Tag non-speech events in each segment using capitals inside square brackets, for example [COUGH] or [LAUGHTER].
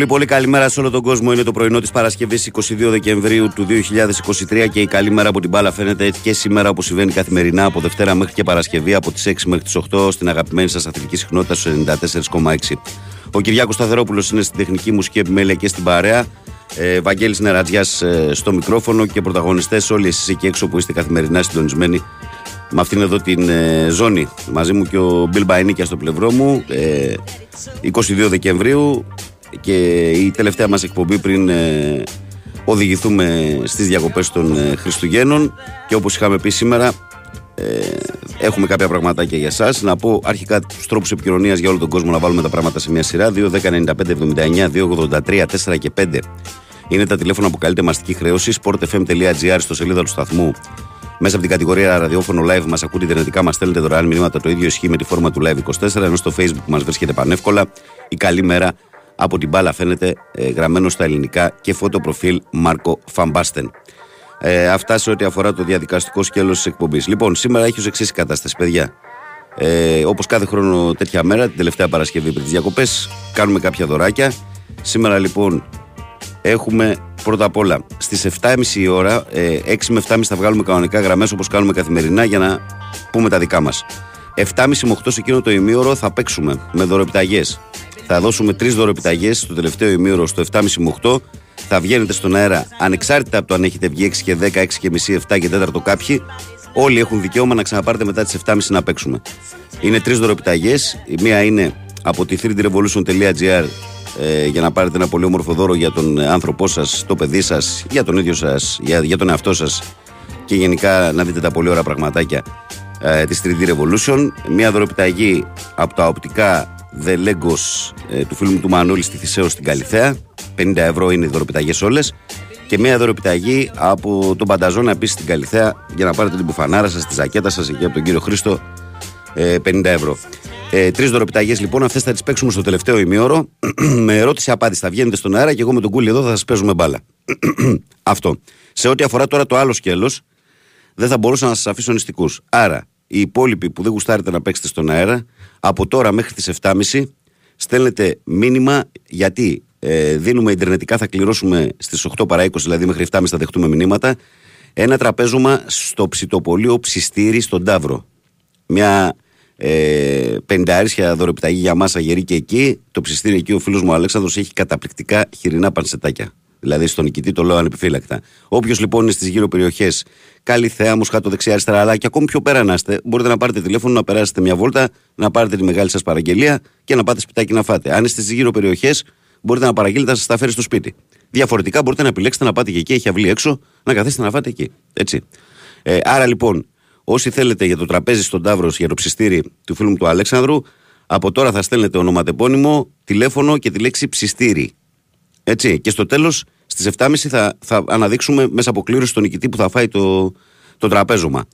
Πολύ πολύ καλημέρα σε όλο τον κόσμο. Είναι το πρωινό της Παρασκευής 22 Δεκεμβρίου του 2023 και η καλή μέρα από την μπάλα φαίνεται έτσι και σήμερα όπως συμβαίνει καθημερινά από Δευτέρα μέχρι και Παρασκευή από τις 6 μέχρι τις 8 στην αγαπημένη σας αθλητική συχνότητα στους 94,6. Ο Κυριάκος Σταθερόπουλος είναι στην τεχνική μουσική επιμέλεια και στην παρέα. Ε, Βαγγέλης Νερατζιάς ε, στο μικρόφωνο και πρωταγωνιστές όλοι εσείς εκεί έξω που είστε καθημερινά συντονισμένοι με αυτήν εδώ την ε, ζώνη. Μαζί μου και ο Μπιλ Μπαϊνίκια στο πλευρό μου. Ε, 22 Δεκεμβρίου και η τελευταία μας εκπομπή πριν ε, οδηγηθούμε στις διακοπές των ε, Χριστουγέννων. Και όπως είχαμε πει σήμερα ε, έχουμε κάποια πραγματάκια για εσάς να πω αρχικά τους τρόπους επικοινωνίας για όλο τον κόσμο να βάλουμε τα πράγματα σε μια σειρά. 2, 10, 95, 79, 283, 4 και 5 είναι τα τηλέφωνα που καλείται μαστική χρέωση sportfm.gr στο σελίδα του σταθμού. Μέσα από την κατηγορία ραδιόφωνο live μας ακούτε ιντερνετικά, μας στέλνετε δωρεάν μηνύματα. Το ίδιο ισχύει με τη φόρμα του Live 24, ενώ στο Facebook μας βρίσκεται πανεύκολα. Η καλή μέρα από την μπάλα φαίνεται ε, γραμμένο στα ελληνικά και φωτοπροφίλ Μάρκο Φαμπάστεν. Ε, αυτά σε ό,τι αφορά το διαδικαστικό σκέλος της εκπομπής. Λοιπόν, σήμερα έχει ως εξής κατάσταση, παιδιά. Ε, Όπως κάθε χρόνο τέτοια μέρα, την τελευταία Παρασκευή πριν τις διακοπές, κάνουμε κάποια δωράκια. Σήμερα λοιπόν έχουμε πρώτα απ' όλα στις 7.30 η ώρα, ε, 6 με 7.30 θα βγάλουμε κανονικά γραμμές όπως κάνουμε καθημερινά για να πούμε τα δικά μας. 7.30 με 8 σε εκείνο το ημίωρο θα παίξουμε με δωρεπιταγέ. Θα δώσουμε τρεις δωρεπιταγέ στο τελευταίο ημίωρο στο 7.30 με 8. Θα βγαίνετε στον αέρα ανεξάρτητα από το αν έχετε βγει 6 και 10, 6 και μισή, 7 και 4 κάποιοι. Όλοι έχουν δικαίωμα να ξαναπάρετε μετά τις 7.30 να παίξουμε. Είναι τρεις δωρεπιταγέ. Η μία είναι από τη 3drevolution.gr ε, για να πάρετε ένα πολύ όμορφο δώρο για τον άνθρωπό σας, το παιδί σας, για τον ίδιο σας, για, για τον εαυτό σας και γενικά να δείτε τα πολύ ωραία πραγματάκια ε, της 3D Revolution. Μία δωρεπιταγή από τα οπτικά The Legos ε, του φίλου μου του Μανώλη στη Θησέω στην Καλιθέα. 50 ευρώ είναι οι δωροπιταγές όλες. Και μια δωροπιταγή από τον Πανταζόνα επίση στην Καλιθέα για να πάρετε την μπουφανάρα σας, τη ζακέτα σας εκεί από τον κύριο Χρήστο. Ε, 50 ευρώ. Ε, Τρεις δωροπιταγές λοιπόν, αυτές θα τις παίξουμε στο τελευταίο ημίωρο. [CLEARS THROAT] με ερώτηση-απάντηση. Θα βγαίνετε στον αέρα και εγώ με τον κούλι εδώ θα σας παίζουμε μπάλα. [CLEARS THROAT] Αυτό. Σε ό,τι αφορά τώρα το άλλο σκέλος, δεν θα μπορούσα να σας αφήσω νηστικούς. Άρα, οι υπόλοιποι που δεν γουστάρετε να παίξετε στον αέρα, από τώρα μέχρι τις 7.30 στέλνετε μήνυμα γιατί ε, δίνουμε Ιντερνετικά, θα κληρώσουμε στις 8 παρά 20, δηλαδή μέχρι 7.30 θα δεχτούμε μηνύματα. Ένα τραπέζωμα στο ψητοπολείο Ψιστήρι στον Ταύρο. Μια ε, πενταρίσκια δωρεπιταγή για μάσα γερή και εκεί. Το ψιστήρι εκεί ο φίλος μου Αλέξανδρος έχει καταπληκτικά χοιρινά πανσετάκια. Δηλαδή στον νικητή το λέω ανεπιφύλακτα. Όποιος λοιπόν είναι στις γύρω περιοχές, καλή θέα, μουσχάτο δεξιά-αριστερά, αλλά και ακόμη πιο πέρα να είστε, μπορείτε να πάρετε τηλέφωνο, να περάσετε μια βόλτα, να πάρετε τη μεγάλη σας παραγγελία και να πάτε σπιτάκι να φάτε. Αν είστε στις γύρω περιοχές, μπορείτε να παραγγείλετε να σας τα φέρει στο σπίτι. Διαφορετικά μπορείτε να επιλέξετε να πάτε και εκεί, έχει αυλή έξω, να καθίσετε να φάτε εκεί. Έτσι. Ε, άρα λοιπόν, όσοι θέλετε για το τραπέζι στον Ταύρος για το ψιστήρι του φίλου μου του Αλέξανδρου, από τώρα θα στέλνετε ονοματεπώνυμο, τηλέφωνο και τη λέξη ψιστήρι. Έτσι. Και στο τέλος, στις 7.30 θα, θα αναδείξουμε μέσα από κλήρωση τον νικητή που θα φάει το, το τραπέζωμα.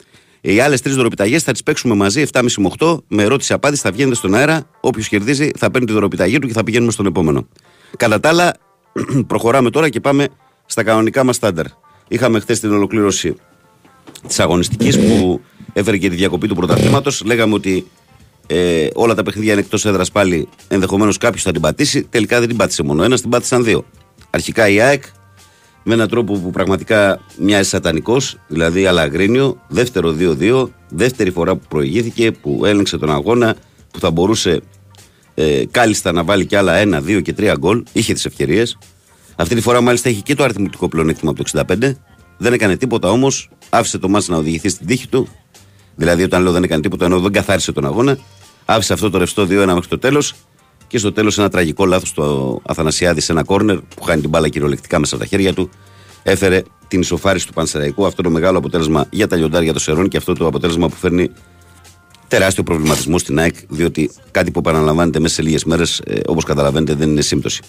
Οι άλλες τρεις δωροπιταγές θα τις παίξουμε μαζί 7.30 με 8 με ερώτηση-απάντηση. Θα βγαίνετε στον αέρα. Όποιος κερδίζει θα παίρνει τη δωροπιταγή του και θα πηγαίνουμε στον επόμενο. Κατά τα άλλα, [CLEARS THROAT] προχωράμε τώρα και πάμε στα κανονικά μας στάνταρ. Είχαμε χθες την ολοκλήρωση της αγωνιστικής που έφερε και τη διακοπή του πρωταθλήματος. Λέγαμε ότι ε, όλα τα παιχνίδια είναι εκτός έδρας πάλι. Ενδεχομένως κάποιος θα την πατήσει. Τελικά δεν την πάτησε μόνο ένας, την πάτησαν δύο. Αρχικά η ΑΕΚ με έναν τρόπο που πραγματικά μοιάζει σατανικός, δηλαδή αλαγρίνιο. Δεύτερο 2-2, δεύτερη φορά που προηγήθηκε, που έλεγξε τον αγώνα, που θα μπορούσε ε, κάλλιστα να βάλει και άλλα ένα, δύο και τρία γκολ. Είχε τις ευκαιρίες. Αυτή τη φορά μάλιστα έχει και το αριθμητικό πλεονέκτημα από το 65. Δεν έκανε τίποτα όμως, άφησε το μάτς να οδηγηθεί στην τύχη του. Δηλαδή, όταν λέω δεν έκανε τίποτα, ενώ δεν καθάρισε τον αγώνα. Άφησε αυτό το ρευστό 2-1 μέχρι το τέλος. Και στο τέλος ένα τραγικό λάθος του Αθανασιάδη σε ένα κόρνερ που χάνει την μπάλα κυριολεκτικά μέσα από τα χέρια του. Έφερε την ισοφάριση του Πανσεραϊκού. Αυτό το μεγάλο αποτέλεσμα για τα λιοντάρια των Σερών και αυτό το αποτέλεσμα που φέρνει τεράστιο προβληματισμό στην ΑΕΚ, διότι κάτι που επαναλαμβάνεται μέσα σε λίγες μέρες, ε, όπως καταλαβαίνετε, δεν είναι σύμπτωση.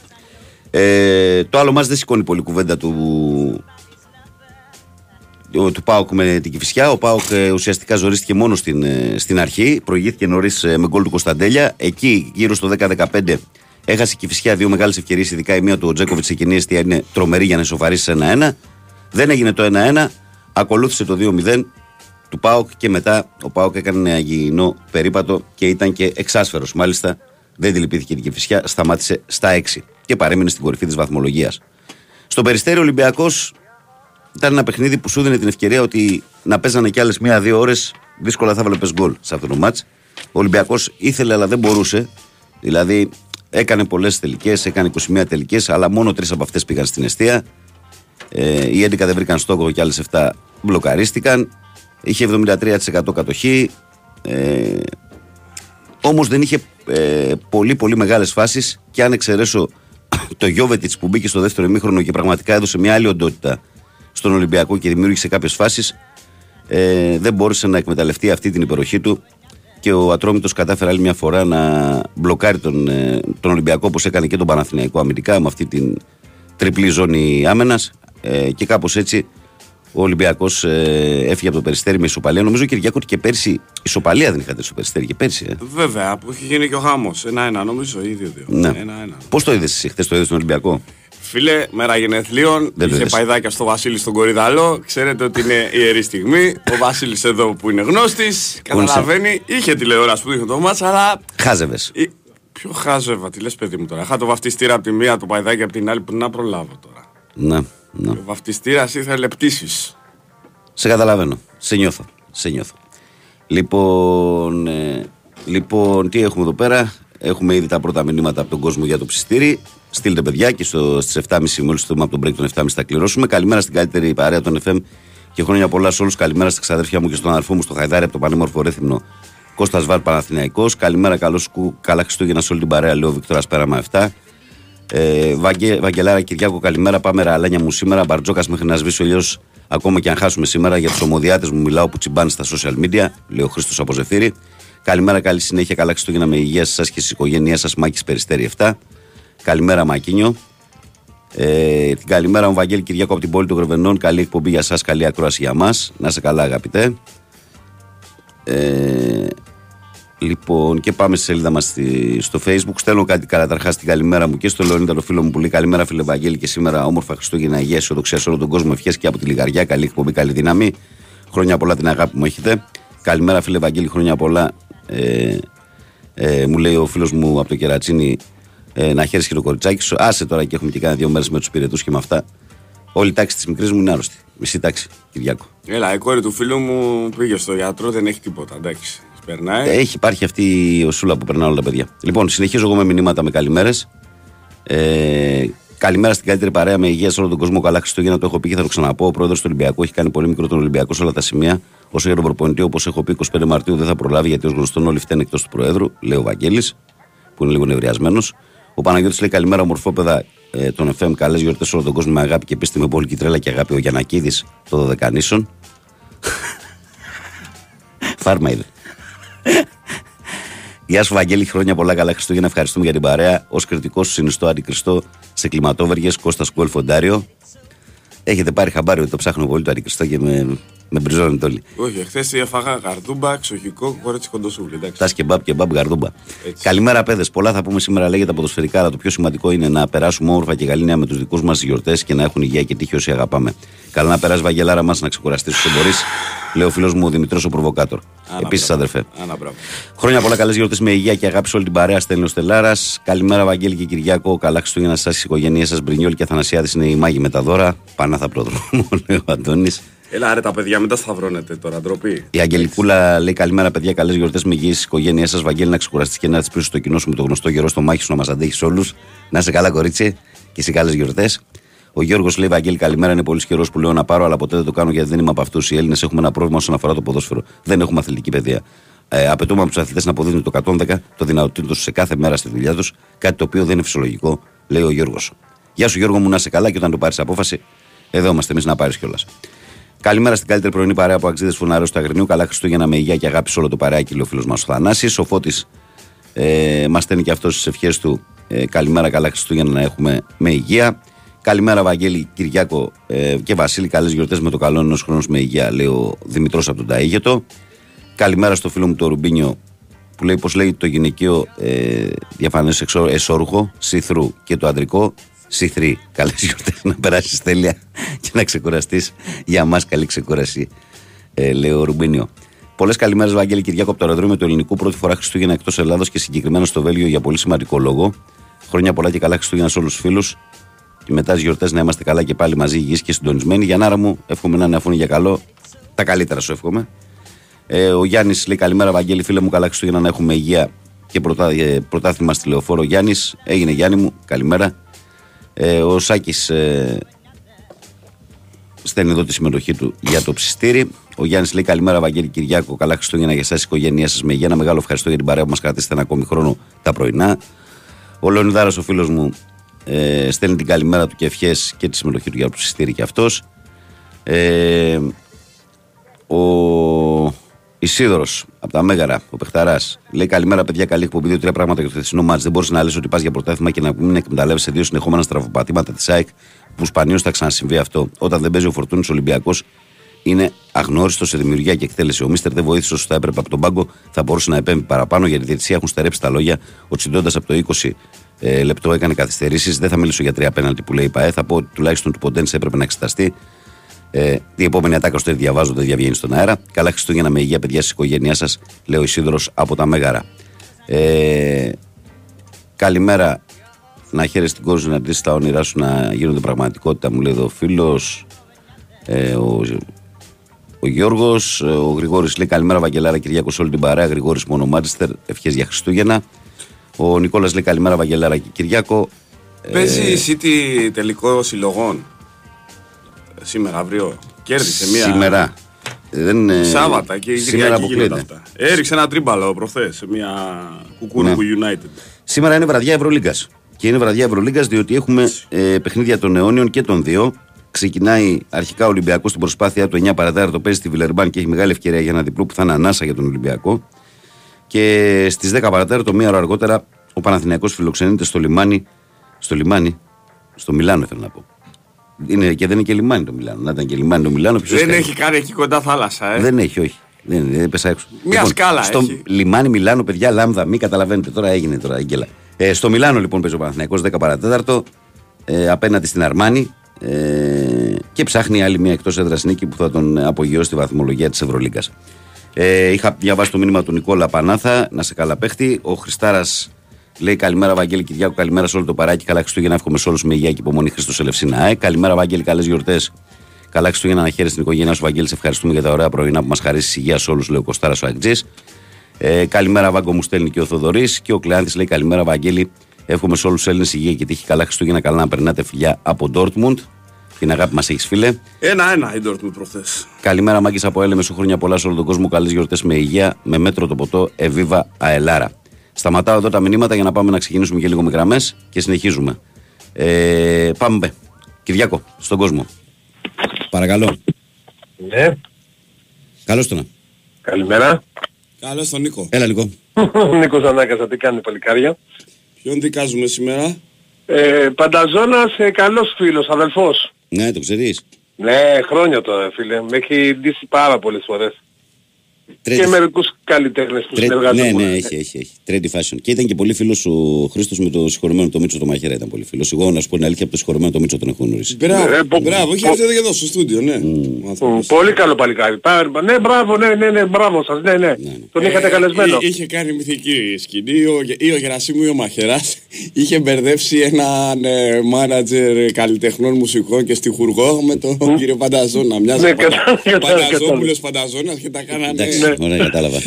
Ε, το άλλο μα δεν σηκώνει πολύ κουβέντα του, του Πάουκ με την Κυφυσιά. Ο Πάουκ ε, ουσιαστικά ζορίστηκε μόνο στην, ε, στην αρχή. Προηγήθηκε νωρίς ε, με γκολ του Κωνσταντέλια. Εκεί, γύρω στο 10-15, έχασε η Κυφυσιά δύο μεγάλες ευκαιρίες. Ειδικά η μία του Τζέκοβιτς σε κοινή αιστεία είναι τρομερή για να ισοφαρίσει 1-1. Δεν έγινε το 1-1. Ακολούθησε το 2-0 του Πάουκ και μετά ο Πάουκ έκανε ένα υγιεινό περίπατο και ήταν και εξάσφαιρος. Μάλιστα δεν τη την Κυφυσιά, σταμάτησε στα 6 και παρέμεινε στην κορυφή της βαθμολογίας. Στο περιστέριο Ολυμπιακός ήταν ένα παιχνίδι που σου δίνει την ευκαιρία ότι να παίζανε κι άλλες μία-δύο ώρες δύσκολα θα βλέπει γκολ σε αυτό το μάτ. Ο Ολυμπιακός ήθελε αλλά δεν μπορούσε. Δηλαδή έκανε πολλές τελικές, έκανε 21 τελικές, αλλά μόνο τρεις από αυτές πήγαν στην αιστεία. Ε, οι 11 δεν βρήκαν στόχο και άλλες 7 μπλοκαρίστηκαν. Είχε 73% κατοχή. Ε, Όμως δεν είχε ε, πολύ πολύ μεγάλες φάσεις και αν εξαιρέσω το Γιώβετιτς που μπήκε στο δεύτερο ημίχρονο και πραγματικά έδωσε μια άλλη οντότητα στον Ολυμπιακό και δημιούργησε κάποιες φάσεις, ε, δεν μπόρεσε να εκμεταλλευτεί αυτή την υπεροχή του και ο Ατρόμητος κατάφερε άλλη μια φορά να μπλοκάρει τον, ε, τον Ολυμπιακό όπως έκανε και τον Παναθηναϊκό αμυντικά με αυτή την τριπλή ζώνη άμενας ε, και κάπως έτσι ο Ολυμπιακός ε, έφυγε από το περιστέρι με ισοπαλία. Νομίζω Κυριακό και πέρσι ισοπαλία δεν είχατε στο περιστέρι και πέρσι. Ε. Βέβαια, που έχει γίνει και ο χάμος. Ένα-ένα, νομίζω, ή δύο-δύο. Ναι. Πώς το είδες εσύ χθες, το είδες στον Ολυμπιακό; Φίλε, μέρα γενεθλίων. Δεν είχε παϊδάκια στο Βασίλη στον Κορυδαλό. Ξέρετε ότι είναι ιερή στιγμή. Ο Βασίλης εδώ που είναι γνώστης. Καταλαβαίνει. Είχε τηλεόραση που είχε το μάτσα, αλλά. Χάζευες. Ποιο χάζευα, τι λες, παιδί μου τώρα. Είχα το βαφτιστήρα από τη μία, το παϊδάκι από την άλλη που να προλάβω τώρα. Ναι. Ναι. Ο βαφτιστήρας ήθελε πτήσεις. Σε καταλαβαίνω. Σε νιώθω. Σε νιώθω. Λοιπόν, ε, λοιπόν, τι έχουμε εδώ πέρα; Έχουμε ήδη τα πρώτα μηνύματα από τον κόσμο για το ψιστήρι. Στείλτε παιδιά και στις 7.30 μόλις το από τον break των 7.30 θα κληρώσουμε. Καλημέρα στην καλύτερη παρέα των FM και χρόνια πολλά σε όλους. Καλημέρα στα ξαδέρφια μου και στον αδερφό μου στο Χαϊδάρι από το πανέμορφο Ρέθυμνο Κώστας Βάρ Παναθηναϊκός. Καλημέρα, καλό καλά Χριστούγεννα σε όλη την παρέα, λέω Βικτόρα Πέραμα 7. Ε, Βαγγε, Βαγγελάρα Κυριάκο, καλημέρα. Πάμε ραλάνια μου σήμερα. Μπαρτζόκας μέχρι να σβήσει ο ήλιος. Ακόμα και αν χάσουμε σήμερα για τους ομοδιάτες μου, μιλάω που τσιμπάνε στα social media. Λέει ο Χρήστος από Ζεφύρη. Καλημέρα, καλή συνέχεια. Καλά Χριστούγεννα με υγεία σας και στις οικογένειές σας. Μάκης Περιστέρη 7. Καλημέρα, Μακίνιο. Ε, την καλημέρα μου, Βαγγέλη Κυριάκο από την πόλη των Γρεβενών. Καλή εκπομπή για σας, καλή ακρόαση για μας. Να σε καλά, αγαπητέ. Ε, Λοιπόν, και πάμε στη σελίδα μας στο Facebook. Στέλνω κάτι καταρχάς την καλημέρα μου και στο Λεωνίδα, το φίλο μου που λέει Καλημέρα, φίλε Βαγγέλη, και σήμερα όμορφα Χριστούγεννα, υγεία, αισιοδοξία σε όλο τον κόσμο. Ευχές και από τη Λιγαριά. Καλή εκπομπή, καλή δύναμη. Χρόνια πολλά την αγάπη μου έχετε. Καλημέρα, φίλε Βαγγέλη, χρόνια πολλά. Ε, ε, μου λέει ο φίλος μου από το Κερατσίνη ε, να χαίρεσαι και το κοριτσάκι σου. Άσε τώρα και έχουμε και κάνει δύο μέρες με τους πυρετούς και με αυτά. Όλη η τάξη της μικρής μου είναι άρρωστη. Μισή τάξη, Κυριάκο. Έλα, η κόρη του φίλου μου πήγε στο γιατρό, δεν έχει τίποτα. Εντάξει. Περνάει. Έχει, υπάρχει αυτή η σούλα που περνάνε όλα τα παιδιά. Λοιπόν, συνεχίζω εγώ με μηνύματα με καλημέρες. Ε, καλημέρα στην καλύτερη παρέα με υγεία σε όλο τον κόσμο. Καλά Χριστούγεννα, το έχω πει και θα το ξαναπώ. Ο πρόεδρος του Ολυμπιακού έχει κάνει πολύ μικρό τον Ολυμπιακό σε όλα τα σημεία. Όσο για τον προπονητή, όπως έχω πει, 25 Μαρτίου δεν θα προλάβει γιατί ως γνωστόν όλοι φταίνουν εκτός του Προέδρου, λέει ο Βαγγέλης, που είναι λίγο νευριασμένος. Ο Παναγιώτης λέει καλημέρα, ομορφόπεδα ε, των FM. Καλές γιορτές σε όλο τον κόσμο με αγάπη και πίστη με πολύ τρέλα και αγάπη. Ο Γιανακίδης, το Δωδεκανήσων. [LAUGHS] Φάρμα είδε. Γεια σου, Βαγγέλη, χρόνια πολλά καλά Χριστούγεννα. Ευχαριστούμε για την παρέα. Ω κριτικός σου συνιστώ αντικριστό σε κλιματόβεργες Κώστας Κουέλ Φοντάριο. Έχετε πάρει χαμπάρι ότι το ψάχνω πολύ το αντικριστό και με, με μπριζώνετε όλοι. Όχι, χθε έφαγα γαρδούμπα, ξοχικό, κορέτσι κοντοσούβλι. Τα κεμπάπ και μπαμπ γαρδούμπα. Καλημέρα, παιδες. Πολλά θα πούμε σήμερα λέγεται ποδοσφαιρικά, αλλά το πιο σημαντικό είναι να περάσουμε όμορφα και καλή νέα με τους δικούς μας γιορτές και να έχουν υγεία και τύχη όσοι αγαπάμε. Καλά να περάσει Βαγγελάρα μας να ξεκουραστείς όσο μπορείς. Λέω φίλος μου ο Δημητρός ο Προβοκάτορ. Επίσης αδερφέ. Άνα, Χρόνια πολλά καλές γιορτές με υγεία και αγάπη σε όλη την παρέα. Στέλνει ο Στελάρας. Καλημέρα, Βαγγέλη και Κυριακό. Καλά Χριστούγεννα σας, οικογένειέ σας. Μπρινιόλ και Αθανασιάδης είναι η μάγη με τα δώρα. Πανά θα προδρόμο, [LAUGHS] λέει ο Αντώνης. Έλα, ρε τα παιδιά, μην τα σταυρώνετε τώρα, ντροπή. Η Αγγελικούλα λέει καλημέρα, παιδιά. Καλές γιορτές με υγεία οικογένειά σας. Βαγγέλη να ξεκουραστείς και να τη πίσω στο κοινό σου με το γνωστό γερό στο μάχη σου να μας αντέχεις όλους. Να σε καλά, κορίτσι, και σε καλές γιορτές. Ο Γιώργος λέει: Βαγγέλη, καλημέρα. Είναι πολύ καιρός που λέω να πάρω, αλλά ποτέ δεν το κάνω γιατί δεν είμαι από αυτούς. Οι Έλληνες έχουμε ένα πρόβλημα όσον αφορά το ποδόσφαιρο. Δεν έχουμε αθλητική παιδεία. Ε, απαιτούμε από τους αθλητές να αποδίδουν το 110 το δυνατοτήτων τους σε κάθε μέρα στη δουλειά τους, κάτι το οποίο δεν είναι φυσιολογικό, λέει ο Γιώργος. Γεια σου Γιώργο μου, να σε καλά και όταν το πάρεις απόφαση, εδώ είμαστε εμείς να πάρεις κιόλας. Καλημέρα στην καλύτερη πρωινή παρέα από αξίδες φουνάρε του Αγρινίου. Καλά Χριστούγεννα με υγεία και αγάπη σε όλο το παρέα, λέει ο φίλος μας ο Θανάσης. Ο Φώτης ε, μας στέλνει και αυτός στι ευχές του. Ε, καλημέρα, καλά Χριστούγεννα να έχουμε με υγεία. Καλημέρα, Βαγγέλη, Κυριάκο ε, και Βασίλη. Καλές γιορτές με το καλό ενός χρόνου με υγεία, λέει ο Δημητρός από τον Ταίγετο. Καλημέρα στο φίλο μου το Ρουμπίνιο που λέει πώς λέει το γυναικείο ε, διαφανές εσόρουχο, σιθρού και το αντρικό σιθρή. Καλές γιορτές να περάσεις τέλεια και να ξεκουραστείς. Για μας, καλή ξεκούραση, ε, λέει ο Ρουμπίνιο. Πολλές καλημέρες, Βαγγέλη Κυριάκο, από το αεροδρόμιο του Ελληνικού. Πρώτη φορά Χριστούγεννα εκτός Ελλάδος και συγκεκριμένα στο Βέλγιο για πολύ σημαντικό λόγο. Χρόνια πολλά και καλά Χριστούγεννα σε όλους τους φίλους. Και μετά τις γιορτές να είμαστε καλά και πάλι μαζί, υγιείς και συντονισμένοι. Για να μου, εύχομαι να είναι αφού για καλό. Τα καλύτερα σου εύχομαι. Ε, ο Γιάννης λέει καλημέρα, Βαγγέλη, φίλε μου, καλά Χριστούγεννα να έχουμε υγεία και πρωτά, ε, πρωτάθλημα στη λεωφόρο. Γιάννης, έγινε Γιάννη μου, καλημέρα. Ε, ο Σάκης ε, στέλνει εδώ τη συμμετοχή του για το ψιστήρι. Ο Γιάννης λέει καλημέρα, Βαγγέλη Κυριάκο. Καλά Χριστούγεννα για εσάς, η οικογένειά σας με υγεία. Ένα μεγάλο ευχαριστώ για την παρέα που μας κρατήσετε ένα ακόμη χρόνο τα πρωινά. Ο Λεωνιδάρας, ο φίλος μου, ε, στέλνει την καλημέρα του και ευχές και τη συμμετοχή του για το ψιστήρι και αυτός. Ε, ο Ισίδωρος από τα Μέγαρα, ο Πεχταράς, λέει καλημέρα, παιδιά. Καλή εκπομπή. Δύο-τρία πράγματα για το θεσινό μάτζ. Δεν μπορείς να λες ότι πας για πρωτάθλημα και να μην εκμεταλλεύεσαι δύο συνεχόμενα στραβοπατήματα της ΑΕΚ που σπανίως θα ξανασυμβεί αυτό. Όταν δεν παίζει ο Φορτούνης Ολυμπιακός, είναι αγνώριστος σε δημιουργία και εκτέλεση. Ο Μίστερ δεν βοήθησε όσο θα έπρεπε από τον πάγκο, θα μπορούσε να επέμβει παραπάνω γιατί η έχουν στερέψει τα λόγια. Ο Τσιντώντα από το 20 ε, λεπτό έκανε καθυστερήσεις. Δεν θα μιλήσω για τρία πέναλτι που λέει η ΠαΕ. Θα πω ότι τουλάχιστον του Ποντένse έπρεπε να εξεταστεί. Ε, η επόμενη ατάκα στο διαβάζω, δεν διαβγαίνει στον αέρα. Καλά Χριστούγεννα με υγεία, παιδιά, τη οικογένειά σας, λέει ο Ισίδωρος από τα Μέγαρα. Ε, καλημέρα. Να χαίρεσαι την κόρη σου να τα όνειρά σου να γίνονται πραγματικότητα, μου λέει εδώ ο φίλος. Ε, ο, ο Γιώργος, ο Γρηγόρης λέει καλημέρα, Βαγγελάρα Κυριακό, όλη την παρέα. Γρηγόρης μόνο Μάντσεστερ, ευχές για Χριστούγεννα. Ο Νικόλας λέει καλημέρα, Βαγγελάρα και Κυριακό. Παίζεις η City τελικό συλλογών; Σήμερα, αύριο. Κέρδισε μία. Σήμερα. Δεν, Σάββατα και η σήμερα αποκλείεται. Αυτά. Έριξε ένα τρίμπαλο προχθές σε μια κουκούρικου ναι. United. Σήμερα είναι βραδιά Ευρωλίγκας. Και είναι βραδιά Ευρωλίγκας διότι έχουμε ε, παιχνίδια των αιώνιων και των δύο. Ξεκινάει αρχικά ο Ολυμπιακός στην προσπάθειά του 9 παρατέταρτο παίζει στη Βιλερμπάν και έχει μεγάλη ευκαιρία για ένα διπλό που θα είναι ανάσα για τον Ολυμπιακό. Και στις 10 παρατέταρτο, μία ώρα αργότερα, ο Παναθηναϊκός φιλοξενείται στο λιμάνι. Στο λιμάνι, στο Μιλάνο ήθελα να πω. Είναι, και δεν είναι και λιμάνι το Μιλάνο. Να ήταν και λιμάνι το Μιλάνο. Δεν έχει κάνει εκεί κοντά θάλασσα, ε. Δεν έχει, όχι. Δεν, δεν πέσα έξω. Μια λοιπόν, σκάλα στο έχει. λιμάνι Μιλάνο, παιδιά, λάμδα, μην καταλαβαίνετε. Τώρα έγινε τώρα, Αγγέλα. Ε, στο Μιλάνο λοιπόν παίζει ο Παναθηναϊκός 10 παρατέταρτο ε, απέναντι στην Αρμάνη ε, και ψάχνει άλλη μια εκτός έδρας νίκη που θα τον απογειώσει στη βαθμολογία της Ευρωλίγκας. Ε, είχα διαβάσει το μήνυμα του Νικόλα Πανάθα, να σε καλά παίχτη. Ο Χριστάρας Λέει καλημέρα, Βαγγέλη Κυριάκου, καλημέρα σε όλο το παράκι. Καλά Χριστούγεννα, εύχομαι σε όλους με υγεία και υπομονή Χριστό Ελευσίνα. Ε, καλημέρα, Βαγγέλη, καλές γιορτές. Καλά Χριστούγεννα να χαίρεσαι την οικογένειά σου, Βαγγέλη. Σε ευχαριστούμε για τα ωραία πρωινά που μας χαρίσεις υγεία σε όλους, λέει ο Κοστάρα ο Αγτζή. Ε, καλημέρα, Βάγκο μου στέλνει και ο Θοδωρής. Και ο Κλεάνθης λέει καλημέρα, Βαγγέλη. Εύχομαι σε όλους του Έλληνες υγεία και τύχη. Καλά Χριστούγεννα, καλά να περνάτε φιλιά από Ντόρτμουντ. Την αγάπη μας έχεις, φίλε. Ένα-ένα η Ντόρτμουντ προχθές. Καλημέρα, Μάγκη από Έλεμε. Χρόνια πολλά σε όλο τον κόσμο. Καλές γιορτές με υγεία, με μέτρο το ποτό. Εβίβα Αελάρα. Σταματάω εδώ τα μηνύματα για να πάμε να ξεκινήσουμε και λίγο με γραμμές και συνεχίζουμε. Ε, πάμε. Κυριάκο, στον κόσμο. Παρακαλώ. Ναι. Καλώς τον. Καλημέρα. Καλώς τον Νίκο. Έλα, Νίκο. Νίκος Ανάγκασα, τι κάνει παλικάρια. Ποιον δικάζουμε σήμερα; Ε, Πανταζόνα, ε, καλός φίλος, αδελφός. Ναι, το ξέρεις. Ναι, χρόνια τώρα, φίλε. Με έχει ντύσει πάρα πολλές φορές. Τρέτη... Και μερικούς καλλιτέχνες που Τρέ... συνεργάζονται. Ναι, ναι, έχει, έχει, έχει. Trendy fashion. Και ήταν και πολύ φίλος ο Χρήστος με το συγχωρεμένο το Μίτσο το Μαχαίρα. Ήταν πολύ φίλος. Εγώ να σου πω την αλήθεια από το συγχωρεμένο το Μίτσο τον έχω γνωρίσει. Μπράβο, ε, μπράβο, είχε έρθει εδώ στο στούντιο, ναι. Mm. Πολύ καλό παλικάρι. Ναι, μπράβο, ναι, ναι, ναι, μπράβο σας. Ναι, ναι. ναι, ναι. Τον είχατε ε, καλεσμένο. Είχε κάνει μυθική σκηνή ή ο Γερασίμου ή ο Μαχαιράς. [LAUGHS] Είχε μπερδέψει έναν μάνατζερ καλλιτεχνών μουσικών και στιχουργό με τον κύριο Πανταζόνα. Μοιάζει Πανταζόπουλος Πανταζόνα και τα κάνανε. Ναι. Ωραία, κατάλαβα.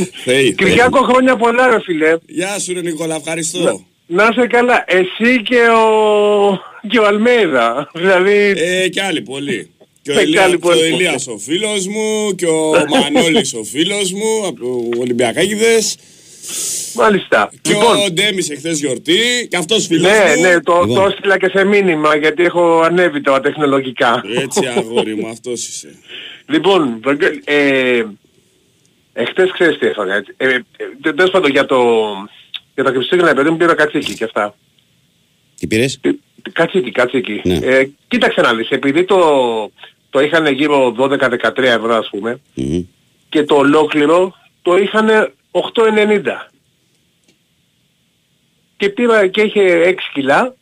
Κυριάκο χρόνια πολλά ρε φίλε. Γεια σου ρε Νικόλα, ευχαριστώ. Να, να σε καλά. Εσύ και ο, και ο Αλμέιδα. Δηλαδή... Ε, και άλλοι πολλοί. Και ο, Ηλία, και ο Ηλίας ο φίλος μου και ο Μανώλης ο φίλος μου από Ολυμπιακάκηδες. Μάλιστα. Και λοιπόν, ο Ντέμις εχθές γιορτή και αυτός φίλος ναι, μου. Ναι, ναι, το, λοιπόν. το έστειλα και σε μήνυμα γιατί έχω ανέβει τα τεχνολογικά. Έτσι αγόρι μου, αυτός είσαι. Λοιπόν, ε, εχθές ξέρεις τι έφαγα. Ε, ε, τέλος πάντων για, το, για τα Χριστούγεννα παιδί μου πήρα κατσίκι και αυτά. Τι πήρες; Ε, Κατσίκι, κατσίκι. Ναι. Ε, κοίταξε να δεις, επειδή το, το είχαν γύρω 12-13 ευρώ ας πουμε mm-hmm. και το ολόκληρο το είχαν 8,90. Και πήρα και είχε 6 κιλά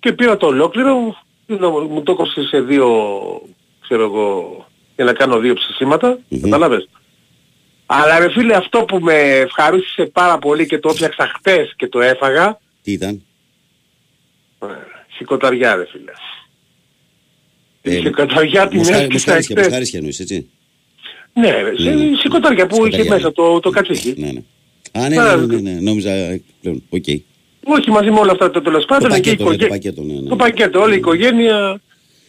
και πήρα το ολόκληρο, μου το έκοψε σε δύο, ξέρω εγώ, για να κάνω δύο ψησίματα, mm-hmm. κατάλαβες. Αλλά ρε φίλε αυτό που με ευχαρίστησε πάρα πολύ και το έφτιαξα χτες και το έφαγα. Τι ήταν; Ε, συκωταριά ρε φίλε. Ε, συκωταριά την έσκησα χτες. Μοσχαρίσια εννοείς έτσι; Ναι, ναι, ναι. συκωταριά που είχε μέσα το, το κατσίκι. Ναι, ναι. Α, ναι, ναι, ναι, ναι, νόμιζα πλέον. Ok. Okay. Όχι μαζί με όλα αυτά το τέλος πάντων. Το πακέτο, ναι, το πακέτο, ναι, ναι. Το πακέτο, όλη η οικογένεια,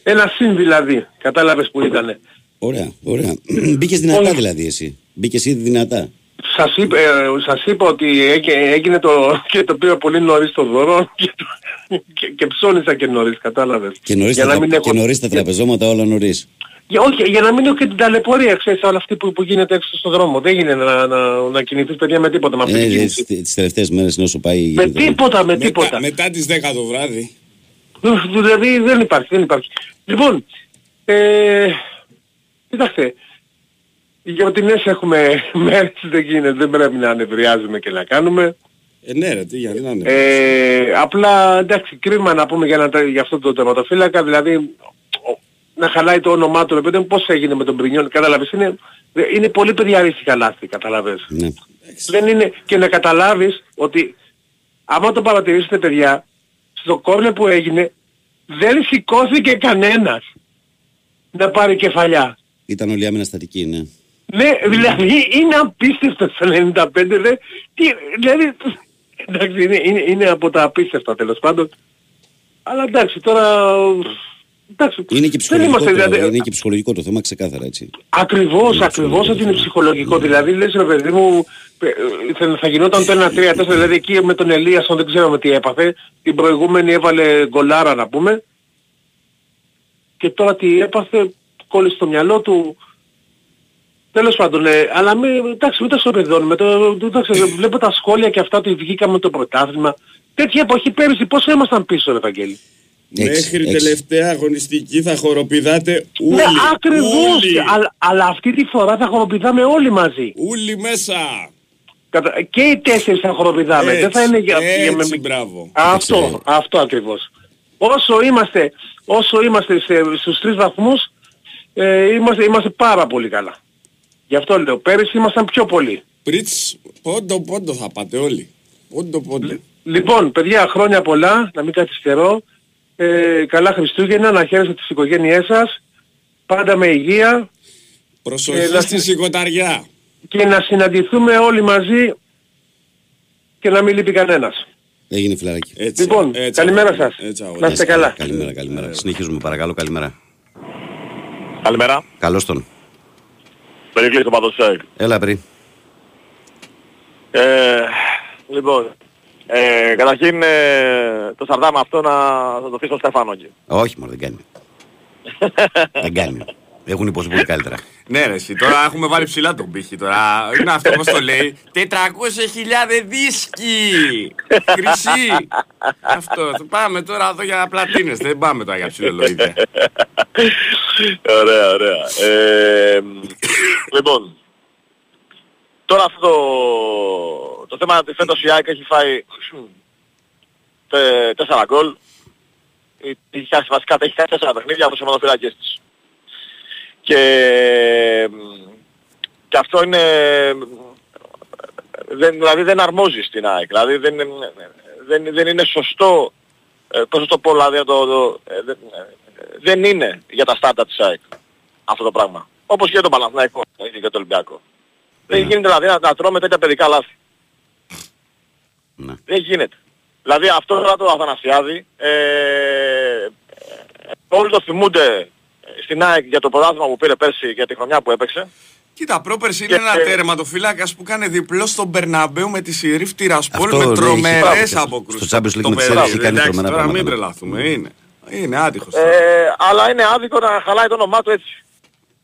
ένα συν δηλαδή. Κατάλαβες που ήτανε. Ωραία, ωραία. [CLEARS THROAT] Μπήκες δυνατά δηλαδή εσύ. Μπήκες ήδη δυνατά. Σας είπα, ε, σας είπα ότι έγινε το, [LAUGHS] και το πήρα πολύ νωρίς [LAUGHS] το δώρο και, και, και ψώνισα και νωρίς, κατάλαβες. Και νωρίς, τα, τα, έχω... και νωρίς τα τραπεζώματα όλα νωρίς. Για, όχι, για να μην έχω και την ταλαιπωρία, ξέρεις, όλα αυτή που, που γίνεται έξω στον δρόμο. Δεν γίνεται να, να, να κινηθείς παιδιά με τίποτα με αυτή ε, την Τις τελευταίες μέρες όσο πάει... Με τίποτα, με τίποτα. Μετά, μετά τις 10 το βράδυ. Δηλαδή δεν υπάρχει, δεν υπάρχει. Λοιπόν, ε, κοιτάξτε, για ότι ναι έχουμε [LAUGHS] μέρες δεν γίνεται, δεν πρέπει να ανεβριάζουμε και να κάνουμε. Ε, ναι ρε, τι, γιατί να είναι. Ε, απλά εντάξει, κρίμα να πούμε για, να, για αυτό το τερματοφύλακα, δηλαδή να χαλάει το όνομά του, επειδή πώς έγινε με τον Πρινιόν, κατάλαβες, είναι, είναι πολύ παιδιαρίστικα λάθη, καταλαβες. Ναι. Δεν είναι, και να καταλάβεις ότι άμα το παρατηρήσετε παιδιά, στο κόρνε που έγινε, δεν σηκώθηκε κανένας να πάρει κεφαλιά. Ήταν όλη άμενα στατική, ναι. Ναι, δηλαδή είναι απίστευτο στο 95, δε, τι, δηλαδή, εντάξει, είναι, είναι, είναι από τα απίστευτα τέλος πάντων. Αλλά εντάξει, τώρα Εντάξει, είναι, και ψυχολογικό, είμαστε, δηλαδή... είναι και ψυχολογικό το θέμα ξεκάθαρα έτσι. Ακριβώς, είναι ακριβώς ότι είναι ψυχολογικό. Δηλαδή λες ρε παιδί μου θα, θα γινόταν το 1-3-4 δηλαδή εκεί με τον Ελίασον δεν ξέρουμε τι έπαθε. Την προηγούμενη έβαλε γκολάρα να πούμε. Και τώρα τι έπαθε κόλλησε στο μυαλό του. Τέλος πάντων, ναι, αλλά μην, εντάξει, μην τα σοπεδώνουμε. Το, το, το, [LAUGHS] βλέπω τα σχόλια και αυτά ότι βγήκαμε το πρωτάθλημα. Τέτοια εποχή πέρυσι πώς ήμασταν πίσω, ρε Ευαγγέλη. Μέχρι τελευταία αγωνιστική θα χοροπηδάτε ναι, όλοι. Ναι, ακριβώς. Αλλά, αλλά αυτή τη φορά θα χοροπηδάμε όλοι μαζί. Όλοι μέσα. Και οι τέσσερις θα χοροπηδάμε. Έτσι, Δεν θα είναι για... Έτσι, για... μπράβο. Αυτό, έτσι. αυτό ακριβώς. Όσο είμαστε, όσο είμαστε σε, στους τρεις βαθμούς, ε, είμαστε, είμαστε πάρα πολύ καλά. Γι' αυτό λέω, πέρυσι ήμασταν πιο πολύ. Πριτς, πόντο πόντο θα πάτε όλοι. Πόντο πόντο. Λοιπόν, παιδιά, χρόνια πολλά, να μην καθυστερώ. Ε, καλά Χριστούγεννα, να χαίρεστε τις οικογένειές σας, πάντα με υγεία. Προσοχή ε, στη σιγοταριά. Και να συναντηθούμε όλοι μαζί και να μην λείπει κανένας. Έγινε φιλαράκι. Έτσι, λοιπόν, έτσι, καλημέρα σας. Έτσι, να είστε καλά. Καλημέρα, καλημέρα. Συνεχίζουμε παρακαλώ, καλημέρα. Καλημέρα. Καλώς τον. Περικλής το Παδοσέικ. Έλα πριν. Ε, λοιπόν, ε, καταρχήν ε, το Σαρδάμα αυτό να θα το αφήσω στο Στεφάνο εκεί. Όχι μόνο δεν κάνει. [LAUGHS] δεν κάνει. Έχουν υποστεί πολύ καλύτερα. ναι ρε εσύ, τώρα έχουμε βάλει ψηλά τον πύχη τώρα. Είναι αυτό πώς το λέει; 400.000 δίσκοι! Χρυσή! αυτό. Πάμε τώρα εδώ για πλατίνες. Δεν πάμε τώρα για ψηλολοίδια. [LAUGHS] ωραία, ωραία. Ε, λοιπόν, τώρα αυτό το θέμα ότι φέτος η ΑΕΚ έχει φάει τέσσερα γκολ. Έχει χάσει βασικά, έχει χάσει τέσσερα παιχνίδια από τους ομαδοφυλάκες της. Και, και αυτό είναι... Δεν, δηλαδή δεν αρμόζει στην ΑΕΚ. Δηλαδή δεν, δεν, δεν είναι σωστό, ε, πώς το πω, δηλαδή το, το, ε, δεν, δεν είναι για τα στάντα της ΑΕΚ αυτό το πράγμα. Όπως και για τον Παναθηναϊκό και για τον Ολυμπιακό. Δεν ναι. γίνεται δηλαδή να, να τρώμε τέτοια παιδικά λάθη. Ναι. Δεν γίνεται. Δηλαδή αυτό τώρα το Αθανασιάδη, ε, όλοι το θυμούνται στην ΑΕΚ για το πρωτάθλημα που πήρε πέρσι για τη χρονιά που έπαιξε. Κοίτα, πρόπερση είναι ένα τερματοφύλακας που κάνει διπλό στον Μπερναμπέου με τη Σιρίφ Τυρασπόλ με τρομερές αποκρούσεις. Στο Champions League με τη Σιρίφ κάνει τρομερά Τώρα μην τρελαθούμε, είναι. Είναι άτυχος. Ε, αλλά είναι άδικο να χαλάει το όνομά του έτσι.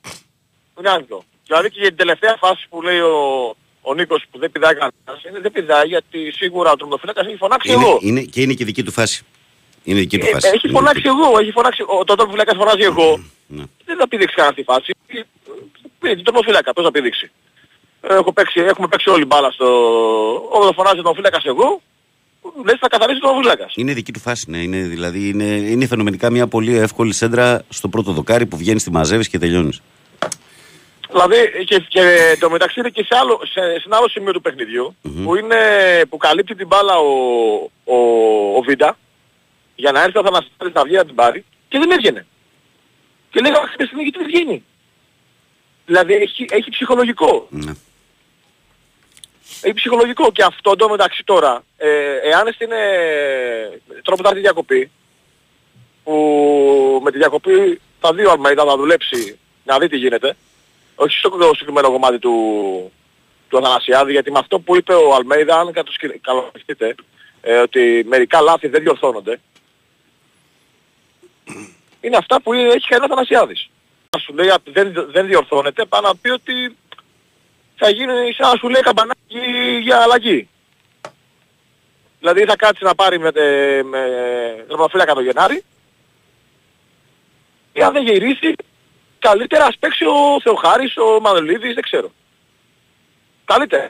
[LAUGHS] Είναι άδικο. Δηλαδή και για την τελευταία φάση που λέει ο, ο Νίκος που δεν πηδάει κανένας, είναι δεν πηδάει γιατί σίγουρα ο τρομποφύλακας έχει φωνάξει Είναι, εγώ. είναι, και είναι και δική του φάση. Είναι δική του Ε, φάση. έχει Είναι φωνάξει δική- εγώ, έχει φωνάξει, ο, το τρομποφύλακας φωνάζει εγώ. Ναι. Δεν θα πήδηξει κανένα στη φάση. Πήρε την τρομποφύλακα, πώς θα πήδηξει. Έχω παίξει, έχουμε παίξει όλη μπάλα στο... Όταν φωνάζει τον φύλακας εγώ, λες θα καθαρίσει τον φύλακας. Είναι δική του φάση, ναι. Είναι, δηλαδή είναι, είναι φαινομενικά μια πολύ εύκολη σέντρα στο πρώτο δοκάρι που βγαίνει στη μαζεύεις και τελειώνεις. Δηλαδή και, και το μεταξύ είναι και σε, άλλο, σε, σε ένα άλλο σημείο του παιχνιδιου που, είναι, που καλύπτει την μπάλα ο, ο, ο Βίντα για να έρθει ο Θανασιάδης να βγει να την πάρει και δεν έβγαινε. Και λέγαμε αυτή τη στιγμή γιατί δεν βγαίνει. Δηλαδή έχει, έχει ψυχολογικό. Ναι. Έχει ψυχολογικό και αυτό το μεταξύ τώρα, ε, εάν στην ε, τρόπο θα έρθει η διακοπή, που με τη διακοπή θα δει ο Αλμαϊδά να δουλέψει, να δει τι γίνεται, όχι στο συγκεκριμένο κομμάτι του, του Αθανασιάδη, γιατί με αυτό που είπε ο Αλμέιδα, αν καλοσκεφτείτε, ε, ότι μερικά λάθη δεν διορθώνονται, είναι αυτά που έχει κάνει ο Αθανασιάδης. Να σου λέει ότι δεν, δεν διορθώνεται, πάνω να πει ότι θα γίνει σαν να σου λέει καμπανάκι για αλλαγή. Δηλαδή θα κάτσει να πάρει με, τε- με τερματοφύλακα το Γενάρη και αν δεν γυρίσει καλύτερα ας παίξει ο Θεοχάρης, ο Μανολίδης, δεν ξέρω. Καλύτερα.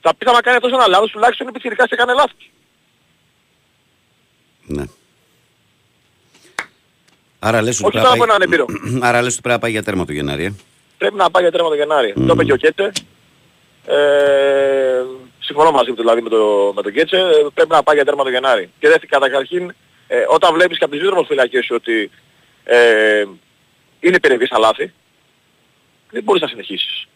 Θα πει θα κάνει αυτός ένα λάθος, τουλάχιστον επιθυρικά σε κάνει λάθος. ναι. Άρα λες ότι Όχι πρέπει τώρα να από πάει- έναν έμπειρο. [CLEARS THROAT] Άρα λες ότι πρέπει να πάει για τέρμα το Γενάρη. ε; Πρέπει να πάει για τέρμα το Γενάρη. Το είπε και ο Κέτσε. Ε, συμφωνώ μαζί του δηλαδή με, το, με τον Κέτσε. Ε, Πρέπει να πάει για τέρμα το Γενάρη. Και δεύτερη καταρχήν, ε, όταν βλέπεις και από τις δύο τρομοφυλακές σου ότι ε, είναι περιεβή στα λάθη, δεν μπορείς να συνεχίσεις.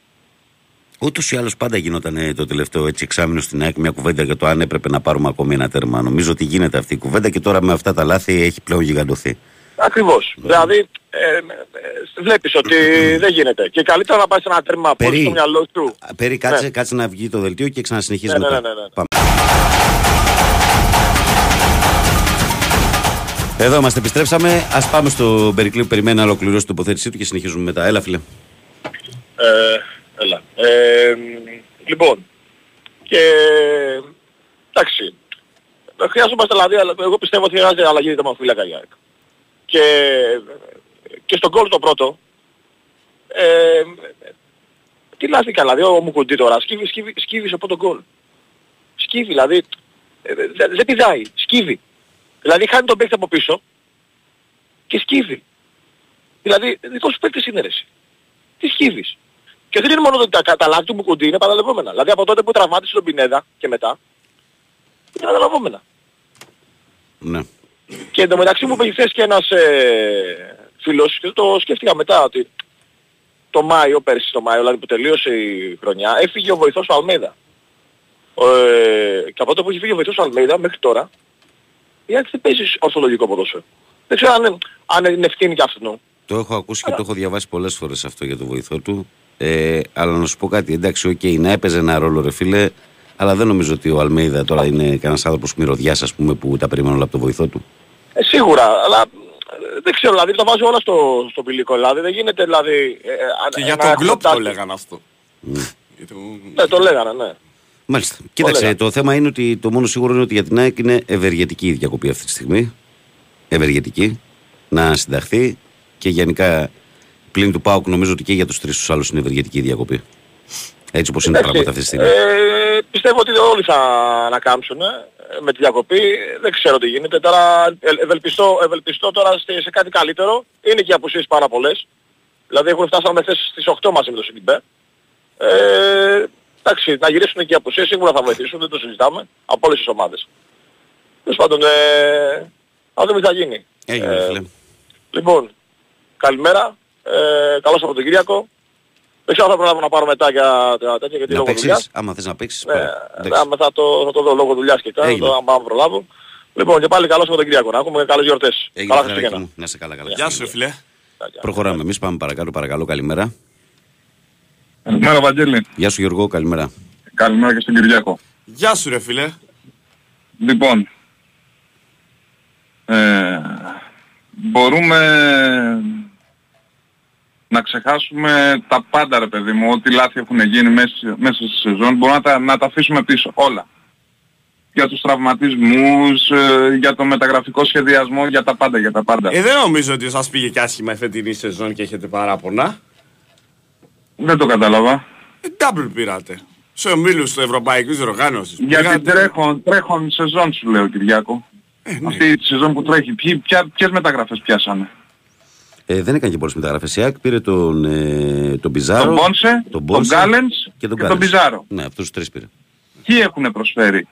Ούτως ή άλλως πάντα γινόταν ε, το τελευταίο έτσι εξάμεινο στην ΑΕΚ μια κουβέντα για το αν έπρεπε να πάρουμε ακόμη ένα τέρμα. Νομίζω ότι γίνεται αυτή η κουβέντα και τώρα με αυτά τα λάθη έχει πλέον γιγαντωθεί. Ακριβώς. Δηλαδή ε, ε, βλέπεις ότι δεν γίνεται. Και καλύτερα να πάει σε ένα τέρμα που Περί. έχει στο μυαλό του. Α, Περί, κάτσε, Ναι. κάτσε να βγει το δελτίο και ξανασυνεχίζει Ναι, ναι, μετά. ναι, ναι, ναι. Πάμε. Εδώ είμαστε, επιστρέψαμε. Α πάμε στο Περικλή που περιμένει να ολοκληρώσει την τοποθέτησή του και συνεχίζουμε μετά. Έλα, φίλε. Ε, έλα. Ε, λοιπόν, και εντάξει, χρειάζομαστε δηλαδή, αλλά εγώ πιστεύω ότι χρειάζεται αλλαγή δημοφύλακα για ΑΕΚ. Και, και στον κόλ το πρώτο, ε, τι λάθηκα δηλαδή ο Μουκουντή τώρα, σκύβει, σκύβει, σκύβει σε πρώτο γκολ. Σκύβει δηλαδή, ε, δεν δεν πηδάει, σκύβει. Δηλαδή χάνει τον παίκτη από πίσω και σκύβει. Δηλαδή δικός σου παίκτης είναι ρε εσύ. Τι σκύβεις. Και δεν είναι μόνο ότι τα, τα λάθη του Μουκουντή είναι παραλαβόμενα. Δηλαδή από τότε που τραυμάτισε τον Πινέδα και μετά, είναι παραλαβόμενα. Ναι. Και εντωμεταξύ μου είπε χθες και ένας ε, φίλος και το σκέφτηκα μετά ότι το Μάιο, πέρσι το Μάιο, δηλαδή που τελείωσε η χρονιά, έφυγε ο βοηθός του Αλμέιδα. Ε, και από τότε που έχει φύγει ο βοηθός του Αλμέιδα μέχρι τώρα, η ΑΕΚ δεν παίζει ορθολογικό ποδόσφαιρο. Δεν ξέρω αν, είναι- αν είναι ευθύνη και αυτού. Το έχω ακούσει και το έχω διαβάσει πολλές φορές αυτό για το βοηθό του. Ε, αλλά να σου πω κάτι, εντάξει, οκ, να έπαιζε ένα ρόλο, ρε φίλε, αλλά δεν νομίζω ότι ο Αλμέιδα τώρα είναι κανένας άνθρωπος μυρωδιάς, ας πούμε, που τα περιμένουν όλα από το βοηθό του. Ε, σίγουρα, αλλά ε, δεν ξέρω, δηλαδή το βάζει όλα στο, στο πηλικό, δηλαδή δεν γίνεται δηλαδή... Ε, ε, Και να για τον έχουμε Κλόπ το τάση. λέγανε αυτό. Για τον- Ναι, το λέγανε, ναι. Μάλιστα. Κοίταξε, λέγα. το θέμα είναι ότι το μόνο σίγουρο είναι ότι για την ΑΕΚ είναι ευεργετική η διακοπή αυτή τη στιγμή. Ευεργετική. Να συνταχθεί και γενικά πλην του ΠΑΟΚ νομίζω ότι και για τους τρεις τους άλλους είναι ευεργετική η διακοπή. Έτσι όπως είναι τα πράγματα αυτή τη στιγμή. Ε, πιστεύω ότι όλοι θα ανακάμψουν ε, με τη διακοπή. Δεν ξέρω τι γίνεται. Τώρα ε, ευελπιστώ, ευελπιστώ τώρα σε, σε κάτι καλύτερο. Είναι και οι απουσίες πάρα πολλές. Δηλαδή έχουν φτάσει χθες στις 8 μαζί με το Σιντιμπέ. Ε, εντάξει, να γυρίσουν και οι απουσίες σίγουρα θα βοηθήσουν, δεν το συζητάμε, από όλες τις ομάδες. Τέλος πάντων, ε, να δούμε τι θα γίνει. Έγινε, Ε, φίλε. Λοιπόν, καλημέρα. Ε, καλό Σαββατοκύριακο. Δεν ξέρω αν θα προλάβω να πάρω μετά για τα τέτοια γιατί Να λόγω δουλειάς. παίξει, άμα θες να παίξεις. Ναι, άμα θα το, θα το δω λόγω δουλειάς και κάτι, Έγινε. το, άμα προλάβω. Λοιπόν, και πάλι καλό Σαββατοκύριακο. Να έχουμε καλές γιορτές. Έγινε, Καλά φιλαράκι Χριστούγεννα. μου. Να σε καλά, καλά. Γεια σου ρε φίλε. Προχωράμε. Εμείς πάμε παρακάτω, παρακαλώ. Καλημέρα. Καλημέρα Βαγγέλη. Γεια σου Γιώργο, καλημέρα. Καλημέρα και στον Κυριάκο. Γεια σου ρε φίλε. Λοιπόν, ε, μπορούμε να ξεχάσουμε τα πάντα ρε παιδί μου, ό,τι λάθη έχουν γίνει μέσα, μέσα στη σεζόν, μπορούμε να τα, να τα αφήσουμε πίσω όλα. Για τους τραυματισμούς, ε, για το μεταγραφικό σχεδιασμό, για τα πάντα, για τα πάντα. Ε, δεν νομίζω ότι σας πήγε και άσχημα η φετινή σεζόν και έχετε παράπονα. Δεν το κατάλαβα. Ε, double πήρατε. Σε ομίλους του Ευρωπαϊκού Οργάνωσης. Γιατί Πήγατε- τρέχον, τρέχον σεζόν σου λέω Κυριάκο. Ε, ναι. Αυτή τη σεζόν που τρέχει, ποιοι, ποια, ποιες μεταγραφές πιάσανε; Ε, δεν έκανε και πολλές μεταγραφές. Η ΑΕΚ πήρε τον, ε, τον Πιζάρο, Τον Μπόνσε, τον Μπόνσε Γκάλενς και τον, και τον Γκάλενς. Πιζάρο. Ναι, αυτούς τους τρεις πήρε. Ποιοι έχουν προσφέρει;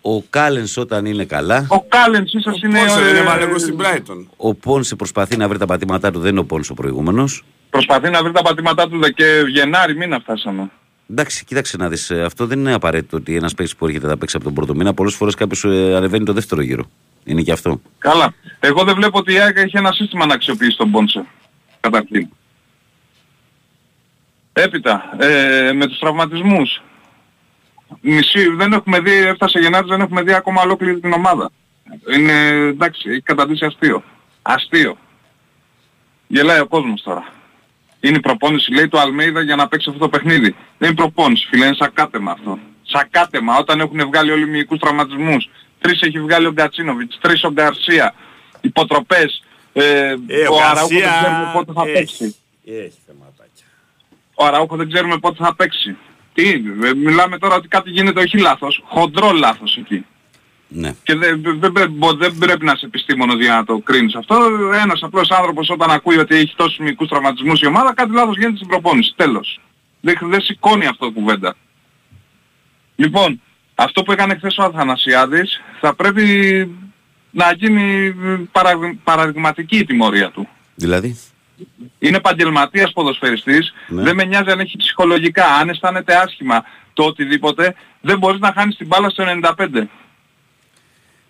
Ο Κάλενς όταν είναι καλά, Ο Κάλενς ίσως Ο είναι... Πόνσε δεν ε, είναι μαλακός στην Brighton. ο Πόνσε προσπαθεί να βρει τα πατήματά του, δεν είναι ο Πόνσε ο προηγούμενος. Προσπαθεί να βρει τα πατήματά του δε και Γενάρη μήνα φτάσαμε. Εντάξει, κοίταξε να δεις, ε, αυτό δεν είναι απαραίτητο ότι ένας παίκτης που έρχεται να παίξει από τον πρώτο μήνα, πολλές φορές κάποιος ε, ανεβαίνει το δεύτερο γύρο. Είναι και αυτό. Καλά. Εγώ δεν βλέπω ότι η ΑΕΚ έχει ένα σύστημα να αξιοποιήσει τον Πόνσε. Καταρχήν. Έπειτα, ε, με τους τραυματισμούς. Μισή, δεν έχουμε δει, έφτασε Γενάρης, δεν έχουμε δει ακόμα ολόκληρη την ομάδα. Είναι, εντάξει, έχει καταντήσει αστείο. Αστείο. Γελάει ο κόσμος τώρα. Είναι η προπόνηση, λέει, του Αλμέιδα για να παίξει αυτό το παιχνίδι. Δεν είναι προπόνηση, φίλε, είναι σακάτεμα αυτό. Σακάτεμα, όταν έχουν βγάλει όλοι οι μυϊκούς τραυματισμούς. Τρεις έχει βγάλει ο Γκατσίνοβιτς, τρεις ο Γκαρσία. Υποτροπές. Ε, Ε, ο ο Αραούχο δεν Γκαρσία ξέρουμε πότε θα έχει. παίξει. Έχει θεματάκια. Ο Αραούχο δεν ξέρουμε πότε θα παίξει. Τι, ε, μιλάμε τώρα ότι κάτι γίνεται όχι λάθος, χοντρό λάθος εκεί. Ναι. Και δεν, δεν, δεν, μπο- δεν πρέπει να είσαι επιστήμονος για να το κρίνεις αυτό. Ένας απλός άνθρωπος όταν ακούει ότι έχει τόσους μικρούς τραυματισμούς η ομάδα, κάτι λάθος γίνεται στην προπόνηση. Τέλος. Δεν, δεν σηκώνει αυτό κουβέντα. Λοιπόν, αυτό που έκανε χθες ο Αθανασιάδης θα πρέπει να γίνει παραδειγ- παραδειγματική η τιμωρία του. Δηλαδή, Είναι επαγγελματίας ποδοσφαιριστής, Ναι. δεν με νοιάζει αν έχει ψυχολογικά, αν αισθάνεται άσχημα το οτιδήποτε, δεν μπορείς να χάνεις την μπάλα στο 95.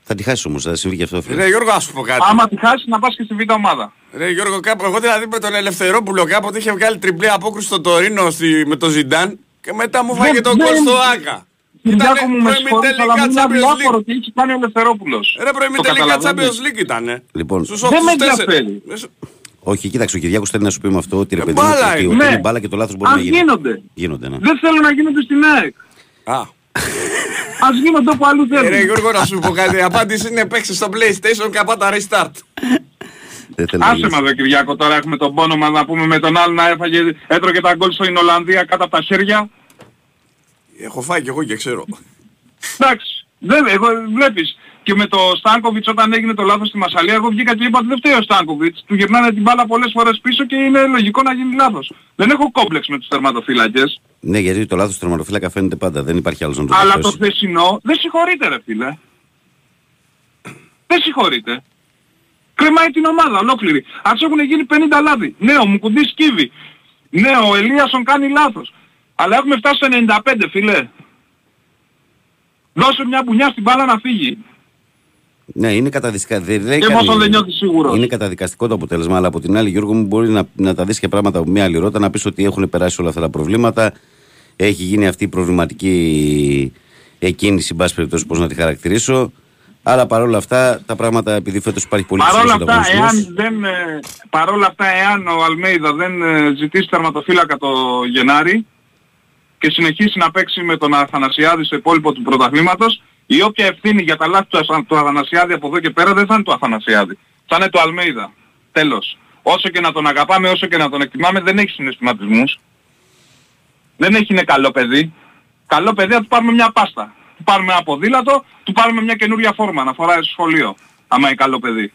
θα τη χάσεις όμως, θα συμβεί και αυτό. φίλε. Ρε Γιώργο, ας σου πω κάτι. Άμα τη χάσεις να πας και στη β' ομάδα. Ρε Γιώργο, κάπου, εγώ δηλαδή με τον Ελευθερόπουλο κάποτε είχε βγάλει τριπλή απόκριση στο Τωρίνο στη, με τον Ζιντάν και μετά μου φάγε Δεν- τον δεν- κόλ στο Άκα. Κυριάκο μου με συγχωρείς, αλλά προημιτελικά μου είναι Champions αδιάφορο League. τι έχει κάνει ο Ελευθερόπουλος. Ρε Το προημιτελικά καταλαβαίνεις. Champions League ήτανε. Λοιπόν, Στους Δεν όποιους με τέσσερις. ενδιαφέρει. Ε, σου- όχι, κοίταξε, ο Κυριάκος θέλει να σου πει με αυτό ότι ρε Ε, παιδί μου, μπάλα ότι, είναι. ότι Ναι. είναι μπάλα και το λάθος μπορεί Ας να γίνει. γίνονται. Γίνονται, ναι. Δεν θέλω να γίνονται στην ΑΕΚ. Α. Ας γίνονται όπου αλλού Ε, Ρε θέλουν. Γιώργο, να σου πω κάτι. Η απάντηση είναι παίξει στο PlayStation και πάτα restart. Δεν θέλω να Άσε γίνεις. μας ρε Κυριάκο, τώρα έχουμε τον πόνο μας να πούμε με τον άλλο να έφαγε, έτρωγε τα γκολ στην Ολλανδία κάτω από τα χέρια. Έχω φάει κι εγώ και ξέρω. Εντάξει, δεν, εγώ βλέπεις. Και με το Στάνκοβιτς όταν έγινε το λάθος στη Μασαλία, εγώ βγήκα και είπα ότι δεν φταίει ο Στάνκοβιτς. Του γυρνάνε την μπάλα πολλές φορές πίσω και είναι λογικό να γίνει λάθος. Δεν έχω κόμπλεξ με τους τερματοφύλακες. Ναι, γιατί το λάθος του τερματοφύλακα φαίνεται πάντα. Δεν υπάρχει άλλος να το Αλλά το διορθώσει. χθεσινό δεν συγχωρείται ρε φίλε. Δεν συγχωρείται. Κρεμάει την ομάδα ολόκληρη. Ας έχουν γίνει 50 λάθη. Ναι, ο Μουκουντής σκύβει. Ναι, ο Ελίασον κάνει λάθος. Αλλά έχουμε φτάσει στο 95 φίλε. Δώσε μια μπουνιά στην μπάλα να φύγει. Ναι, είναι καταδικαστικό. Δεν, δεν Και κάνει- εφόσον δεν νιώθεις σίγουρος. Είναι καταδικαστικό το αποτέλεσμα, αλλά από την άλλη, Γιώργο μου, μπορεί να, να τα δεις και πράγματα από μια άλλη ρότα, να πεις ότι έχουν περάσει όλα αυτά τα προβλήματα. Έχει γίνει αυτή η προβληματική εκκίνηση, εν πάση περιπτώσει, πώς να τη χαρακτηρίσω. Αλλά παρόλα αυτά, τα πράγματα, επειδή φέτος υπάρχει πολύ Παρόλα ψηλός αυτά, ανταγωνισμός, εάν, δεν, ε, παρόλα αυτά, εάν ο Αλμέιδα δεν ε, ζητήσει τερματοφύλακα το Γενάρη και συνεχίσει να παίξει με τον Αθανασιάδη στο υπόλοιπο του πρωταθλήματος, η όποια ευθύνη για τα λάθη του, Αθα- του Αθανασιάδη από εδώ και πέρα δεν θα είναι του Αθανασιάδη. Θα είναι του Αλμέιδα. Τέλος. Όσο και να τον αγαπάμε, όσο και να τον εκτιμάμε, δεν έχει συναισθηματισμούς. Δεν έχει είναι καλό παιδί. Καλό παιδί θα του πάρουμε μια πάστα. Του πάρουμε ένα ποδήλατο, του πάρουμε μια καινούρια φόρμα να φοράει στο σχολείο. Άμα είναι καλό παιδί.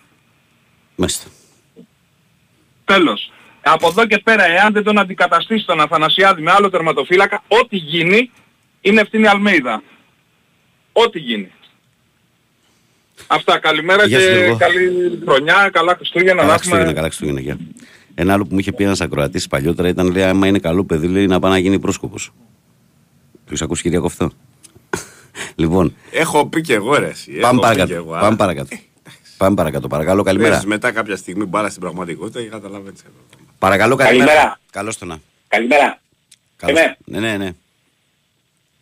Μάλιστα. Τέλος. Από εδώ και πέρα, εάν δεν τον αντικαταστήσει τον Αθανασιάδη με άλλο τερματοφύλακα, ό,τι γίνει είναι ευθύνη Αλμέιδα. Ό,τι γίνει. Αυτά. Καλημέρα Γεια σου, και Γιώργο. καλή χρονιά, καλά Χριστούγεννα. Καλά να Χριστούγεννα, έχουμε- καλά Χριστούγεννα. γεια. Ένα άλλο που μου είχε πει ένας ακροατής παλιότερα ήταν: λέει, Άμα είναι καλό παιδί, λέει να πάει να γίνει πρόσκοπος. Το έχεις ακούσει, Κυριακό αυτό. [LAUGHS] λοιπόν, Έχω πει και εγώ ρε εσύ. πάμε Έχω πει και παρακάτω. εγώ, Πάμε αλλά- παρακάτω. Πάμε παρακάτω, παρακαλώ, καλημέρα. Παίζεις μετά κάποια στιγμή μπάλα στην πραγματικότητα και καταλαβαίνεις. Παρακαλώ, καλημέρα. Καλημέρα. Καλώς το να. Καλημέρα. Καλώς. Είμαι. Ναι, ναι, ναι.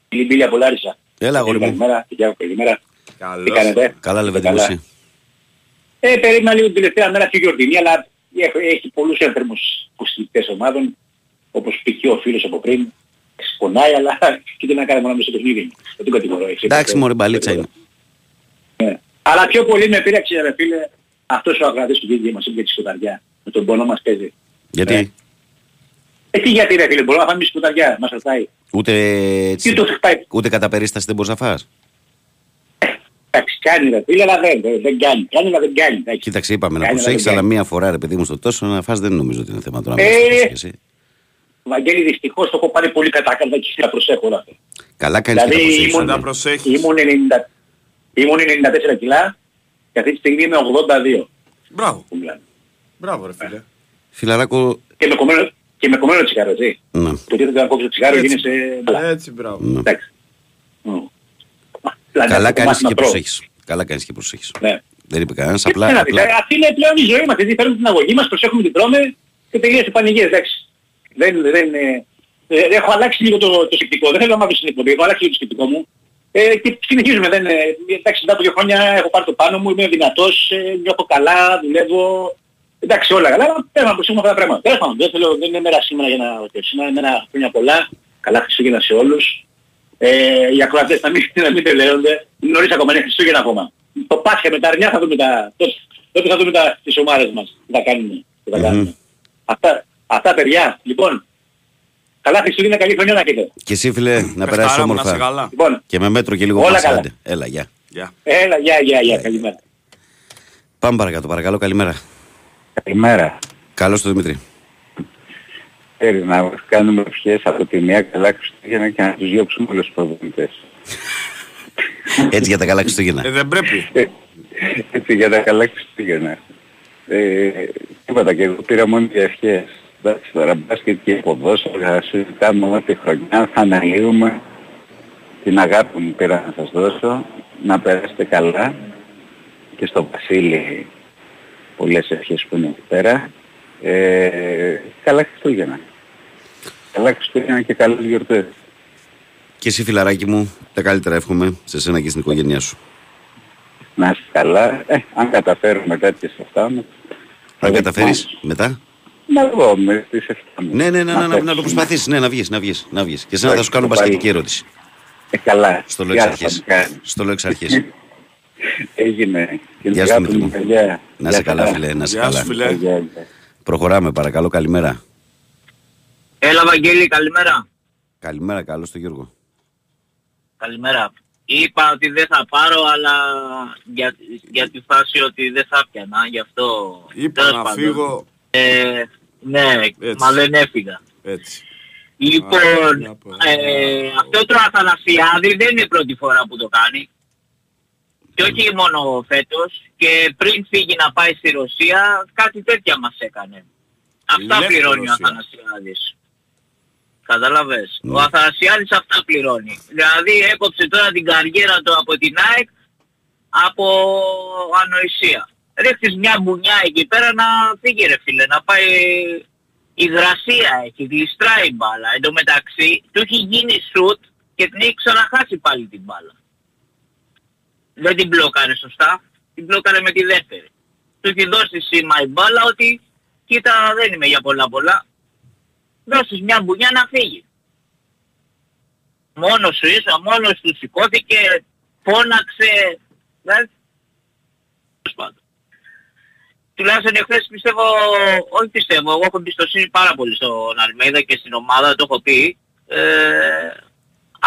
Φίλη Μπίλια από Λάρισα. Έλα, αγόρι μου. Καλημέρα. Γεια, καλημέρα. Τι Καλώς. κάνετε; Καλά, Είστε Λεβέντη μου, εσύ. Ε, περίμενα λίγο την τελευταία μέρα πιο γιορτινή, αλλά έχει, έχει πολλούς ένθερμους υποστηρικτές ομάδων, όπως π.χ. ο φίλος από πριν. Σπονάει, αλλά [LAUGHS] και τι να κάνει μόνο μέσα στο παιχνίδι. Δεν την κατηγορώ. Εντάξει, μωρή μπαλίτσα είναι. Ναι. Αλλά πιο πολύ με πήραξε, ρε φίλε, αυτός ο αγραδής του Γίγη μας είπε τη σκοταριά. Με τον πόνο μας παίζει. Γιατί; Ε, ε, τι γιατί ρε φίλε, μπορούμε να φάμε σκοταριά, μας ρωτάει. Ούτε, έτσι, Τι το χτυπάει; ούτε κατά περίσταση δεν μπορείς να φας. Εντάξει, κάνει ρε φίλε, αλλά δεν, δεν, δεν κάνει. Κάνει, αλλά δεν κάνει. εντάξει. Κοίταξε, είπαμε να Κάνει, αλλά προσέχεις, δεν αλλά κάνει. μία φορά ρε παιδί μου στο τόσο να φας δεν νομίζω ότι είναι θέμα τώρα. να Ε, μην προσέχεις και εσύ. Βαγγέλη, δυστυχώς το έχω πάρει πολύ κατά κατά και να προσέχω όλα αυτά. Καλά κάνεις και τα Δηλαδή, προσέχεις. ήμουν- Να ναι. προσέχεις. Ήμουν 90, ήμουν 94 κιλά και αυτή τη στιγμή είμαι 82 Μπράβο. που μιλάμε. Μπράβο ρε φίλε. Φιλαράκο, Και με κομμένο, και με κομμένο τσιγάρο, έτσι. ναι. Το τι να κόψει το τσιγάρο Έτσι. γίνεσαι... μπλα. Έτσι μπράβο. ναι. Εντάξει. Μμ. Δηλαδή, Καλά αυτό το κάνεις μάθημα και τρώω. προσέχεις. Καλά κάνεις και προσέχεις. Ναι. Δεν είπε κανένας, Και απλά... τι να δεις, απλά- ε, Αυτή είναι πλέον η ζωή μας. Δηλαδή παίρνουμε την αγωγή μας, προσέχουμε την τρώμε και τελείωσε η πανηγύρια. Εντάξει. Δεν, δεν, ε, ε, έχω αλλάξει λίγο το, το σκεπτικό. Δεν θέλω να μάθω στην εκπομπή. Έχω αλλάξει λίγο το σκεπτικό μου. Ε, και συνεχίζουμε. Δεν, ε, εντάξει, μετά από δύο χρόνια έχω πάρει το πάνω μου, είμαι δυνατός, ε, νιώθω καλά, δουλεύω. Εντάξει, όλα καλά, αλλά πρέπει να προσέχουμε αυτά τα πράγματα. Τέλος πάντων, δεν, θέλω, δεν είναι μέρα σήμερα για να σήμερα είναι μέρα χρόνια πολλά. Καλά Χριστούγεννα σε όλους. Ε, οι ακροατές να μην, να μην τελέονται. Νωρίς ακόμα, είναι Χριστούγεννα ακόμα. Το Πάσχα με τα αρνιά θα δούμε τα... τότε- Τότε θα δούμε τα, τις ομάδες μας. Τι θα κάνουμε. Τι θα Μμμ. κάνουμε. Αυτά, αυτά παιδιά. Λοιπόν, καλά Χριστούγεννα, καλή χρονιά να έχετε. Και εσύ φίλε, να περάσεις Πεχτάρα μου, να είσαι όμορφα. καλά. Λοιπόν, Και με μέτρο και λίγο Όλα μασάντε. καλά. Έλα, γεια. Γεια. έλα, γεια, γεια, γεια, καλημέρα. Πάμε παρακάτω, παρακαλώ, καλημέρα. Καλημέρα. Καλώς το Δημήτρη. Θέλει να κάνουμε ευχές από τη μία καλά Χριστούγεννα και να τους διώξουμε όλους τους προπονητές. Έτσι για τα καλά Χριστούγεννα. Ε, δεν πρέπει. Ε, Έτσι για τα καλά Χριστούγεννα. Ε, τίποτα και εγώ πήρα μόνο για ευχές. Εντάξει τώρα μπάσκετ και ποδόσφαιρο θα συζητάμε όλη τη χρονιά, θα αναλύουμε την αγάπη μου πήρα να σας δώσω, να περάσετε καλά και στο Βασίλη πολλές ευχές που είναι εκεί πέρα. Ε, καλά Χριστούγεννα. Καλά Χριστούγεννα και καλές γιορτές. Και εσύ φιλαράκι μου, τα καλύτερα εύχομαι σε σένα και στην οικογένειά σου. Να είστε καλά. Ε, αν καταφέρουμε κάτι σε αυτά μας. θα Αν δοκιμάσω. καταφέρεις μετά; Να δω με τις 7 μου. Ναι, ναι, ναι, ναι, να, να, παίξουμε. το προσπαθήσεις. Ναι, να βγεις, να βγεις, να βγεις. Και εσένα θα Εντάξει, σου κάνω το πάλι. μπασκετική ερώτηση. Ε, καλά. Στο λέω εξ Γεια αρχής. σας, κάνει. Στο λέω εξ αρχής. Έγινε. Και Γεια σου, αγάπη Δημήτρη μου, μου. παιδιά. Να είσαι Γεια καλά, χαρά. φίλε, να είσαι Γεια σου, καλά. φίλε. Γεια, γεια. Προχωράμε, παρακαλώ, καλημέρα. Έλα Βαγγέλη, καλημέρα. Καλημέρα, καλώς το Γιώργο. Καλημέρα. Είπα ότι δεν θα πάρω, αλλά για, για τη φάση ότι δεν θα πιανα, γι' αυτό... Είπα τέλος να πάντων. φύγω Ε, ναι, Έτσι. μα δεν έφυγα. έτσι. Λοιπόν, να πω. ε, αυτό το Αθανασιάδη δεν είναι η πρώτη φορά που το κάνει. Και όχι μόνο φέτος. Και πριν φύγει να πάει στη Ρωσία, κάτι τέτοια μας έκανε. Αυτά Ελεύθερη πληρώνει ο Ρωσία. Αθανασιάδης. Καταλαβες. Ναι. Ο Αθανασιάδης αυτά πληρώνει. Δηλαδή έκοψε τώρα την καριέρα του από την ΑΕΚ από ανοησία. Ρίχνεις μια μπουνιά εκεί πέρα να φύγει ρε φίλε, να πάει υγρασία έχει, γλιστράει η μπάλα. Εν τω μεταξύ του έχει γίνει σουτ και την έχει ξαναχάσει πάλι την μπάλα. Δεν την μπλόκαρε σωστά, την μπλόκαρε με τη δεύτερη. Του έχει δώσει σήμα η μπάλα ότι κοίτα δεν είμαι για πολλά πολλά. Δώσεις μια μπουνιά να φύγει. Μόνος σου είσαι, μόνος του σηκώθηκε, φώναξε. Δηλαδή, τέλος πάντων. Τουλάχιστον εχθές πιστεύω, όχι πιστεύω, εγώ έχω εμπιστοσύνη πάρα πολύ στον Αλμέιδα και στην ομάδα, το έχω πει. Ε,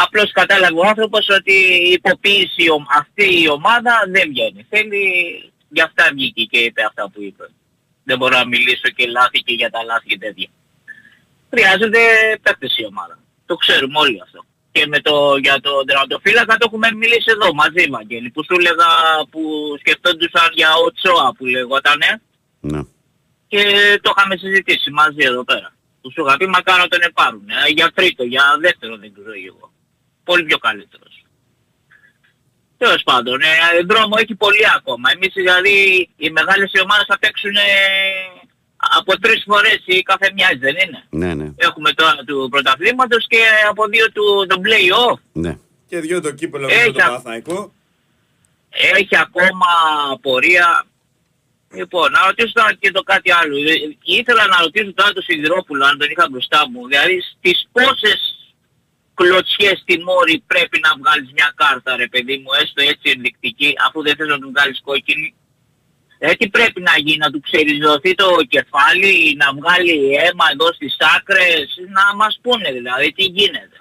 απλώς κατάλαβε ο άνθρωπος ότι η υποποίηση ο- αυτή η ομάδα δεν βγαίνει. Θέλει, γι' αυτά βγήκε και είπε αυτά που είπε. Δεν μπορώ να μιλήσω και λάθη και για τα λάθη και τέτοια. Χρειάζεται παίκτες η ομάδα. Το ξέρουμε όλοι αυτό. Και με το, για τον τερματοφύλακα το έχουμε μιλήσει εδώ μαζί Βαγγέλη. Που σου έλεγα που σκεφτόντουσαν για ο Τσόα που λεγότανε Ναι. και το είχαμε συζητήσει μαζί εδώ πέρα. Που σου είχα πει μακάρι να τον επάρουν. Ε, για τρίτο, για δεύτερο δεν ξέρω εγώ. Πολύ πιο καλύτερος. Τέλος πάντων, ε, δρόμο έχει πολύ ακόμα. Εμείς δηλαδή οι μεγάλες οι ομάδες θα παίξουν ε, από τρεις φορές η κάθε μια δεν είναι; Ναι, ναι, Έχουμε τώρα του πρωταθλήματος και από δύο του τον play-off. ναι. Και δυο το κύπελο Έχει με το α- Παναθηναϊκό. Έχει ακόμα πορεία Λοιπόν, να ρωτήσω τώρα και το κάτι άλλο. Ε, Ήθελα να ρωτήσω τώρα τον Σιδηρόπουλο, αν τον είχα μπροστά μου. Δηλαδή, στις πόσες κλωτσιές στη Μόρη πρέπει να βγάλεις μια κάρτα, ρε παιδί μου, έστω έτσι ενδεικτική, αφού δεν θες να του βγάλεις κόκκινη. Ε, τι πρέπει να γίνει, να του ξεριζωθεί το κεφάλι, να βγάλει αίμα εδώ στις άκρες, να μας πούνε δηλαδή τι γίνεται.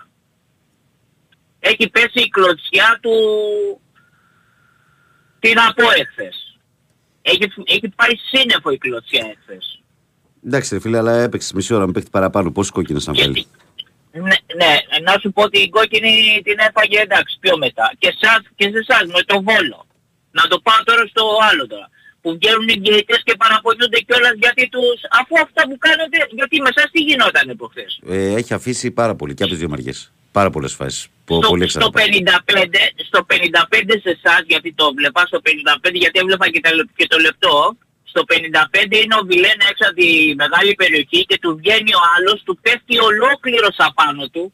Έχει πέσει η κλωτσιά του, τι να πω εχθές. Έχει, έχει πάει σύννεφο η κλωτσιά εχθές. Εντάξει, ρε φίλε, αλλά έπαιξες μισή ώρα με παίχτη παραπάνω. Πόσοι κόκκινες να Γιατί, βγάλεις; Ναι, ναι, να σου πω ότι η κόκκινη την έφαγε εντάξει πιο μετά. Και, σας, και σε εσάς με το βόλο. Να το πάω τώρα στο άλλο τώρα. Που βγαίνουν οι διαιτητές και παραπονιούνται κιόλας γιατί τους... Αφού αυτά που κάνετε, γιατί με εσάς τι γινόταν προχθές. Ε, έχει αφήσει πάρα πολύ και από τις δύο μεριές. Πάρα πολλές φάσεις. Στο, Πολύ στο, εξαρτάται. 55, στο 55 σε εσάς, γιατί το βλέπα στο 55, γιατί έβλεπα και, τα, λε- και το λεπτό, στο 55 είναι ο Βιλέν έξω από τη μεγάλη περιοχή και του βγαίνει ο άλλος, του πέφτει ολόκληρος απάνω του,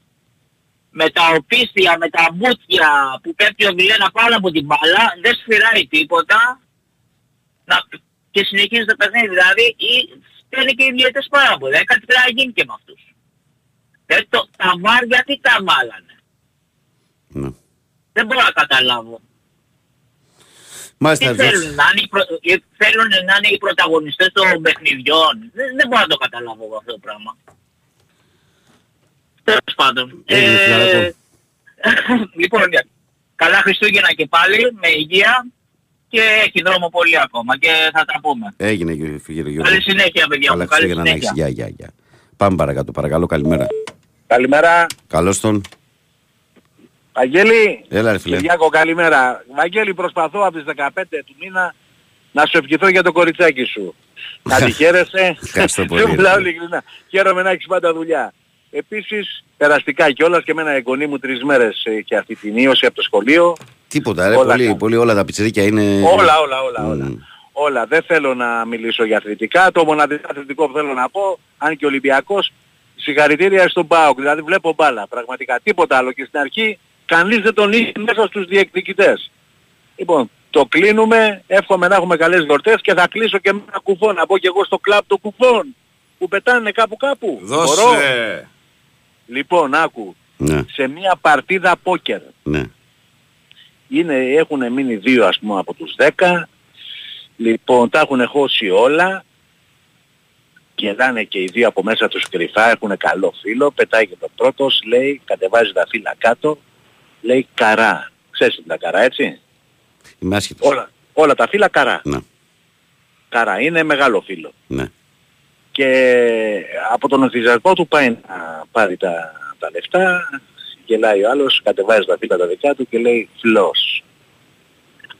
με τα οπίστια, με τα μπούτια που πέφτει ο Βιλέν απάνω από την μπάλα, δεν σφυράει τίποτα να, και συνεχίζει το παιχνίδι. Δηλαδή, ή στέλνει και οι διαιτές πάρα πολύ. Ε, κάτι πρέπει να γίνει και με αυτούς. Ε, το, τα βάρια τι τα βάλανε. Ναι. Δεν μπορώ να καταλάβω. Τι Μάλιστα, θέλουν, Τζότς. να είναι, οι προ... ε, θέλουν να είναι οι πρωταγωνιστές των παιχνιδιών. Δεν, δεν μπορώ να το καταλάβω εγώ αυτό το πράγμα. Τέλος πάντων. Έγινε, φιλαράκο. λοιπόν, [LAUGHS] καλά Χριστούγεννα και πάλι, με υγεία και έχει δρόμο πολύ ακόμα και θα τα πούμε. Έγινε, κύριε κύριε Γιώργο. Καλή συνέχεια, παιδιά μου. Καλά Καλή Χριστούγεννα να έχεις. συνέχεια. Γεια, γεια, γεια. Πάμε παρακάτω, παρακαλώ, καλημέρα. Καλημέρα. Καλώς τον. Βαγγέλη, Έλα, ρε φίλε. Κυριάκο, καλημέρα. Βαγγέλη, προσπαθώ από τις 15 του μήνα να σου ευχηθώ για το κοριτσάκι σου. [LAUGHS] να τη χαίρεσαι. Ευχαριστώ [LAUGHS] πολύ, Δεν ρε μιλάω φίλε. ειλικρινά. Χαίρομαι να έχεις πάντα δουλειά. Επίσης, περαστικά κιόλας και με ένα εγγονή μου τρεις μέρες ε, και αυτή την ίωση από το σχολείο. Τίποτα, ρε, Όλα πολύ, καλά. πολύ, όλα τα πιτσιρίκια είναι... Όλα, όλα, όλα, όλα. Μμ. Όλα. Δεν θέλω να μιλήσω για αθλητικά. Το μοναδικό αθλητικό που θέλω να πω, αν και Ολυμπιακός, συγχαρητήρια στον ΠΑΟΚ. Δηλαδή βλέπω μπάλα. Πραγματικά τίποτα άλλο. Και στην αρχή κανείς δεν τον είχε μέσα στους διεκδικητές. Λοιπόν, το κλείνουμε. Εύχομαι να έχουμε καλές γιορτές και θα κλείσω και με ένα κουφό. Να μπω και εγώ στο κλαμπ των κουφών που πετάνε κάπου κάπου. Μπορώ; Δώσε. Λοιπόν, άκου. Ναι, Σε μια παρτίδα πόκερ ναι. είναι, έχουν μείνει δύο ας πούμε από τους 10. Λοιπόν, τα έχουν χώσει όλα. Γελάνε και οι δύο από μέσα τους κρυφά, έχουν καλό φίλο. Πετάει και το πρώτος, λέει, κατεβάζει τα φύλλα κάτω. Λέει καρά. Ξέρεις τι είναι τα καρά, έτσι; Είμαι άσχετος. Όλα, όλα τα φύλλα καρά. Ναι, Καρά, είναι μεγάλο φίλο. ναι. Και από τον ενθουσιασμό του πάει να πάρει τα, τα λεφτά. Γελάει ο άλλος, κατεβάζει τα φύλλα τα δικά του και λέει φλός.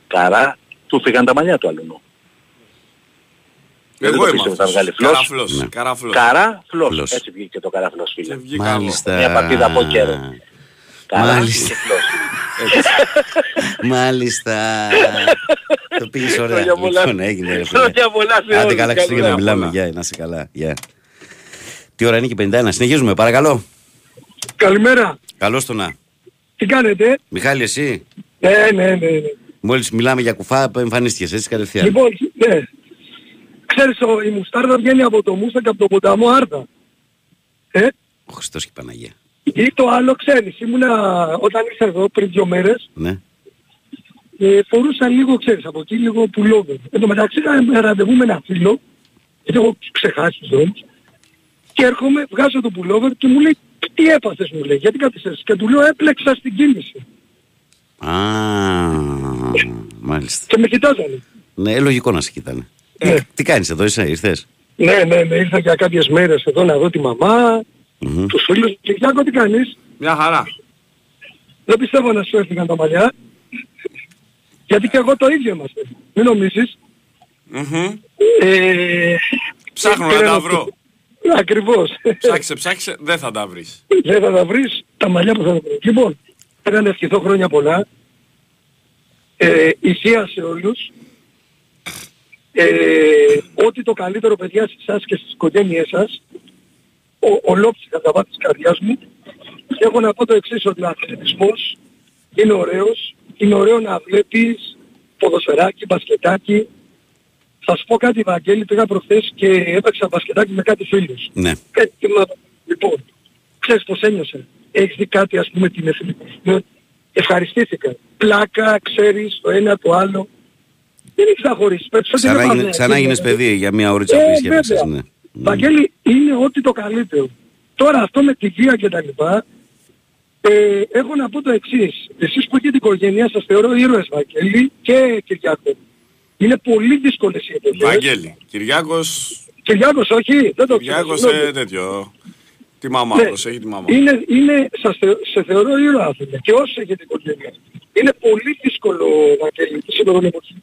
Καρά, του φύγαν τα μαλλιά του αλλού. Δεν Εγώ το είμαι πίστευα θα αυτός. βγάλει φλός; Καραφλός. Ναι. Καραφλός. Καρά, φλός. Φλός. Έτσι βγήκε το καρά φλός Και φίλε. βγήκα εγώ. Μάλιστα. Μια παρτίδα πόκερ. Καρά Μάλιστα. και φλός. Μάλιστα. Το πήγες ωραία. Χρόνια πολλά. Λοιπόν, έγινε. ρε φίλε. Χρόνια πολλά σε Άντε όλους. καλά Χριστούγεννα Καλημέρα, μιλάμε. πολλά. Γεια, να είσαι καλά. Γεια. Τι ώρα είναι και 51. Συνεχίζουμε, παρακαλώ. Καλημέρα. Καλώς το να. Τι κάνετε; Μιχάλη, εσύ; Ναι, ναι, ναι. ναι. Μόλις μιλάμε για κουφά, εμφανίστηκες έτσι κατευθείαν. Λοιπόν, ναι. Ξέρεις, ο, η μουστάρδα βγαίνει από το μουστά και από το ποταμό Άρτα. Ε, Ο Χριστός και η Παναγία. Ή το άλλο ξέρεις, ήμουνα όταν ήρθα εδώ πριν δύο μέρες, Ναι. ε, φορούσα λίγο, ξέρεις, από εκεί λίγο πουλόβερ. Εν τω μεταξύ είχα ραντεβού με ένα φίλο, γιατί έχω ξεχάσει τους δρόμους, και έρχομαι, βγάζω το πουλόβερ και μου λέει, τι έπαθες μου λέει, γιατί καθυστέρησες. Και του λέω, έπλεξα στην κίνηση. Α, μάλιστα. Και με κοιτάζανε. Ναι, λογικό να σε κοιτάνε. Ναι. Τι κάνεις εδώ, είσαι, ήρθες; Ναι, ναι, ναι, ήρθα για κάποιες μέρες εδώ να δω τη μαμά, Μμμ. τους φίλους. Και Γιάκο τι κάνεις; Μια χαρά. Δεν πιστεύω να σου έφυγαν τα μαλλιά. Γιατί και εγώ το ίδιο είμαστε. Μην νομίζεις. Μμμ. Ε, Ψάχνω πήρα να τα ένα- βρω. Ακριβώς. Ψάξε, ψάξε, δεν θα τα βρεις. Δεν θα τα βρεις τα μαλλιά που θα τα βρεις. Λοιπόν, θέλω να ευχηθώ χρόνια πολλά. Ε, ησυχία σε όλους. Ε, ό,τι το καλύτερο παιδιά σε εσάς και στις οικογένειές σας. Ο, ολόψυχα τα βάθη της καρδιάς μου. Και έχω να πω το εξής ότι ο αθλητισμός είναι ωραίος. Είναι ωραίο να βλέπεις ποδοσφαιράκι, μπασκετάκι. Θα σου πω κάτι Βαγγέλη, πήγα προχθές και έπαιξα μπασκετάκι με κάτι φίλους. Ναι. Κάτι θυμάμαι. Λοιπόν, ξέρεις πώς ένιωσε. Έχεις δει κάτι ας πούμε την εθνική. Ναι, Ευχαριστήθηκα. Πλάκα, ξέρεις, το ένα το άλλο. Δεν έχεις να χωρίσεις. Ξανά, γίνε, ξανά γίνες παιδί για μια ώριτσα Ε, πριν σκέφτεσαι. βέβαια. Ναι. Βαγγέλη, είναι ό,τι το καλύτερο. Τώρα αυτό με τη βία και τα λοιπά, ε, έχω να πω το εξής. Εσείς που έχετε οικογένεια σας θεωρώ ήρωες Βαγγέλη και Κυριάκο. Είναι πολύ δύσκολες οι εποχές. Βαγγέλη. Κυριάκος, Κυριάκος όχι, δεν το ξέρω. Κυριάκος συγγνώμη. ε, τέτοιο. Τη μαμά, Ναι. προσέχει τη μαμά. Είναι, είναι, σας θε, σε θεωρώ ήρωα φίλε. Και όσοι έχετε οικογένεια. Είναι πολύ δύσκολο Βαγγέλη τη σύντομη εποχή.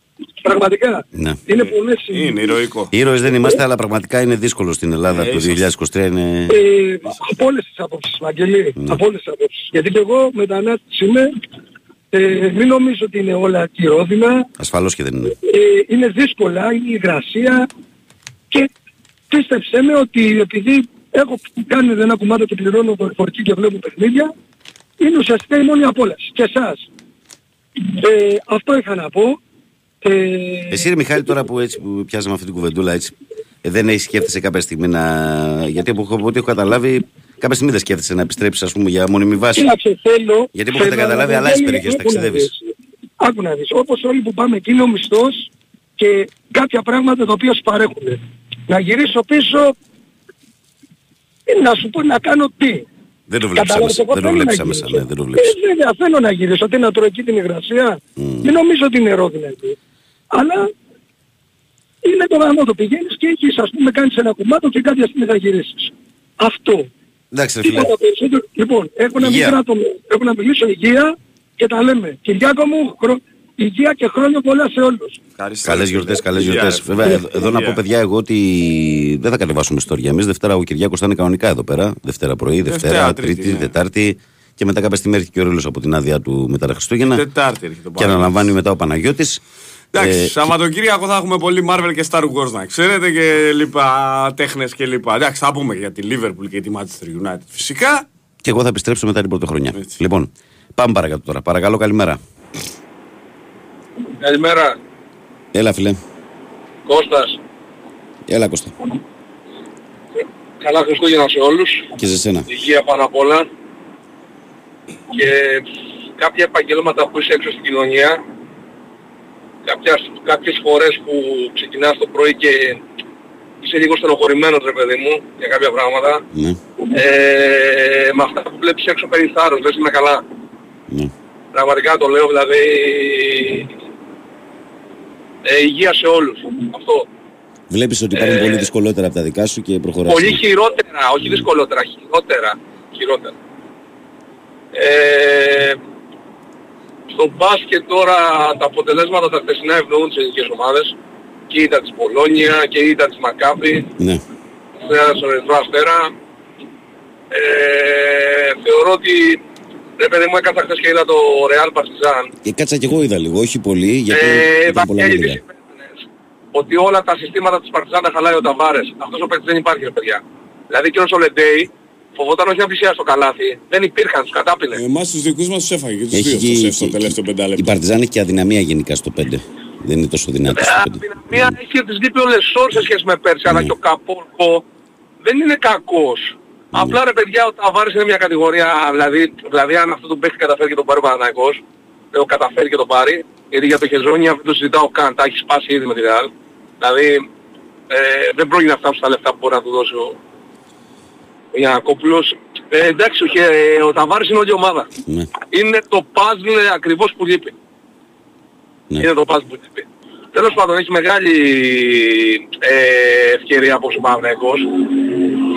Πραγματικά. Ναι. Είναι πολλές οι- Είναι ηρωικό. Ήρωες δεν είμαστε, αλλά πραγματικά είναι δύσκολο στην Ελλάδα Ε, το είσαστε. 2023. Είναι... Ε, από όλες τις απόψεις, Βαγγελή. Ναι. Από όλες τις απόψεις. Γιατί και εγώ μετανάστης είμαι. Ε, μην νομίζω ότι είναι όλα κυρόδινα. Ασφαλώς και δεν είναι. Ε, είναι δύσκολα, είναι η υγρασία. Και πίστεψέ με ότι επειδή έχω κάνει ένα κουμάντο και πληρώνω δορυφορική και βλέπω παιχνίδια, είναι ουσιαστικά η μόνη απόλαυση. Και εσάς. Ε, αυτό είχα να πω. Ε, Εσύ ρε Μιχάλη τώρα που έτσι που πιάσαμε αυτή την κουβεντούλα έτσι ε, δεν έχεις σκέφτεσαι κάποια στιγμή να... Γιατί από από ό,τι έχω καταλάβει κάποια στιγμή δεν σκέφτεσαι να επιστρέψεις ας πούμε για μόνιμη βάση. Κοίταξε, θέλω... Γιατί που θέλω έχετε να καταλάβει, δω, αλλάζεις δεν περιοχές, είναι- άκου να ταξιδεύεις. δεις. Άκου να δεις. Όπως όλοι που πάμε εκεί είναι ο μισθός και κάποια πράγματα τα οποία σου παρέχουν. Να γυρίσω πίσω, ε, να σου πω να κάνω τι. Δεν το βλέπεις Κατάλαβες, άμεσα. εγώ Δεν το θέλω βλέπεις να άμεσα. γυρίσω. Ναι, δεν το βλέπεις. Ε, βέβαια, θέλω να γυρίσω. Τι να τρώω εκεί την υγρασία. Δεν νομίζω ότι είναι ρόδινα εκεί. Αλλά είναι το γαμό το πηγαίνεις και έχεις ας πούμε κάνεις ένα κουμάτο και κάποια στιγμή θα γυρίσεις. Αυτό. Εντάξει ρε φίλε. Τίποτα περισσότερο. Λοιπόν, έχω να, Υγεία. μιλήσω, άτομο. έχω να μιλήσω υγεία και τα λέμε. Κυριάκο μου, χρο... υγεία και χρόνια πολλά σε όλους. Ευχαριστώ. Καλές γιορτές, καλές Υγεία, γιορτές. ρε. Βέβαια, εδώ, εδώ να Υγεία. πω παιδιά εγώ ότι δεν θα κατεβάσουμε ιστορία. Εμείς Δευτέρα ο Κυριάκος θα είναι κανονικά εδώ πέρα. Δευτέρα πρωί, Δευτέρα, Δευτέρα, Τρίτη, Τρίτη, ναι. Τετάρτη. Και μετά κάποια στιγμή έρχεται και ο Ρίλος από την άδεια του μετά τα Χριστούγεννα. Τετάρτη έρχεται το Και αναλαμβάνει μετά ο Παναγιώτης. Εντάξει, Ε, Σαββατοκύριακο θα έχουμε πολύ Marvel και Star Wars να ξέρετε και λοιπά τέχνες και λοιπά. Εντάξει, θα πούμε για τη Liverpool και τη Manchester United φυσικά. Και εγώ θα επιστρέψω μετά την πρωτοχρονιά. Έτσι. Λοιπόν, πάμε παρακάτω τώρα. Παρακαλώ, καλημέρα. Καλημέρα. Έλα, φιλέ. Κώστας. Έλα, Κώστα. Καλά Χριστούγεννα σε όλους. Και σε σένα. Υγεία πάνω απ' όλα. Και κάποια επαγγέλματα που είσαι έξω στην κοινωνία, κάποιες, κάποιες φορές που ξεκινάς το πρωί και είσαι λίγο στενοχωρημένος ρε παιδί μου για κάποια πράγματα, Ναι, ε, με αυτά που βλέπεις έξω παίρνεις θάρρος, λες είμαι καλά. ναι. Πραγματικά το λέω δηλαδή ε, υγεία σε όλους. Αυτό. Βλέπεις ότι υπάρχουν Ε, πολύ δυσκολότερα από τα δικά σου και προχωράς. Πολύ χειρότερα, όχι δυσκολότερα, χειρότερα. χειρότερα. Ε, στο μπάσκετ τώρα τα αποτελέσματα τα χθεσινά ευνοούν τις ελληνικές ομάδες. Και ήταν της Πολόνια και ήταν της Μακάβη, Ναι. στον Ερυθρό Αστέρα. Ε, θεωρώ ότι ρε παιδί μου έκανα χθες και είδα το Real Partizan. Και κάτσα κι εγώ είδα λίγο, όχι πολύ, γιατί Ε, ήταν πολλά Βαγγέλη, λίγα. τι σημαίνεις, ότι όλα τα συστήματα της Παρτιζάν τα χαλάει ο Ταβάρες. Αυτός ο παίκτης δεν υπάρχει ρε παιδιά. Δηλαδή εκείνος ο Λεντέι φοβόταν όχι να πλησιάσει το καλάθι. Δεν υπήρχαν, τους κατάπινε. Εμάς τους δικούς μας τους έφαγε και τους Έχει δύο στο και- σεφ στο και- τελευταίο Η πεντάλεπτο. Παρτιζάν έχει και αδυναμία γενικά στο 5. Δεν είναι τόσο δυνατή στο 5. Μία έχει της λείπει ο Λεσόρ σε σχέση με πέρσι, αλλά και ο Καπόρκο δεν είναι κακός. Απλά ρε παιδιά ο Ταβάρης είναι μια κατηγορία, δηλαδή, δηλαδή αν αυτό τον παίχτη καταφέρει και τον πάρει ο Παναθηναϊκός, το καταφέρει και τον πάρει, γιατί για το Χεζόνια δεν το συζητάω καν, τα έχει σπάσει ήδη με τη Real. Δηλαδή ε, δεν πρόκειται να φτάσουν τα λεφτά που μπορεί να του δώσει ο, ο Γιανακόπουλος. Ε, εντάξει, ο, Χε- ο Ταβάρης είναι όλη η ομάδα. Ναι, Είναι το puzzle ακριβώς που λείπει. ναι. Είναι το πας που είπε. Τέλος πάντων έχει μεγάλη ε, ευκαιρία από ο Παναθηναϊκός.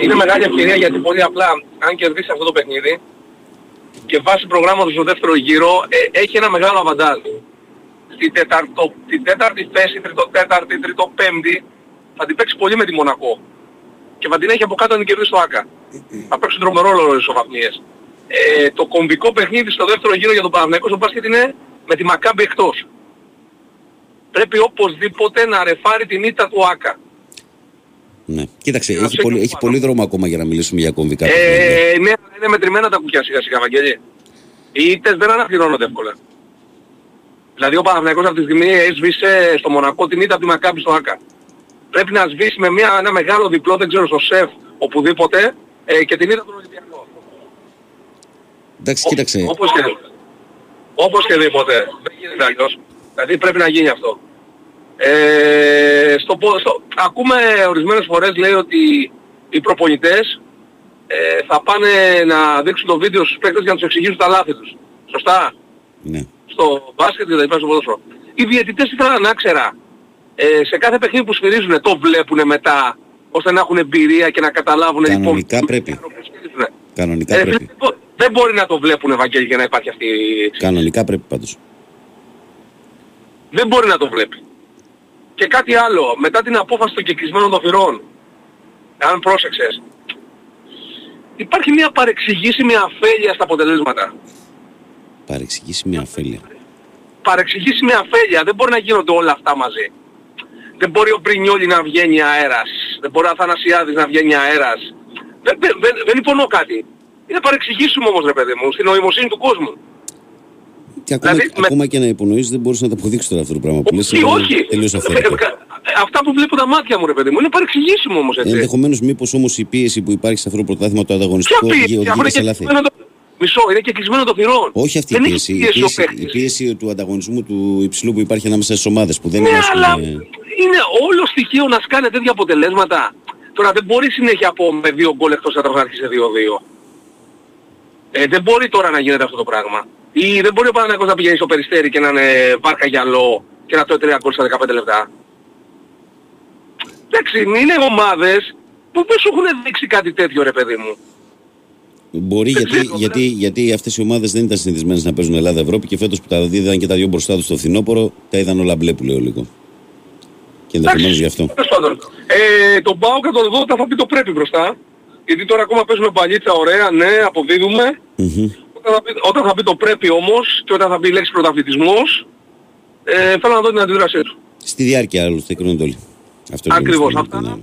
Είναι μεγάλη ευκαιρία γιατί πολύ απλά αν κερδίσεις αυτό το παιχνίδι και βάσει προγράμματος στο δεύτερο γύρο ε, έχει ένα μεγάλο αβαντάζ. Στη τεταρτο, την τέταρτη θέση, τρίτο τέταρτη, τρίτο πέμπτη θα την παίξεις πολύ με τη Μονακό. Και θα την έχει από κάτω να την κερδίσει το ΆΚΑ. Θα παίξουν τρομερό ρόλο οι ισοβαθμίες. Ε, το κομβικό παιχνίδι στο δεύτερο γύρο για τον Παναθηναϊκό στο μπάσκετ είναι με τη Μακάμπη εκτός πρέπει οπωσδήποτε να ρεφάρει την ήττα του ΆΚΑ. ναι. Κοίταξε, Να έχει ψέχνουμε πολύ, έχει πάνω. πολύ δρόμο ακόμα για να μιλήσουμε για κομβικά παιχνίδια. Ε, ναι, είναι μετρημένα τα κουκιά σιγά σιγά, Βαγγέλη. Οι ήττες δεν αναφληρώνονται εύκολα. Δηλαδή ο Παναθηναϊκός αυτή τη στιγμή έσβησε στο Μονακό την ήττα από τη Μακάμπη στο ΆΚΑ. πρέπει να σβήσει με μια, ένα μεγάλο διπλό, δεν ξέρω, στο σεφ, οπουδήποτε, ε, και την είδα τον Ολυμπιακό. Εντάξει, κοίταξε. Όπως και, όπως και δίποτε. Δεν γίνεται αλλιώς. Δηλαδή πρέπει να γίνει αυτό. Ε, στο, πο- στο, ακούμε ορισμένες φορές λέει ότι οι προπονητές ε, θα πάνε να δείξουν το βίντεο στους παίκτες για να τους εξηγήσουν τα λάθη τους. Σωστά; Ναι. Στο μπάσκετ και τα λοιπά στο ποδόσφαιρο. Οι διαιτητές ήθελαν να ξέρα. Ε, σε κάθε παιχνίδι που σφυρίζουν το βλέπουν μετά ώστε να έχουν εμπειρία και να καταλάβουν Κανονικά λοιπόν, πρέπει. Κανονικά ε, πρέπει. δεν μπο- δεν μπορεί να το βλέπουν Ευαγγέλη για να υπάρχει αυτή η Κανονικά πρέπει πάντως. δεν μπορεί να το βλέπει. Και κάτι άλλο, μετά την απόφαση των κεκλεισμένων των θυρών, αν πρόσεξες, υπάρχει μια παρεξηγήσιμη αφέλεια στα αποτελέσματα. Παρεξηγήσιμη αφέλεια. Παρεξηγήσιμη αφέλεια, δεν μπορεί να γίνονται όλα αυτά μαζί. Δεν μπορεί ο Μπρινιόλι να βγαίνει αέρας, δεν μπορεί ο Αθανασιάδης να βγαίνει αέρας. Δεν, δεν, δεν, δεν υπονοώ κάτι. Είναι παρεξηγήσιμο όμως ρε παιδί μου, στην νοημοσύνη του κόσμου. Και ακόμα, Δηλαδή, με- ακόμα και να υπονοείς δεν μπορείς να το αποδείξεις τώρα αυτό το πράγμα που λες. Όχι, είναι όχι. Τελείως Ε, αυθαίρετο. ε, Αυτά που βλέπουν τα μάτια μου ρε παιδί μου, είναι παρεξηγήσιμο όμως έτσι. Ενδεχομένως μήπως όμως η πίεση που υπάρχει σε αυτό το πρωτάθλημα το ανταγωνιστικό Ποια οδηγεί πίεση, αφού είναι οδηγεί σε και λάθη. κλεισμένο το... Μισό, είναι και κλεισμένο το θυρών. Όχι αυτή η Δεν πίεση. έχει Η πίεση ο πίεση, η παίκτης. πίεση του ανταγωνισμού του υψηλού που υπάρχει ανάμεσα στις ομάδες που δεν Ναι, είναι ας πούμε, αλλά είναι όλο στοιχείο να σκάνε τέτοια αποτελέσματα. Τώρα δεν μπορεί συνέχεια από με δύο γκολ εκτός έδρας να αρχίσει σε 2-2. Ε, δεν μπορεί τώρα να γίνεται αυτό το πράγμα. Ή δεν μπορεί ο Παναγιώτης να πηγαίνει στο περιστέρι και να είναι βάρκα γυαλό και να τρώει τρία γκολ στα 15 λεπτά. Εντάξει, είναι ομάδες που δεν σου έχουν δείξει κάτι τέτοιο ρε παιδί μου. Μπορεί γιατί, ξέρω, γιατί, γιατί αυτές οι ομάδες δεν ήταν συνηθισμένες να παίζουν Ελλάδα-Ευρώπη και φέτος που τα δίδαν και τα δυο μπροστά τους στο φθινόπωρο τα είδαν όλα μπλε που λέω λίγο. Και ενδεχομένως γι' αυτό. Τέλος πάντων. Ε, τον πάω και τον δω όταν θα πει το πρέπει μπροστά. Γιατί τώρα ακόμα παίζουμε παλίτσα ωραία, ναι, αποδίδουμε. Μμμ. Όταν θα, πει, όταν θα πει το πρέπει όμως και όταν θα πει η λέξη πρωταθλητισμός, ε, θέλω να δω την αντίδρασή του. Στη διάρκεια άλλωστε κρίνονται όλοι. Αυτό είναι Ακριβώς, το αυτά. ναι.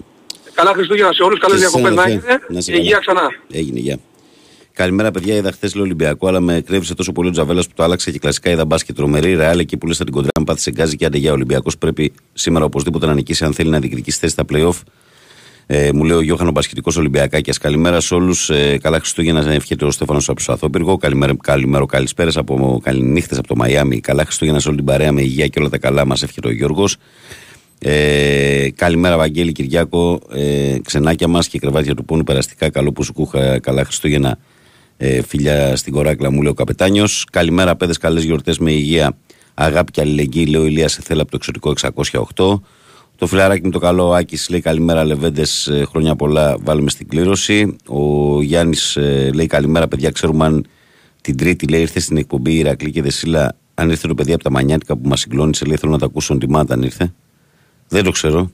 Καλά Χριστούγεννα σε όλους, καλές Και σε διακοπές να σένα, έχετε να είσαι και υγεία καλά. ξανά. Έγινε, γεια. Καλημέρα, παιδιά. Είδα χθες λέω Ολυμπιακό, αλλά με κρέβησε τόσο πολύ ο Τζαβέλας που το άλλαξε και κλασικά είδα μπάσκετ τρομερή. Ρεάλ εκεί που λες την κοντρά, αν πάθησε γκάζι και άντε για Ολυμπιακός πρέπει σήμερα οπωσδήποτε να νικήσει αν θέλει να διεκδικήσει θέση στα playoff. Ε, μου λέει ο Γιώχανος Μπασκετικός Ολυμπιακάκια. Καλημέρα σε όλους. Ε, καλά Χριστούγεννα να ευχαριστώ ο Στέφανος από το Αθόπυργο. Καλημέρα, καλημέρα, καλησπέρα από καληνύχτες από το Μαϊάμι. Καλά Χριστούγεννα σε όλη την παρέα με υγεία και όλα τα καλά μας εύχεται ο Γιώργος. Ε, καλημέρα, Βαγγέλη Κυριάκο. Ε, ξενάκια μας και κρεβάτια του πόνου περαστικά. Καλό που σου κούχα. Καλά Χριστούγεννα, ε, φίλια στην κοράκλα μου, λέει ο Καπετάνιος. Καλημέρα, παιδες. Καλές γιορτές με υγεία. Αγάπη και αλληλεγγύη, λέει ο Ηλίας Εθέλα από το εξωτικό 608. Το φιλαράκι μου το καλό, ο Άκης λέει καλημέρα, Λεβέντες. Χρόνια πολλά, βάλουμε στην κλήρωση. Ο Γιάννης λέει καλημέρα, παιδιά. Ξέρουμε αν την Τρίτη λέει ήρθε στην εκπομπή Ηρακλή και Δεσίλα. Αν ήρθε το παιδί από τα Μανιάτικα που μας συγκλώνησε, λέει θέλω να τα ακούσω on demand αν ήρθε. Δεν το ξέρω.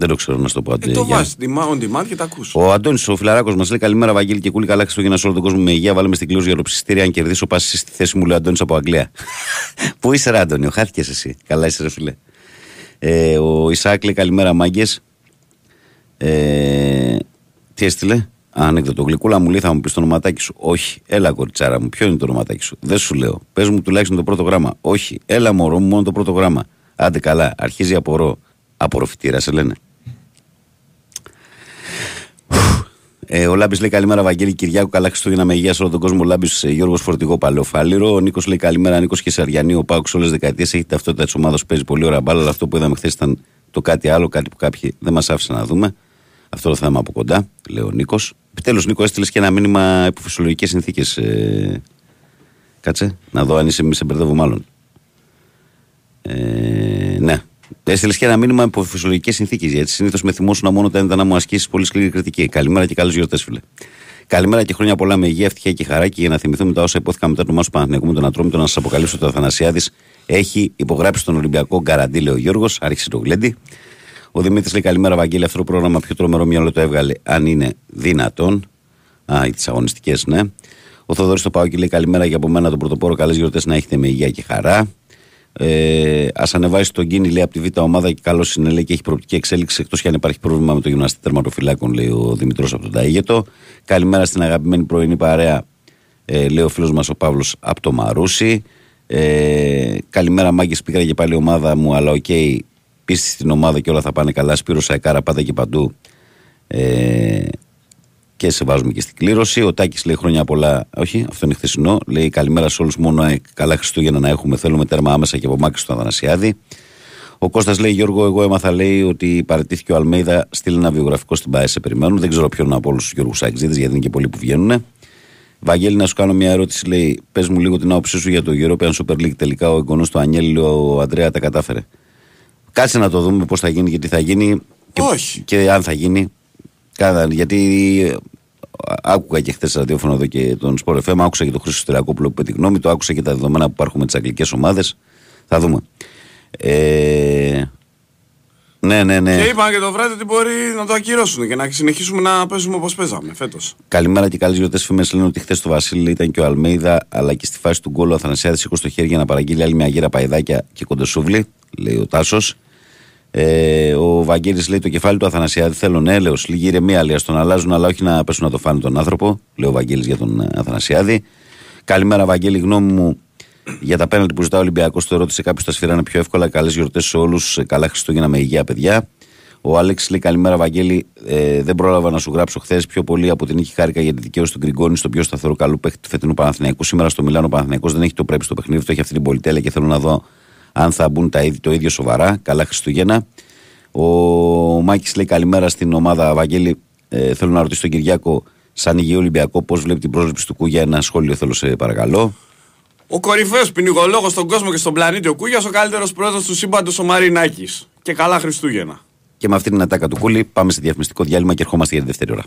Δεν το ξέρω να σου το πω. Ε, άντε, το Γιάννη. βάζεις demand- on demand και τα ακούς. Ο Αντώνης, ο φιλαράκος μας λέει καλημέρα, Βαγγέλη και κούλη. Καλά Χριστούγεννα σε όλο τον κόσμο με υγεία. Βάλαμε στην κλήρωση για το ψηστήρι. Αν κερδίσω, πας στη θέση μου, λέει ο Αντώνης από Αγγλία. [LAUGHS] Πού είσαι, ρε Αντώνιο, χάθηκε εσύ. Καλά είσαι, ρε φίλε. Ε, ο Ισάκ λέει καλημέρα, μάγκες. Ε, τι έστειλε; Α, ανέκδοτο. Γλυκούλα μου λέει θα μου πεις το ονοματάκι σου. Όχι. Έλα, κοριτσάρα μου. Ποιο είναι το ονοματάκι σου; Δεν σου λέω. Πες μου τουλάχιστον το πρώτο γράμμα. Όχι. Έλα, μωρό μου, μόνο το πρώτο γράμμα. Άντε καλά. Αρχίζει απορώ. Απορροφητήρα σε λένε. Ε, ο Λάμπης λέει καλημέρα, Βαγγέλη Κυριάκου. Καλά Χριστούγεννα με υγεία σε όλο τον κόσμο. Ο Λάμπης ε, Γιώργος Φορτηγό Παλαιοφάλιρο. Ο Νίκος λέει καλημέρα, Νίκος και Σαριανή. Ο Πάουξ όλες τις δεκαετίες έχει ταυτότητα της ομάδας που παίζει πολύ ωραία μπάλα. Αλλά αυτό που είδαμε χθες ήταν το κάτι άλλο, κάτι που κάποιοι δεν μας άφησαν να δούμε. Αυτό το θέμα από κοντά, λέει ο Νίκος. Επιτέλου, Νίκο, έστειλες και ένα μήνυμα υπό φυσιολογικές συνθήκες. Ε, κάτσε, να δω αν είσαι, μη σε μπερδεύω μάλλον. Ε, ναι. Έστειλες και ένα μήνυμα υπό φυσιολογικές συνθήκες. Γιατί συνήθως με θυμόσουν μόνο όταν ήταν να μου ασκήσεις πολύ σκληρή κριτική. Καλημέρα και καλέ γιορτές, φίλε. Καλημέρα και χρόνια πολλά με υγεία, ευτυχία και χαρά. Και για να θυμηθούμε τα όσα υπόθηκαν μετά το μάσο Παναθηναϊκού με τον Ατρόμητο, να σας αποκαλύψω ότι ο Αθανασιάδης έχει υπογράψει τον Ολυμπιακό γκαραντί, λέει ο Γιώργος. Άρχισε το γλέντι. Ο Δημήτρης λέει καλημέρα, Βαγγέλη. Αυτό το πρόγραμμα πιο τρομερό μυαλό το έβγαλε, αν είναι δυνατόν. Α, τις αγωνιστικές, ναι. Ο Θοδωρής το πάω και λέει καλημέρα για από μένα τον πρωτοπόρο. Καλές γιορτές να έχετε με υγεία και χαρά. Ε, Α ανεβάσει τον κίνη, λέει από τη Β' ομάδα και καλώς είναι, λέει και έχει προοπτική εξέλιξη. Εκτός και αν υπάρχει πρόβλημα με το γυμναστή τερματοφυλάκων, λέει ο Δημητρός από τον Ταίγετο. Καλημέρα στην αγαπημένη πρωινή παρέα, ε, λέει ο φίλος μας ο Παύλος από το Μαρούσι. Ε, καλημέρα, μάγκε. Πήγα και πάλι η ομάδα μου, αλλά οκ. πίστη στην ομάδα και όλα θα πάνε καλά. Σπύρος Σαϊκάρα πάντα και παντού. Ε, και σε βάζουμε και στην κλήρωση. Ο Τάκης λέει χρόνια πολλά. Όχι, αυτό είναι χθεσινό. Λέει καλημέρα σε όλους. Μόνο ΑΕΚ. Καλά Χριστούγεννα να έχουμε. Θέλουμε τέρμα άμεσα και από μάκρυ στον Αθανασιάδη. Ο Κώστας λέει: Γιώργο, εγώ έμαθα λέει ότι παρετήθηκε ο Αλμέιδα. Στείλει ένα βιογραφικό στην ΠΑΕ. Σε περιμένουν. Δεν ξέρω ποιον από όλους τους Γιώργους Σάξιδε, γιατί είναι και πολλοί που βγαίνουν. Βαγγέλη, να σου κάνω μια ερώτηση. Λέει: Πες μου λίγο την άποψή σου για το European Super League. Τελικά ο εγγονός του Ανιέλη, ο Αντρέα, τα κατάφερε. Κάτσε να το δούμε πώς θα γίνει και τι θα γίνει. Και, Όχι. και αν θα γίνει. Κάνα, γιατί άκουγα και χθες ραδιόφωνο εδώ και τον Σπορ FM, άκουσα και τον Χρήστο Στεριακόπουλο που είπε τη γνώμη του, άκουσα και τα δεδομένα που υπάρχουν με τις αγγλικές ομάδες. Θα δούμε. Ε, ναι, ναι, ναι. Και είπαν και το βράδυ ότι μπορεί να το ακυρώσουν και να συνεχίσουμε να παίζουμε όπως παίζαμε φέτος. Καλημέρα και καλέ γιορτέ φήμες. Λένε ότι χθες το Βασίλη ήταν και ο Αλμέιδα, αλλά και στη φάση του γκολ ο Αθανασιάδης σήκω στο χέρι για να παραγγείλει άλλη μια γύρα παϊδάκια και κοντοσούβλη, λέει ο Τάσος. Ε, ο Βαγγέλης λέει το κεφάλι του Αθανασιάδη θέλω έλεο, λίγη ηρεμία λέει, τον αλλάζουν, αλλά όχι να πέσουν να το φάνε τον άνθρωπο. Λέει ο Βαγγέλης για τον ε, Αθανασιάδη. Καλημέρα, Βαγγέλη. Γνώμη μου για τα πέναλτι που ζητά ο Ολυμπιακός, το ρώτησε κάποιο τα σφυράνε πιο εύκολα. Καλές γιορτές σε όλους. Καλά Χριστούγεννα με υγεία, παιδιά. Ο Άλεξ λέει καλημέρα, Βαγγέλη. Ε, δεν πρόλαβα να σου γράψω χθες πιο πολύ από την νίκη χάρηκα για τη δικαίωση του Γκριγκόνη στο πιο σταθερό καλό παίχτη του φετινού Παναθηναϊκού. Σήμερα στο Μιλάνο Παναθηναϊκός δεν έχει το πρέπει στο παιχνίδι, το έχει αυτή την πολυτέλεια και θέλω να δω αν θα μπουν τα ίδια, το ίδιο σοβαρά. Καλά Χριστούγεννα. Ο Μάκης λέει καλημέρα στην ομάδα Βαγγέλη. Ε, θέλω να ρωτήσω τον Κυριάκο, σαν υγιή Ολυμπιακό, πώς βλέπει την πρόσληψη του Κούγια; Ένα σχόλιο θέλω σε παρακαλώ. Ο κορυφαίος ποινικολόγος στον κόσμο και στον πλανήτη ο Κούγιας, ο καλύτερος πρόεδρος του σύμπαντος ο Μαρινάκης. Και καλά Χριστούγεννα. Και με αυτήν την ατάκα του Κούλη πάμε σε διαφημιστικό διάλειμμα και ερχόμαστε για τη δεύτερη ώρα.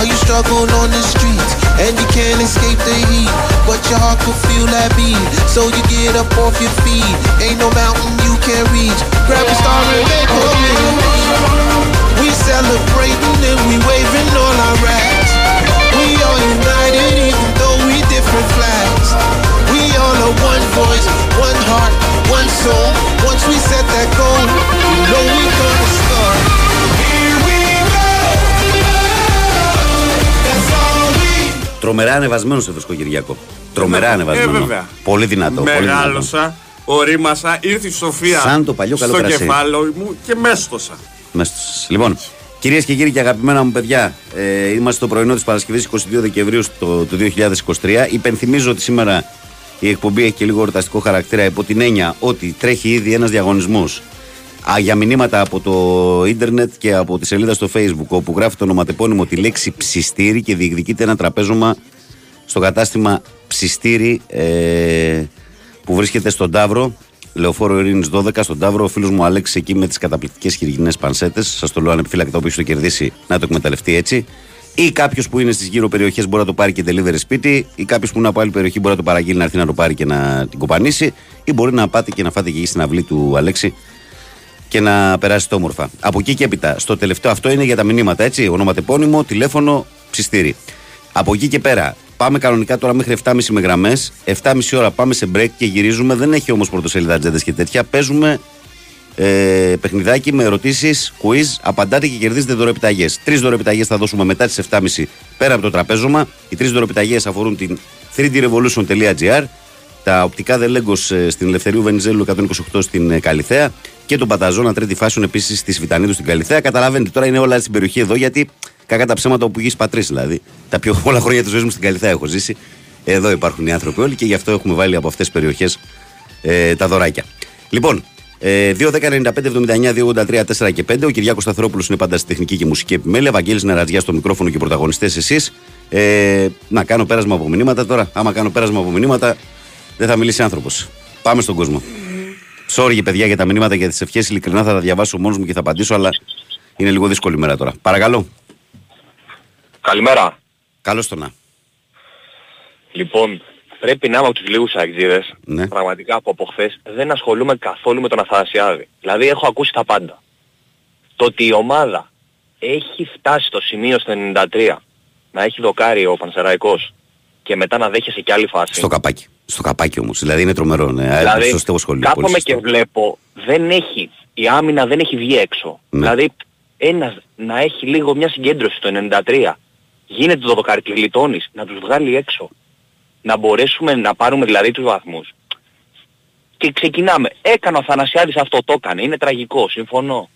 How you struggle on the streets and you can't escape the heat. But your heart could feel that beat. So you get up off your feet. Ain't no mountain you can't reach. Grab a star and make home. We celebrating and we waving all our rags. We all united even though we different flags. We all are one voice, one heart, one soul. Once we set that goal, you know we gonna start. Τρομερά ανεβασμένος σε βρίσκω Κυριακό. Τρομερά Ε, ανεβασμένο. βέβαια. Πολύ δυνατό. Πολύ δυνατό. Μεγάλωσα, ορίμασα, ήρθε η Σοφία Σαν το παλιό καλό στο κρασί. κεφάλαιο μου και μέστοσα. Μέσα στους- Λοιπόν, κυρίες και κύριοι και αγαπημένα μου παιδιά, ε, είμαστε στο πρωινό της Παρασκευής 22 Δεκεμβρίου στο, του 2023. Υπενθυμίζω ότι σήμερα η εκπομπή έχει και λίγο εορταστικό χαρακτήρα υπό την έννοια ότι τρέχει ήδη ένας διαγωνισμός για μηνύματα από το ίντερνετ και από τη σελίδα στο facebook όπου γράφει το ονοματεπώνυμο τη λέξη ψιστήρι και διεκδικείται ένα τραπέζωμα στο κατάστημα ψιστήρι ε, που βρίσκεται στον Ταύρο Λεωφόρο Ειρήνης 12 στον Ταύρο. Ο φίλος μου Αλέξης εκεί με τις καταπληκτικές χειριγινές πανσέτες. Σας το λέω ανεπιφύλακτα, όποιο το κερδίσει να το εκμεταλλευτεί έτσι. Ή κάποιος που είναι στις γύρω περιοχές μπορεί να το πάρει και delivery σπίτι, ή κάποιος που είναι από άλλη περιοχή μπορεί να το παραγγείλει να έρθει να το πάρει και να την κοπανίσει, ή μπορεί να πάτε και να φάτε και εκεί στην αυλή του Αλέξη και να περάσετε όμορφα. Από εκεί και έπειτα, στο τελευταίο αυτό είναι για τα μηνύματα, έτσι. Ονοματεπώνυμο, τηλέφωνο, ψιστήρι. Από εκεί και πέρα, πάμε κανονικά τώρα μέχρι 7.30 με γραμμές. 7.30 ώρα πάμε σε break και γυρίζουμε. Δεν έχει όμως πρωτοσέλιδα ατζέντε και τέτοια. Παίζουμε ε, παιχνιδάκι με ερωτήσεις, quiz, απαντάτε και κερδίζετε δωρεπιταγές. Τρεις δωρεπιταγές θα δώσουμε μετά τις 7.30 πέρα από το τραπέζωμα. Οι τρεις δωρεπιταγές αφορούν την 3drevolution.gr, τα οπτικά δελέγκο στην Ελευθερίου Βενιζέλου 128 στην ε, Καλιθέα και τον Παταζώνα τρίτη φάσιον επίσης στη Σβητανίδου στην Καλιθέα. Καταλαβαίνετε τώρα είναι όλα στην περιοχή εδώ γιατί κακά τα ψέματα όπου γη πατρί δηλαδή. Τα πιο [LAUGHS] πολλά χρόνια της ζωής μου στην Καλιθέα έχω ζήσει. Εδώ υπάρχουν οι άνθρωποι όλοι και γι' αυτό έχουμε βάλει από αυτές τις περιοχές ε, τα δωράκια. Λοιπόν, ε, 2-10-95-79-283-4 και 5. Ο Κυριάκος Σταθερόπουλος είναι πάντα στη τεχνική και μουσική επιμέλεια. Βαγγέλης Νερατζιά στο μικρόφωνο και πρωταγωνιστές εσείς. Ε, να κάνω πέρασμα από μηνύματα τώρα. Άμα κάνω πέρασμα από μηνύματα, δεν θα μιλήσει άνθρωπος. Πάμε στον κόσμο. Sorry, παιδιά, για τα μηνύματα και τις ευχές. Ειλικρινά θα τα διαβάσω μόνος μου και θα απαντήσω, αλλά είναι λίγο δύσκολη μέρα τώρα. Παρακαλώ. Καλημέρα. Καλώς το να. Λοιπόν, πρέπει να είμαι από τους λίγους αεξίδες, Ναι. πραγματικά που από χθες δεν ασχολούμαι καθόλου με τον Αθανασιάδη. Δηλαδή έχω ακούσει τα πάντα. Το ότι η ομάδα έχει φτάσει στο σημείο στο 93 να έχει δοκάρει ο Πανσεραϊκός και μετά να δέχεσαι και άλλη φάση. Στο καπάκι. Στο καπάκι όμως. Δηλαδή είναι τρομερό. Ναι. Δηλαδή, σωστό σχολείο. πολύ κάθομαι σωστό. και βλέπω, δεν έχει, η άμυνα δεν έχει βγει έξω. Ναι. Δηλαδή, ένας να έχει λίγο μια συγκέντρωση στο 93, γίνεται το δοκάρι, τη γλιτώνεις, να τους βγάλει έξω. Να μπορέσουμε να πάρουμε δηλαδή τους βαθμούς. Και ξεκινάμε. Έκανε ο Θανασιάδης αυτό, το έκανε. Είναι τραγικό, συμφωνώ.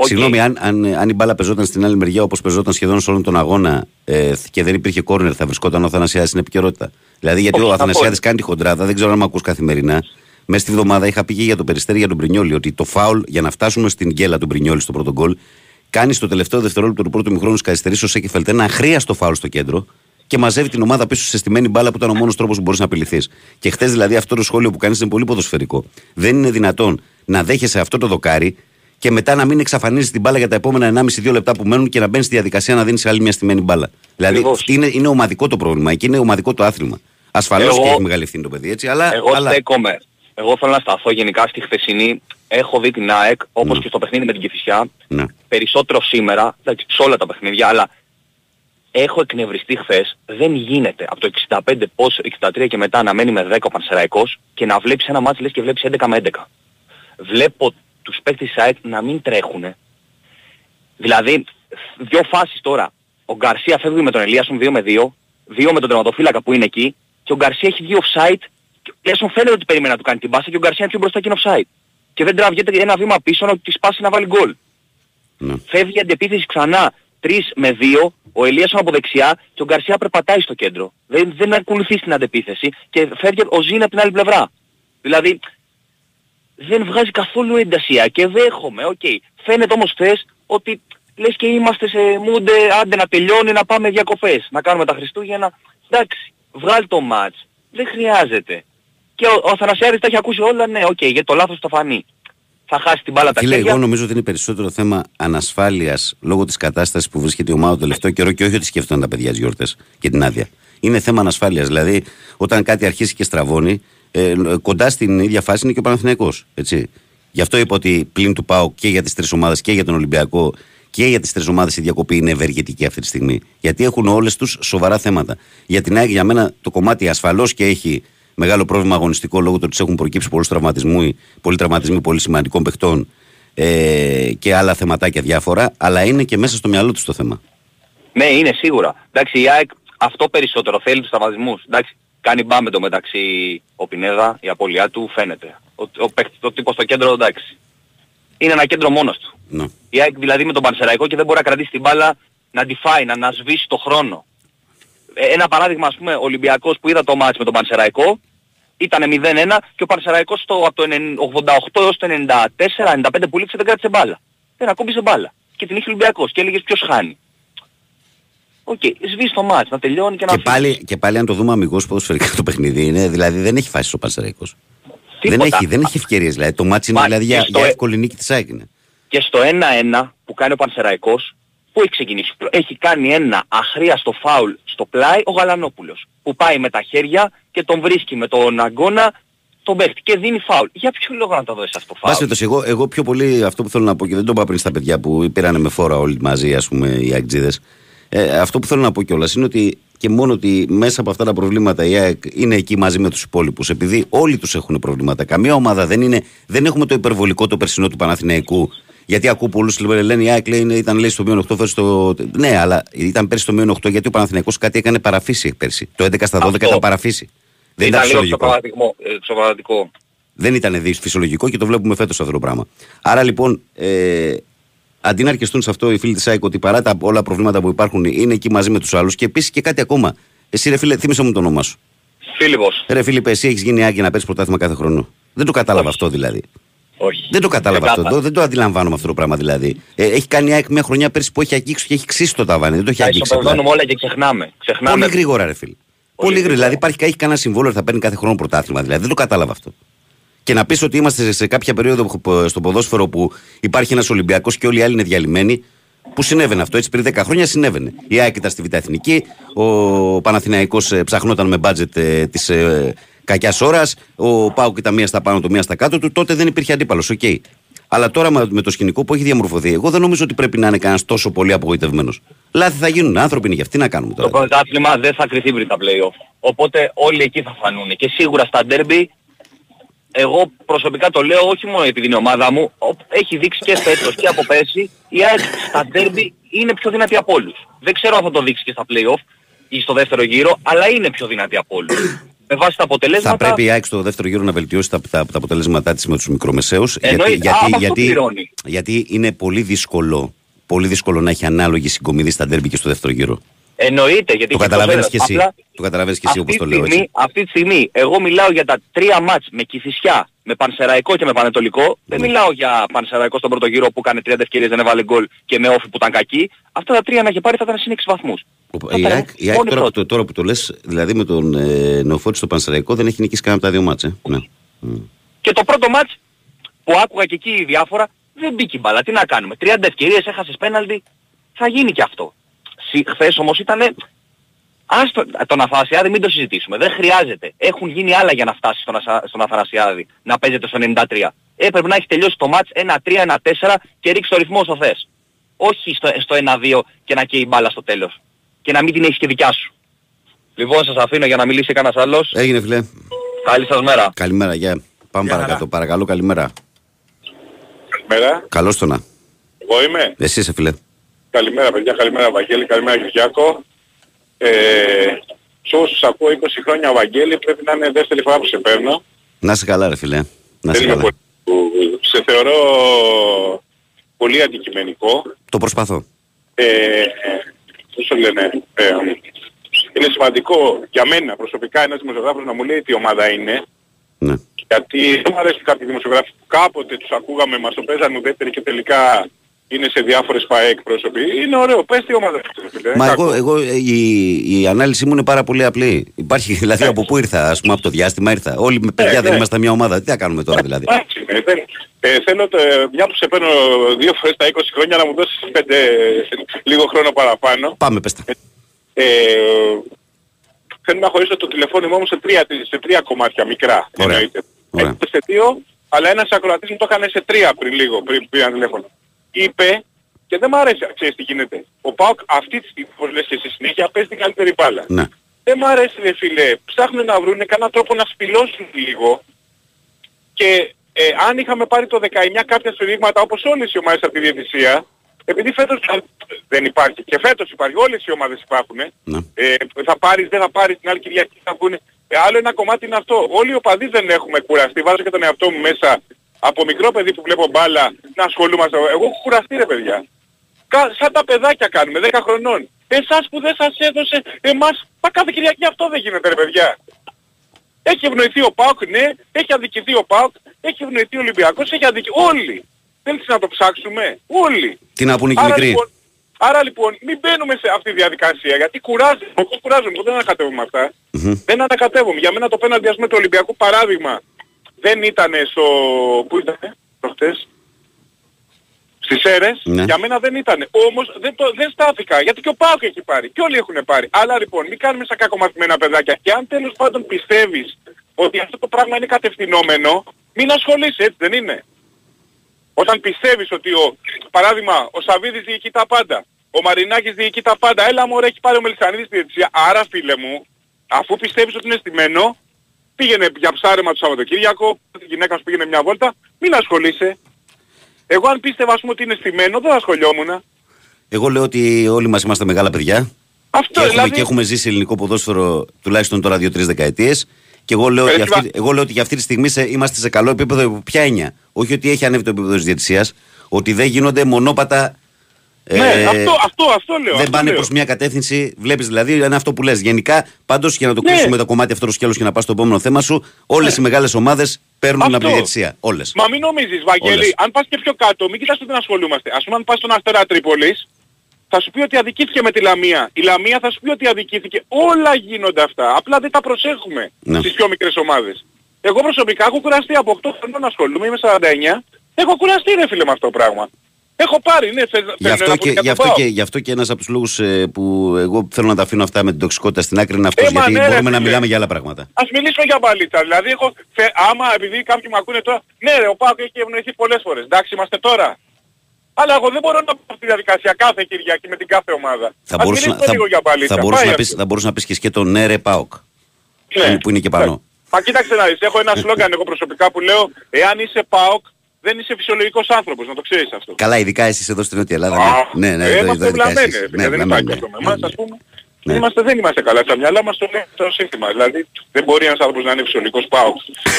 Οκ. Συγγνώμη, αν, αν, αν η μπάλα παιζόταν στην άλλη μεριά όπως παιζόταν σχεδόν σε όλον τον αγώνα ε, και δεν υπήρχε κόρνερ, θα βρισκόταν ο Αθανασιάδης στην επικαιρότητα. Δηλαδή, γιατί Όχι, ο θα πω. Αθανασιάδης κάνει τη χοντράδα, δεν ξέρω αν με ακούς καθημερινά. Μέσα στη βδομάδα είχα πει και για τον Περιστέρη για τον Πρινιόλη ότι το φάουλ για να φτάσουμε στην γκέλα του Πρινιόλη στο πρώτο γκολ κάνει στο τελευταίο δευτερόλεπτο του πρώτου μηχρόνου καθυστερήσει ο Σέκεφελτ ένα αχρίαστο φάουλ στο κέντρο και μαζεύει την ομάδα πίσω σε στημένη μπάλα που ήταν ο μόνος τρόπος που μπορείς να απειληθείς. Και χθες δηλαδή αυτό το σχόλιο που κάνεις είναι πολύ ποδοσφαιρικό. Δεν είναι δυνατόν να δέχεσαι αυτό το δοκάρι και μετά να μην εξαφανίζει την μπάλα για τα επόμενα 1,5-2 λεπτά που μένουν και να μπαίνει στη διαδικασία να δίνεις άλλη μια στημένη μπάλα. Δηλαδή Ακριβώς. είναι, είναι ομαδικό το πρόβλημα. Εκεί είναι ομαδικό το άθλημα. Ασφαλώς Εγώ- και έχει μεγάλη ευθύνη το παιδί έτσι, αλλά. Εγώ αλλά... στέκομαι. Εγώ θέλω να σταθώ γενικά στη χθεσινή. Έχω δει την ΑΕΚ, όπως Ναι. και στο παιχνίδι με την Κηφισιά, Ναι. περισσότερο σήμερα, εντάξει, σε όλα τα παιχνίδια, αλλά έχω εκνευριστεί χθες, δεν γίνεται από το 65 πώς 63 και μετά να μένει με 10 ο Πανσεραϊκός και να βλέπεις ένα μάτς λες και βλέπεις 11 με 11. Βλέπω τους παίκτες της ΑΕΚ να μην τρέχουνε. Δηλαδή, δύο φάσεις τώρα. Ο Γκαρσία φεύγει με τον Ελίασον 2 με 2, 2 με τον τερματοφύλακα που είναι εκεί και ο Γκαρσία έχει δύο offside και λες μου φαίνεται ότι περίμενε να του κάνει την πάσα και ο Γκαρσία είναι πιο μπροστά και είναι offside. Και δεν τραβιέται ένα βήμα πίσω να τη σπάσει να βάλει γκολ. Ναι. Φεύγει η αντεπίθεση ξανά 3 με 2, ο Ελίασον από δεξιά και ο Γκαρσία περπατάει στο κέντρο. Δεν, δεν ακολουθεί στην αντεπίθεση και φεύγει ο Ζήνα από την άλλη πλευρά. Δηλαδή δεν βγάζει καθόλου ένταση και δέχομαι, οκ. Φαίνεται όμως θες ότι λες και είμαστε σε mood, άντε να τελειώνει, να πάμε διακοπές, να κάνουμε τα Χριστούγεννα. Εντάξει, βγάλει το ματς, δεν χρειάζεται. Και ο, ο Θανασιάδης τα έχει ακούσει όλα, ναι, οκ, γιατί το λάθος θα φανεί. Θα χάσει την μπάλα τα Φίλε, χέρια. εγώ νομίζω ότι είναι περισσότερο θέμα ανασφάλειας λόγω της κατάστασης που βρίσκεται η ομάδα το τελευταίο καιρό και όχι ότι σκέφτονταν τα παιδιά τι γιορτές και την άδεια. Είναι θέμα ανασφάλειας. Δηλαδή, όταν κάτι αρχίσει και στραβώνει, ε, κοντά στην ίδια φάση είναι και ο Παναθηναϊκός, Έτσι. Γι' αυτό είπα ότι πλην του πάω και για τις τρεις ομάδες και για τον Ολυμπιακό και για τις τρεις ομάδες η διακοπή είναι ευεργετική αυτή τη στιγμή. Γιατί έχουν όλες τους σοβαρά θέματα. Για την ΑΕΚ, για μένα, το κομμάτι ασφαλώς και έχει μεγάλο πρόβλημα αγωνιστικό λόγω του ότι τους έχουν προκύψει πολλούς τραυματισμού, πολλοί τραυματισμοί πολύ σημαντικών παιχτών ε, και άλλα θεματάκια διάφορα, αλλά είναι και μέσα στο μυαλό τους το θέμα. Ναι, είναι σίγουρα. Εντάξει, η ΑΕΚ αυτό περισσότερο θέλει τους τραυματισμούς. Εντάξει, κάνει μπάμε το μεταξύ ο Πινέδα, η απώλειά του φαίνεται. Ο, ο, παίκτης- ο τύπος στο κέντρο εντάξει. Είναι ένα κέντρο μόνος του. Ναι. Η ΑΕΚ δηλαδή με τον Πανσεραϊκό και δεν μπορεί να κρατήσει την μπάλα να τη φάει, να, να σβήσει το χρόνο. Ε, Ένα παράδειγμα ας πούμε ο Ολυμπιακός που είδα το μάτς με τον Πανσεραϊκό ήταν 0-1 και ο Πανσεραϊκός στο, από το 88 έως το 94-95 που λήξε δεν κράτησε μπάλα. Δεν ακούμπησε μπάλα. Και την είχε ο Ολυμπιακός και έλεγες ποιος χάνει. Οκ, σβήσει το ματς, να τελειώνει και να Και πάλι, και πάλι, αν το δούμε αμιγώς ποδοσφαιρικά το παιχνίδι, είναι, δηλαδή δεν έχει φάση ο Πανσεραϊκός. Δεν Τίποτα. έχει, δεν έχει ευκαιρίες. Δηλαδή, το ματς είναι Μα, δηλαδή, και για, στο για ε- εύκολη νίκη της ΑΕΚ. είναι. Και στο 1-1 που κάνει ο Πανσεραϊκός, πού έχει ξεκινήσει. Έχει κάνει ένα αχρείαστο φάουλ στο πλάι ο Γαλανόπουλος. Που πάει με τα χέρια και τον βρίσκει με τον αγκώνα τον παίχτη και δίνει φάουλ. Για ποιο λόγο να το δώσεις αυτό το φάουλ; Πάση περιπτώσει, εγώ, εγώ πιο πολύ αυτό που θέλω να πω και δεν το είπα πριν στα παιδιά που πήραν με φόρα όλοι μαζί, ας πούμε, οι ΑΕΚτζήδες. Ε, αυτό που θέλω να πω κιόλας είναι ότι και μόνο ότι μέσα από αυτά τα προβλήματα η ΑΕΚ είναι εκεί μαζί με τους υπόλοιπους. Επειδή όλοι τους έχουν προβλήματα. Καμία ομάδα δεν είναι. Δεν έχουμε το υπερβολικό το περσινό του Παναθηναϊκού. Γιατί ακούω πολλούς λένε η ΑΕΚ λέει, είναι- ήταν λέει στο μείον 8 φέρει στο. Ναι, αλλά ήταν πέρσι στο μείον 8 γιατί ο Παναθηναϊκός κάτι έκανε παραφύση πέρσι. Το 11 στα 12 Αυτό. ήταν παραφύση. Δεν ήταν ήταν λίγο φυσιολογικό. ξοπραγματικό. ε, ξοπραγματικό. Δεν ήταν δι- φυσιολογικό και το βλέπουμε φέτος αυτό το πράγμα. Άρα λοιπόν, ε, αντί να αρκεστούν σε αυτό οι φίλοι της ΑΕΚ ότι παρά τα όλα προβλήματα που υπάρχουν είναι εκεί μαζί με τους άλλους και επίσης και κάτι ακόμα. Εσύ ρε φίλε, θύμισε μου το όνομά σου. Φίλιππος. Ρε Φίλιππε, εσύ έχεις γίνει ΑΕΚ για να παίρνεις πρωτάθλημα κάθε χρόνο. Δεν το κατάλαβα αυτό δηλαδή. Όχι. Δεν το κατάλαβα Δεν αυτό. κάθα. Το- δεν το αντιλαμβάνομαι αυτό το πράγμα δηλαδή. Ε, έχει κάνει η ΑΕΚ μια χρονιά πέρσι που έχει αγγίξει και έχει ξύσει το ταβάνι. Δεν το έχει Τα αγγίξει. απλά. ισοπεδώνουμε όλα και ξεχνάμε. ξεχνάμε. Πολύ γρήγορα, ρε φίλε. Πολύ, γρήγορα. Δηλαδή υπάρχει, έχει κανένα συμβόλαιο ότι θα παίρνει κάθε χρόνο πρωτάθλημα. Δηλαδή δεν το κατάλαβα αυτό. Και να πεις ότι είμαστε σε κάποια περίοδο που- στο ποδόσφαιρο που υπάρχει ένας Ολυμπιακός και όλοι οι άλλοι είναι διαλυμένοι. Που συνέβαινε αυτό, έτσι πριν 10 χρόνια συνέβαινε. Η ΑΕΚ ήταν στη Β' Εθνική, ο Παναθηναϊκός ε, ψαχνόταν με μπάτζετ ε, της ε, κακιάς ώρας, ο ΠΑΟΚ ήταν μία στα πάνω του, μία στα κάτω του, τότε δεν υπήρχε αντίπαλος. Οκ. Αλλά τώρα με με το σκηνικό που έχει διαμορφωθεί, εγώ δεν νομίζω ότι πρέπει να είναι κανένας τόσο πολύ απογοητευμένος. Λάθη θα γίνουν, άνθρωποι είναι για αυτοί να κάνουμε Το τώρα. πρωτάθλημα δεν θα κριθεί πριν τα play-off. Οπότε όλοι εκεί θα φανούν. Και σίγουρα στα derby, εγώ προσωπικά το λέω όχι μόνο επειδή είναι η ομάδα μου, ο- έχει δείξει και φέτος και από πέρσι, η ΑΕΚ στα derby είναι πιο δυνατή από όλους. Δεν ξέρω αν θα το δείξει και στα play-off ή στο δεύτερο γύρο, αλλά είναι πιο δυνατή από όλους. Με βάση τα Θα αποτελέσματα... πρέπει η ΑΕΚ στο δεύτερο γύρο να βελτιώσει τα, τα, τα αποτελέσματά της με τους μικρομεσαίους. Γιατί, Εννοείται. Α, γιατί, αυτό γιατί, πληρώνει. γιατί είναι πολύ δύσκολο, πολύ δύσκολο να έχει ανάλογη συγκομιδή στα ντέρμπι και στο δεύτερο γύρο. Εννοείται, γιατί Το και καταλαβαίνεις προσφέρω. και εσύ. Απλά Το καταλαβαίνεις και εσύ αυτή όπως το τη λέω στιγμή- έτσι. Αυτή τη στιγμή εγώ μιλάω για τα τρία μάτς με Κηφισιά, με Πανσεραϊκό και με Πανετολικό. Ναι. Δεν μιλάω για Πανσεραϊκό στον πρώτο γύρο που έκανε 30 ευκαιρίες δεν έβαλε γκολ και με όφη που ήταν κακή. Αυτά τα τρία να είχε πάρει θα ήταν συν 6 βαθμούς. Η ΑΕΚ, η ΑΕΚ τώρα, το- τώρα που το λες, δηλαδή με τον ε, Νεοφώτης στο Πανσεραϊκό δεν έχει νικήσει κανένα από τα δύο μάτς. Ε. Ναι. Και το πρώτο μάτς που άκουγα και εκεί η διάφορα δεν μπήκε η μπάλα. Τι να κάνουμε. 30 ευκαιρίες έχασες πέναλτι. Θα γίνει και αυτό. Συ- Χθες όμως ήταν... Άστο, τον Αθανασιάδη μην το συζητήσουμε. Δεν χρειάζεται. Έχουν γίνει άλλα για να φτάσει στον, Ασα- στον Αθανασιάδη να παίζεται στο 93. Έπρεπε να έχει τελειώσει το μάτς 1-3, 1-4 και ρίξει το ρυθμό όσο θες. Όχι στο, στο 1-2 και να καίει η μπάλα στο τέλος. Και να μην την έχεις και δικιά σου. Λοιπόν, σας αφήνω για να μιλήσει κανένας άλλος. Έγινε φιλέ. Καλή σας μέρα. Καλημέρα, γεια. Πάμε παρακάτω. Παρακαλώ, καλημέρα. Καλημέρα. Καλώς το να. Εγώ είμαι. Εσύ είσαι φιλέ. Καλημέρα παιδιά, καλημέρα Βαγγέλη, καλημέρα Κυριάκο. Ε, σε όσους ακούω 20 χρόνια Βαγγέλη πρέπει να είναι δεύτερη φορά που σε παίρνω. Να είσαι καλά ρε φιλέ. Να είσαι Δεν είμαι καλά. πολύ- που- Σε θεωρώ πολύ αντικειμενικό. Το προσπαθώ. Ε, πώς το λένε, ε, είναι σημαντικό για μένα προσωπικά ένας δημοσιογράφος να μου λέει τι ομάδα είναι. Ναι. Γιατί δεν μου αρέσουν κάποιοι δημοσιογράφοι που κάποτε τους ακούγαμε, μας το παίζανε δεύτερη και τελικά είναι σε διάφορες ΠΑΕ εκπρόσωποι. Είναι ωραίο, πες τι ομάδα είναι. φίλε. Μα Κακό. εγώ, εγώ ε, η, η ανάλυση μου είναι πάρα πολύ απλή. Υπάρχει [LAUGHS] δηλαδή από πού ήρθα, ας πούμε από το διάστημα ήρθα. Όλοι με παιδιά δεν ναι. είμαστε μια ομάδα. Τι θα κάνουμε τώρα δηλαδή; Εντάξει, ναι, δεν- ε, θέλω το, μια που σε παίρνω δύο φορές τα 20 χρόνια να μου δώσεις πέντε, λίγο χρόνο παραπάνω. Πάμε πες τα. Ε, θέλω να χωρίσω το τηλεφώνημά μου σε τρία, σε τρία κομμάτια μικρά. Ωραία. Εννοείται. Ωραία. Έχετε σε δύο, αλλά ένας ακροατής μου το έκανε σε τρία πριν λίγο, πριν πήρα τηλέφωνο. Είπε, και δεν μ' αρέσει, ξέρεις τι γίνεται. Ο ΠΑΟΚ αυτή τη στιγμή, όπως λες και εσύ συνέχεια, παίζει την καλύτερη μπάλα. Ναι. Δεν μ' αρέσει ρε φίλε, ψάχνουν να βρουν κανένα τρόπο να σπηλώσουν λίγο και ε, αν είχαμε πάρει το 19 κάποια σφυρίγματα όπως όλες οι ομάδες από τη διαιτησία, επειδή φέτος δεν υπάρχει και φέτος υπάρχει, όλες οι ομάδες υπάρχουν, Ναι. ε, θα πάρεις, δεν θα πάρεις, την άλλη Κυριακή θα πούνε. Ε, άλλο ένα κομμάτι είναι αυτό. Όλοι οι οπαδοί δεν έχουμε κουραστεί. Βάζω και τον εαυτό μου μέσα από μικρό παιδί που βλέπω μπάλα να ασχολούμαστε. Εγώ έχω κουραστεί ρε παιδιά. Κα- σαν τα παιδάκια κάνουμε, 10 χρονών. Εσάς που δεν σας έδωσε εμάς, μα κάθε Κυριακή αυτό δεν γίνεται ρε παιδιά. Έχει ευνοηθεί ο ΠΑΟΚ, ναι, έχει αδικηθεί ο ΠΑΟΚ, έχει ευνοηθεί ο Ολυμπιακός, έχει αδικηθεί όλοι. Θέλεις να το ψάξουμε, όλοι. Τι να πούνε και οι Άρα μικροί; λοιπόν, άρα λοιπόν μην μπαίνουμε σε αυτή τη διαδικασία γιατί κουράζει. Εγώ κουράζομαι, εγώ δεν ανακατεύομαι με αυτά. Δεν ανακατεύομαι. Για μένα το πέναντι ας πούμε του Ολυμπιακού παράδειγμα δεν ήταν στο... Πού ήταν, προχτές. Στις αίρες, Ναι. για μένα δεν ήταν. Όμως δεν, το, δεν στάθηκα, γιατί και ο Πάοκ έχει πάρει. Και όλοι έχουν πάρει. Αλλά λοιπόν, μην κάνουμε σαν κακομαθημένα παιδάκια. Και αν τέλος πάντων πιστεύεις ότι αυτό το πράγμα είναι κατευθυνόμενο, μην ασχολείσαι, έτσι δεν είναι. Όταν πιστεύεις ότι ο, παράδειγμα, ο Σαβίδης διοικεί τα πάντα, ο Μαρινάκης διοικεί τα πάντα, έλα μωρέ έχει πάρει ο Μελισανίδης τη διετησία. Άρα φίλε μου, αφού πιστεύεις ότι είναι στημένο, πήγαινε για ψάρεμα το Σαββατοκύριακο, τη γυναίκα σου πήγαινε μια βόλτα, μην ασχολείσαι. Εγώ αν πίστευα ας πούμε ότι είναι στημένο, δεν ασχολιόμουν. Εγώ λέω ότι όλοι μας είμαστε μεγάλα παιδιά. Αυτό και, έχουμε, δηλαδή- και έχουμε ζήσει ελληνικό ποδόσφαιρο τουλάχιστον τώρα δύο-τρεις δεκαετίες. Και εγώ λέω, Ε, ότι τι αυτή, βα- εγώ λέω ότι για αυτή τη στιγμή σε- είμαστε σε καλό επίπεδο. υπό Ποια έννοια. Όχι ότι έχει ανέβει το επίπεδο της διαιτησίας, ότι δεν γίνονται μονόπατα. Ναι, ε, αυτό, αυτό, αυτό λέω. δεν αυτό πάνε λέω. προς μια κατεύθυνση. Βλέπεις δηλαδή, είναι αυτό που λες. Γενικά, πάντως για να το Ναι. κλείσουμε το κομμάτι αυτό το σκέλος και να πας στο επόμενο θέμα σου, όλες οι μεγάλες ομάδες παίρνουν Αυτό. από τη διαιτησία. Όλες. Μα μην νομίζεις Βαγγέλη, Όλες. αν πας και πιο κάτω, μην κοιτάς ότι δεν ασχολούμαστε. Ας πούμε αν πας στον Αστέρα Τρίπολης, θα σου πει ότι αδικήθηκε με τη Λαμία. Η Λαμία θα σου πει ότι αδικήθηκε. Όλα γίνονται αυτά. Απλά δεν τα προσέχουμε Ναι. στις πιο μικρές ομάδες. Εγώ προσωπικά έχω κουραστεί από 8 χρονών να ασχολούμαι, είμαι 49. Έχω κουραστεί ρε φίλε με αυτό το πράγμα. Έχω πάρει, ναι, θες, Γι' αυτό, και, γι, αυτό και, γι' αυτό και ένας από τους λόγους ε, που εγώ θέλω να τα αφήνω αυτά με την τοξικότητα στην άκρη είναι αυτός, Ε, μα γιατί ναι, ρε, μπορούμε να φίλε. μιλάμε για άλλα πράγματα. Ας μιλήσουμε για μπαλίτσα. Δηλαδή, έχω, θε, άμα επειδή κάποιοι με ακούνε τώρα, ναι ρε, ο Πάκο έχει ευνοηθεί πολλές φορές. Εντάξει, είμαστε τώρα. Αλλά εγώ δεν μπορώ να πω αυτή τη διαδικασία κάθε Κυριακή με την κάθε ομάδα. Θα Ας μπορούσες, να, μιλήσουμε θα, λίγο για μπαλίτσα. θα, μπορούσες Πάει να πεις, αυτό. θα μπορούσες να πεις και σκέτο ναι ρε ΠΑΟΚ, Ναι. που είναι και πάνω. Μα κοίταξε να δεις, έχω ένα [LAUGHS] σλόγκαν εγώ προσωπικά που λέω, εάν είσαι ΠΑΟΚ, δεν είσαι φυσιολογικός άνθρωπος, να το ξέρεις αυτό. Καλά, ειδικά εσείς εδώ στην Νότια Ελλάδα. Α, ναι, ναι, ναι, ε, εδώ- είμαστε εδώ ειδικά βλαμμένοι, εσείς. ρε, Ναι, δεν υπάρχει βλαμμένοι, αυτό με ναι, εμάς, ναι. ας πούμε. Ναι. Είμαστε, δεν είμαστε καλά στα μυαλά μας το λέει το σύστημα. Δηλαδή δεν μπορεί ένας άνθρωπος να είναι φυσιολογικός ΠΑΟΚ.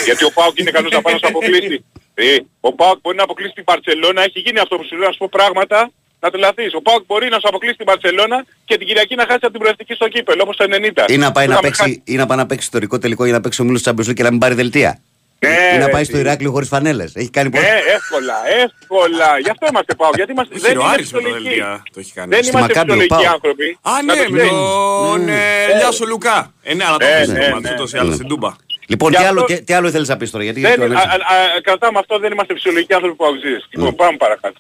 Γιατί ο ΠΑΟΚ είναι καλός να πάει να σου αποκλείσει. Ε, ο ΠΑΟΚ μπορεί να αποκλείσει την Παρσελώνα, έχει γίνει αυτό που σου λέω να σου πω πράγματα να τρελαθείς. Ο ΠΑΟΚ μπορεί να σου αποκλείσει την Παρσελώνα και την Κυριακή να χάσει από την προαστική στο κύπελο όπως το 90. Ή να πάει Που να, είχαμε παίξει, ή να πάει να παίξει ιστορικό τελικό ή να παίξει ο Μίλος Champions League και να μην πάρει δελτία. Ναι, ή να ρε, πάει τι. στο Ηράκλειο χωρίς φανέλες. Έχει κάνει πολύ. Ναι, εύκολα, εύκολα. Γι' αυτό είμαστε ΠΑΟΚ. Γιατί είμαστε, Όχι, δεν ρε, ο είμαστε Άρης με το φυσιολογικοί. Δελτία το έχει κάνει. Δεν Στη είμαστε Μακάμπη ο φυσιολογικοί ΠΑΟΚ. άνθρωποι. Α, Να ναι, το με ξέρεις. τον ε, Λιάσο Λουκά. Ε, ναι, αλλά το Ναι, έχεις ναι, ναι, ναι. ούτως ή άλλως στην Τούμπα. Λοιπόν, Γι' τι αυτό- άλλο, τι, τι άλλο ήθελες να πεις τώρα, γιατί Δεν, το α, ανέβησα. α, α, κρατάμε αυτό, δεν είμαστε φυσιολογικοί άνθρωποι που αγγίζεις. Λοιπόν, πάμε παρακάτω.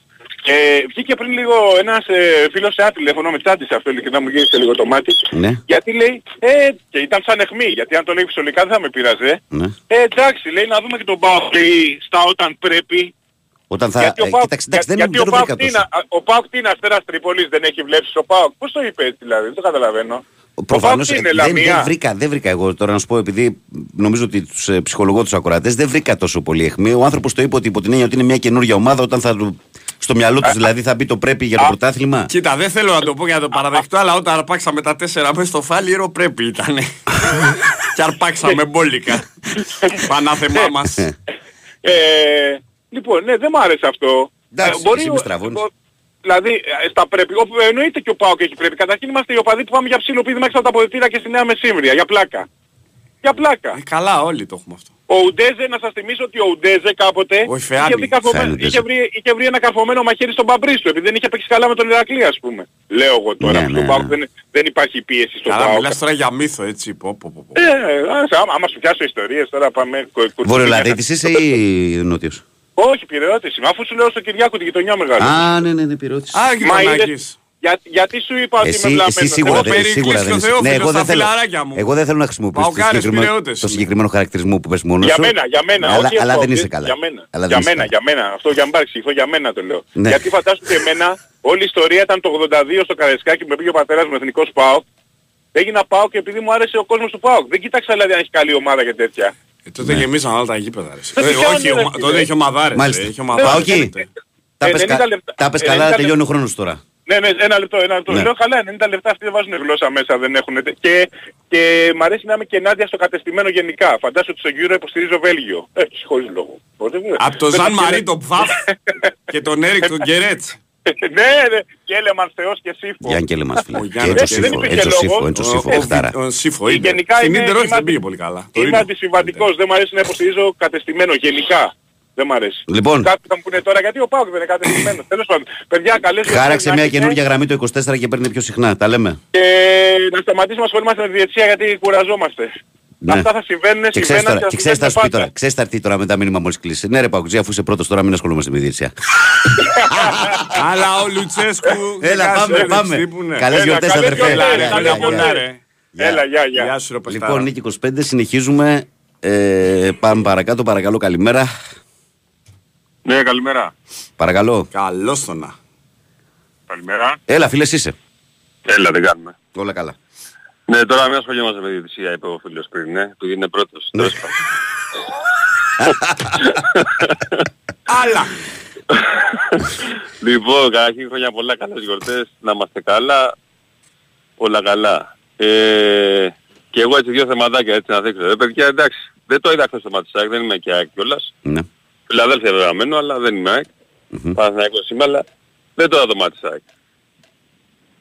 Και βγήκε πριν λίγο ένας ε, φίλος σε ένα τηλέφωνο, με τσάντισε αυτό ειλικρινά μου γύρισε λίγο το μάτι. Ναι, Γιατί λέει, ε, και ήταν σαν αιχμή, γιατί αν το λέει φυσιολογικά δεν θα με πειράζε. ναι. Ε, εντάξει, λέει να δούμε και τον Πάοκ λέει, στα όταν πρέπει. Όταν θα... γιατί ο ε, Πάοκ, κοίταξε, εντάξει, για- δεν, γιατί δεν ο το Πάοκ βρήκα τι είναι, τόσο. α, ο Πάοκ τι είναι Αστέρας Τρίπολης, δεν έχει βλέψει ο Πάοκ. Πώς το είπε έτσι δηλαδή, δεν το καταλαβαίνω. Ο Προφανώς Πάοκ τι ε, είναι, δεν, δεν, Λαμία; βρήκα, δεν βρήκα εγώ τώρα να σου πω επειδή νομίζω ότι τους ε, ψυχολογώ τους ακροατές δεν βρήκα τόσο πολύ αιχμή. Ο άνθρωπος το είπε ότι υπό την έννοια ότι είναι μια καινούργια ομάδα όταν θα του, στο μυαλό τους δηλαδή θα μπει το πρέπει για το πρωτάθλημα; Κοίτα, δεν θέλω να το πω για να το παραδεχτώ, αλλά όταν αρπάξαμε τα τέσσερα μέσα στο φάλιρο πρέπει ήταν. [LAUGHS] και αρπάξαμε μπόλικα. Πανάθεμά μας. Ε, λοιπόν, ναι, δεν μου άρεσε αυτό. Εντάξει, μπορεί εσύ ο- μη στραβώνεις. ο- Δηλαδή, ε, στα πρέπει, όπου εννοείται και ο Πάοκ έχει πρέπει. Καταρχήν είμαστε οι οπαδοί που πάμε για ψήλο πίδημα έξω από τα αποδητήρια και στη Νέα Μεσήμβρια, για πλάκα. Για πλάκα. Ε, καλά, όλοι το έχουμε αυτό. Ο Ουντέζε, να σας θυμίσω ότι ο Ουντέζε κάποτε Ο Ιφεάνη. είχε βρει, καρφωμένο- Φαίνεται, είχε, βρει, είχε βρει ένα καρφωμένο μαχαίρι στον Παμπρί του, επειδή δεν είχε παίξει καλά με τον Ηρακλή, ας πούμε. Λέω εγώ τώρα, Ναι, που ναι, στον Πάοκ ναι. δεν, δεν υπάρχει πίεση στον Καλά, Πάοκ. μιλάς τώρα για μύθο, έτσι. Πω, πω, πω, πω. Ε, άσε, άμα, άμα σου πιάσω ιστορίες τώρα πάμε... κο- κο- Βορειολαδίτης είσαι ή νότιος; Όχι, πυρεώτης είμαι, αφού σου λέω στο Κυριάκο τη γειτονιά μεγάλη. Α, ναι, ναι, ναι, πυρώτης. Α, Μα γειτονάκης. Είδες, για, γιατί σου είπα ότι Εσύ, είμαι εσύ βλαμμένος; σίγουρα, Εγώ δεν, Περικλής σίγουρα και δεν ο είσαι. Θεόφιλος, Ναι, εγώ τα δεν, θέλω, φιλαράκια μου. εγώ δεν θέλω να χρησιμοποιήσω το Παοκάρες, συγκεκριμένο, πειραιώτες το είμαι. συγκεκριμένο χαρακτηρισμό που πες μόνος Για σου. μένα, για μένα, αλλά, όχι αλλά αυτό, δεν είσαι για- καλά. Για μένα, Αλλά δεν για είσαι μένα, καλά. για μένα. Αυτό για μπάρξει, αυτό για μένα το λέω. Ναι. Γιατί φαντάσου και εμένα, όλη η ιστορία ήταν το 82 στο Καρεσκάκι που με πήγε ο πατέρας μου εθνικός ΠΑΟΚ. Έγινα ΠΑΟΚ επειδή μου άρεσε ο κόσμος του ΠΑΟΚ. Δεν κοίταξα δηλαδή αν έχει καλή ομάδα και τέτοια. Ε, τότε γεμίσαν όλα τα γήπεδα. ρε. Δεν Ε, πιάνουν, Όχι, ρε, ομα- φίλε. τότε είχε ομαδάρες. Μάλιστα. ρε, είχε ομαδάρες. Πάω εκεί. τότε. Τα πες 90 κα- λεπτά- Τα πες 90 καλά, λεπτά- τελειώνει ο χρόνος τώρα. Ναι, ναι, ένα λεπτό, ένα λεπτό. Ναι. Λέω καλά, 90 λεπτά αυτοί δεν βάζουν γλώσσα μέσα, δεν έχουν. Και, και μ' αρέσει να είμαι και ενάντια στο κατεστημένο γενικά. Φαντάσου ότι στο γύρο υποστηρίζω Βέλγιο. Έτσι, χωρίς λόγο. Οπότε, ναι. Από τον Δεν Ζαν θα Μαρί τον Πφαφ [LAUGHS] και τον Έρικ τον Γκερέτς. ναι, ναι, και Έλεμαν Θεός και Σύφο. Γιάννη Κέλεμας, φίλε. Ο Και Γιάννης Έντσο δεν Σύφο, υπήρχε Έντσο λόγος. Σύφο, Έντσο Ο- Σύφο, ο- παιχτάρα. Ο Σύφο είναι. Γενικά Στην είμαι- Ίντερ όχι είμαι δεν αντι- πήγε πολύ καλά. Το Είμαι ίδιο. αντισυμβατικός, δεν μου αρέσει να υποστηρίζω κατεστημένο γενικά. Δεν μ' αρέσει. Λοιπόν. Κάποιοι θα μου πούνε τώρα γιατί ο Πάοκ δεν είναι κατεστημένος. Τέλος πάντων. Παιδιά, καλές Χάραξε γιορτές να μια έχετε. καινούργια γραμμή το 24 και παίρνει πιο συχνά. Τα λέμε. Και να σταματήσουμε να ασχολούμαστε με τη διετησία γιατί κουραζόμαστε. Ναι. Αυτά θα συμβαίνουν, Και ξέρεις συμβαίνουν τώρα, και θα και ξέρεις θα συμβαίνουν σου πει πάντα. τώρα, ξέρεις θα έρθει τώρα με τα μήνυμα μόλις κλείσει. Ναι ρε Παουτζή, αφού είσαι πρώτος τώρα μην ασχολούμαστε με τη διετησία. Αλλά ο Λουτσέσκου... [LAUGHS] Έλα, δεν πάμε, κάτσε, πάμε. τι που είναι. Καλές Έλα, γιορτές καλές αδερφέ. γιορτές, Έλα, ρε, Γεια, χρόνια γεια, πολλά, γεια. ρε. Έλα, γεια, γεια. Γεια σου ρε παιχτάρα. Λοιπόν, Νίκη 25, συνεχίζουμε. Ε, πάμε παρακάτω, παρακαλώ, καλημέρα. Ναι, καλημέρα. Παρακαλώ. Καλώς το να. Καλημέρα. Έλα, φίλες, είσαι. Έλα, δεν κάνουμε. Όλα καλά. Ναι, τώρα μην ασχολιόμαστε με της διετησία, είπε ο φίλος πριν, ναι. Επειδή είναι πρώτος. Ναι. Τέλος πάντων. Άλλα. λοιπόν, καταρχήν χρόνια πολλά, καλές γιορτές, να είμαστε καλά, όλα καλά. Ε, και εγώ έτσι δύο θεματάκια έτσι να δείξω. Ε, παιδιά, εντάξει, δεν το είδα χθες το Ματσάκ, δεν είμαι και ΑΕΚ κιόλας. Ναι. Φιλαδέλφια βέβαια μένω, αλλά δεν είμαι ΑΕΚ. Μμμ. Παναθηναϊκός είμαι, αλλά δεν το είδα το Ματσάκ.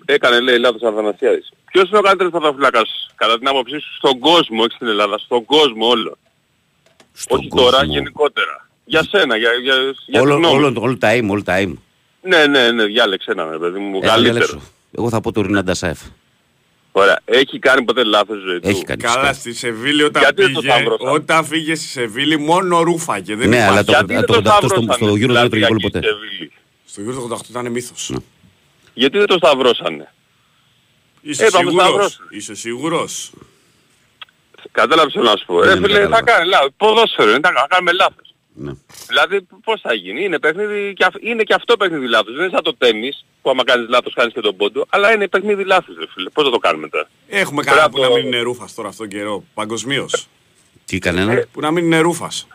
Έκανε λέει λάθος Αθανασιάδης. Ποιος είναι ο καλύτερος πρωτοφυλάκας κατά την άποψή σου στον κόσμο, όχι στην Ελλάδα, στον κόσμο όλο; Στον όχι τώρα, κόσμο. γενικότερα. Για σένα, για, για, για Όλο, την γνώμη όλο, σου. όλο time, all time. Ναι, ναι, ναι, διάλεξε έναν, ρε παιδί μου, Ε, καλύτερο. διαλέξω. Εγώ θα πω το Ρινάντα Σάεφ. Ωραία. Έχει κάνει ποτέ λάθος ζωή του. Έχει κάνει. Καλά, φυσικά. στη Σεβίλη όταν Γιατί δεν το πήγε, σταύρωσα. όταν φύγε στη Σεβίλη μόνο ρούφαγε. Δεν Ναι, υπάρχει. αλλά το- Γιατί δεν το το 88 στο- σταύρωσαν, στο Euro δεν δηλαδή, έτρωγε γκολ εκεί ποτέ. στη Σεβίλη; Στο Euro του 88 ήταν μύθος. Γιατί δεν το σταυρώσανε; Είσαι Ε, πάμε σίγουρος. σταυρός. Είσαι σίγουρος. Κατάλαβες τι θέλω να σου πω. Ναι, Ρε ναι, φίλε, θα κατάλαβα. κάνει λάθος. Ποδόσφαιρο είναι, θα θα κάνουμε λάθος. Ναι. Δηλαδή πώς θα γίνει. Είναι, παιχνίδι, και αυ- είναι και αυτό παιχνίδι λάθος. Δεν είναι σαν το τέννις που άμα κάνεις λάθος κάνεις και τον πόντο. Αλλά είναι παιχνίδι λάθος ρε φίλε. Πώς θα το κάνουμε τώρα; Έχουμε Πέρα κανένα που από- να μην είναι ρούφας τώρα αυτόν τον καιρό. Παγκοσμίως. Τι κανένα; Που να μην είναι ρούφας.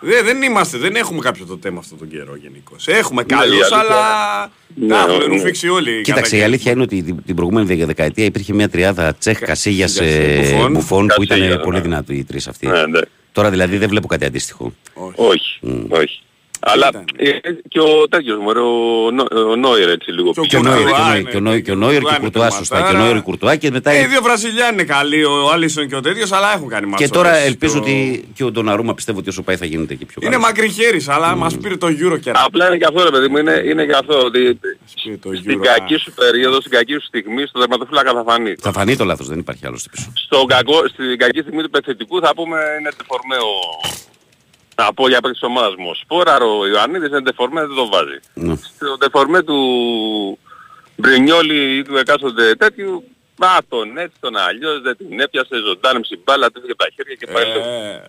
Δε, δεν είμαστε, δεν έχουμε κάποιο το θέμα αυτόν τον καιρό γενικώς. Έχουμε Ναι, η καλούς, αλήθεια- αλλά Ναι, τα έχουμε ναι. ρουφήξει όλοι. Κοίταξε, κατά η αλήθεια είναι ότι την, την προηγούμενη δεκα- δεκαετία υπήρχε μια τριάδα Τσέχ, Κασίγια, Κασίγιας, Μπουφόν. Μπουφόν που Κασίγια, ήταν ναι. πολύ δυνατοί οι τρεις αυτοί. Ναι, ναι. Τώρα δηλαδή δεν βλέπω κάτι αντίστοιχο. Όχι, όχι. Αλλά ε, και ο τέτοιος μου, ο, Νο- ο Νόιερ έτσι λίγο Και ο Και ο Κουρτουά Νόιερ, και ο Νόιερ, είναι, και ο Νόιερ, και ο Νόιερ και ο Κουρτουά είναι Κουρτουά σωστά. Και ο τερματάρα. Νόιερ, και ο Κουρτουά και μετά. Ε, οι δύο Βραζιλιάνοι είναι καλοί, ο Άλισον και ο τέτοιος, αλλά έχουν κάνει Και μάτσο. τώρα ρε, ελπίζω το- ότι και ο Ντοναρούμα πιστεύω ότι όσο πάει θα γίνεται και πιο Είναι καλό. μακρυχέρης, αλλά μας πήρε το Euro και Απλά είναι και αυτό ρε παιδί μου, είναι, είναι και αυτό ότι το στην Euro, κακή σου περίοδο, στην κακή σου στιγμή, στο τερματοφύλακα θα φανεί. Θα φανεί το λάθος, δεν υπάρχει άλλος πίσω. Στο κακό, στην κακή στιγμή του επιθετικού θα πούμε είναι τεφορμέ ο... Να πω για παίκτης της ομάδας μου. Ο Σπόραρ, ο Ιωαννίδης είναι τεφορμέ, δεν το βάζει. Ναι. Στο τεφορμέ του Μπρινιόλη ή του εκάστοτε τέτοιου, μα τον έτσι, τον αλλιώς, δεν την έπιασε, ζωντάνεψε η μπάλα, του έφυγε από τα χέρια και πάει. Ε,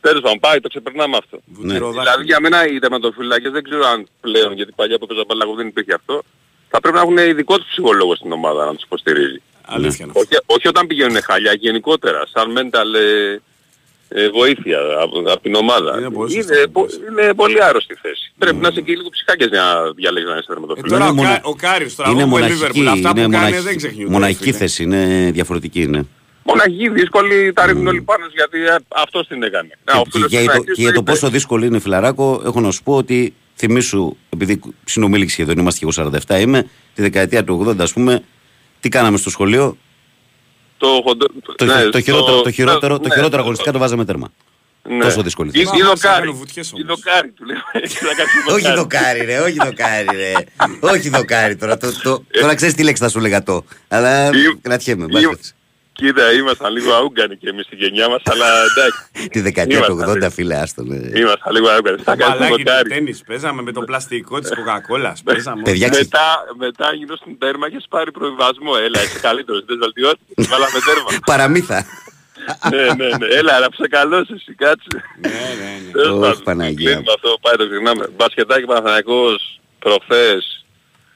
Τέλος πάντων, πάει, το ξεπερνάμε αυτό. βουτυροδάχτυλο. Δηλαδή για μένα οι τερματοφυλάκες δεν ξέρω αν πλέον, γιατί παλιά που έπαιζα μπάλα δεν υπήρχε αυτό, θα πρέπει να έχουν ειδικό τους ψυχολόγος στην ομάδα να τους υποστηρίζει. Αλήθεια είναι αυτό. Όχι, όχι όταν πηγαίνουν χαλιά, γενικότερα, σαν mental ε, ε, βοήθεια από, από την ομάδα. Είναι πολύ σωστό είναι, αυτό που πο- είναι πολύ άρρωστη θέση. Πρέπει να είσαι και λίγο ψυχάκες για να διαλέγεις να είσαι Ε, τερματοφυλάκης. τώρα ο, Είναι μονα- Κα- ο Κάριος τώρα, Είναι εγώ με μοναχική, Liverpool, αυτά είναι που κάνει μοναχική, δεν ξεχνιούνται. μοναχική φίλε. θέση, είναι διαφορετική. Είναι. Μοναχή, δύσκολη, τα ρίχνουν όλοι πάνω σου γιατί ε, αυτός την έκανε. Να, ο Και, φίλος και, του για το, Ναϊκής και για το είπε. πόσο δύσκολο είναι φιλαράκο, έχω να σου πω ότι θυμίσου, επειδή συνομίληξε σχεδόν, είμαστε και εγώ 47 είμαι, τη δεκαετία του 80 ας πούμε, τι κάναμε στο σχολείο, Το, χοντο- το, ναι, το, χειρότερο, το, χειρότερο, το ναι, χειρότερο αγωνιστικά το βάζαμε τέρμα. ναι. τόσο δύσκολη Ή- θέση. ή Μα, δοκάρι. έκανε βουτιές όμως. Ή δοκάρι του λέω. [LAUGHS] Θα κάνεις όχι δοκάρι. δοκάρι ρε, όχι δοκάρι ρε. [LAUGHS] όχι δοκάρι τώρα. Το, το, τώρα ξέρεις τι λέξη θα σου λέγα το. Αλλά Ή- κρατιέμαι. ή- μπας. Κοίτα, ήμασταν λίγο αούγκανοι και εμείς στην γενιά μας, αλλά εντάξει. Τη δεκαετία του Ήμασταν 80 λίγο- φίλε άστο. ναι. Ήμασταν λίγο αούγκανοι. Θα κάνεις Μπαλάκι του δοκάρι. τέννις, παίζαμε με το πλαστικό της Coca-Cola. Παίζαμε. Παιδιά, ξε- Μετά, μετά γύρω στην τέρμα και πάρει προβιβασμό. Έλα, είσαι καλύτερος, δεν βελτιώθηκες. [LAUGHS] Βάλαμε τέρμα. Παραμύθα. ναι, ναι, ναι. Έλα, να ψεκαλώσεις εσύ, κάτσε. Ναι, ναι, ναι. Τέλος Ωχ, πάντων, Παναγία. κλείνουμε αυτό, πάει το ξεχνάμε. Μπασκετάκι Παναθηναϊκός προχθές,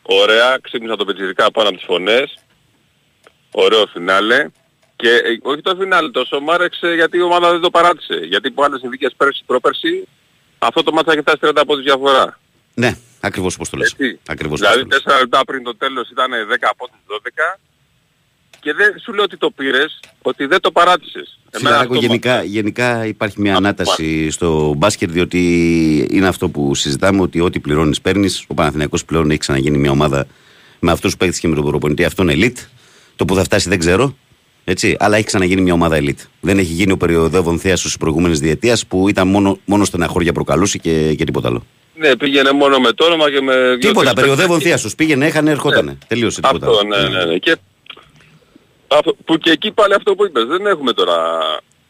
ωραία, ξύπνησα το πετσιρικά πάνω από τις φωνές. Ωραίο φινάλε. Και ε, όχι το φινάλε, τόσο μ' άρεξε γιατί η ομάδα δεν το παράτησε. Γιατί από άλλες συνθήκες πέρσι, πρόπερσι, αυτό το μάτσα έχει φτάσει 30 πόντους διαφορά. Ναι, ακριβώς όπως το λες. Έτσι. Ακριβώς δηλαδή όπως το λες. 4 λεπτά πριν το τέλος ήταν 10 πόντους 12 και δεν σου λέω ότι το πήρες, ότι δεν το παράτησες. Εμένα Φιλαράκο, αυτό γενικά, γενικά υπάρχει μια ανάταση στο μπάσκετ διότι είναι αυτό που συζητάμε ότι ό,τι πληρώνεις παίρνεις. Ο Παναθηναϊκός πλέον έχει ξαναγίνει μια ομάδα με αυτούς που παίχτηκε και με τον προπονητή. Αυτό είναι elite. Το που θα φτάσει δεν ξέρω. Έτσι, αλλά έχει ξαναγίνει μια ομάδα elite. Δεν έχει γίνει ο περιοδεύων θέασο της προηγούμενης διετίας που ήταν μόνο, μόνο στεναχώρια προκαλούσε και, και τίποτα άλλο. Ναι, πήγαινε μόνο με το όνομα και με... δύο-τρεις Τίποτα, παίκτες. περιοδεύων θέασο. Πήγαινε, έχανε, ερχότανε. Τελείωσε τίποτα. Αυτό, ναι, ναι, ναι. Και, αυτό, που και εκεί πάλι αυτό που είπες, δεν έχουμε τώρα,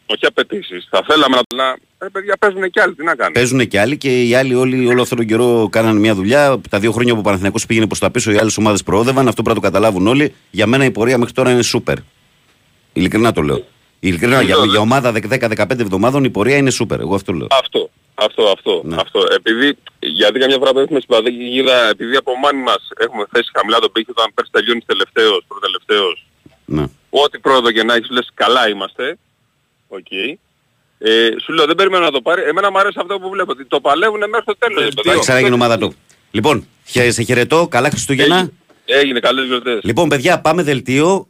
όχι απαιτήσεις. Θα θέλαμε να... να ε, παιδιά παίζουν και άλλοι, τι να κάνουν. Παίζουν και άλλοι και οι άλλοι όλοι όλο αυτόν τον καιρό κάνανε μια δουλειά. Τα δύο χρόνια που ο Παναθηναϊκός πήγαινε προς τα πίσω, οι άλλες ομάδες προόδευαν. Αυτό πρέπει να το καταλάβουν όλοι. Για μένα η πορεία μέχρι τώρα είναι σούπερ. Ειλικρινά το λέω. Ειλικρινά, για, για ομάδα 10-15 εβδομάδων η πορεία είναι σούπερ. Εγώ αυτό λέω. Αυτό, αυτό, αυτό, Ναι. αυτό. Επειδή, γιατί καμιά φορά πέφτουμε στην παγίδα, επειδή από μόνοι μας έχουμε θέσει χαμηλά τον πήχη όταν πέρσι τελειώνεις τελευταίος, προτελευταίος, Ναι. ό,τι πρόοδο και να έχεις λες καλά είμαστε, οκ. Ε, σου λέω δεν περιμένω να το πάρει. Εμένα μου αρέσει αυτό που βλέπω, ότι το παλεύουν μέχρι το τέλος. ρε Θα παιδάκι. ξαναγίνει ομάδα του. Λοιπόν, χαι- σε χαιρετώ. Καλά Χριστούγεννα. Έγινε, έγινε καλές γιορτές. Λοιπόν, παιδιά, πάμε δελτίο.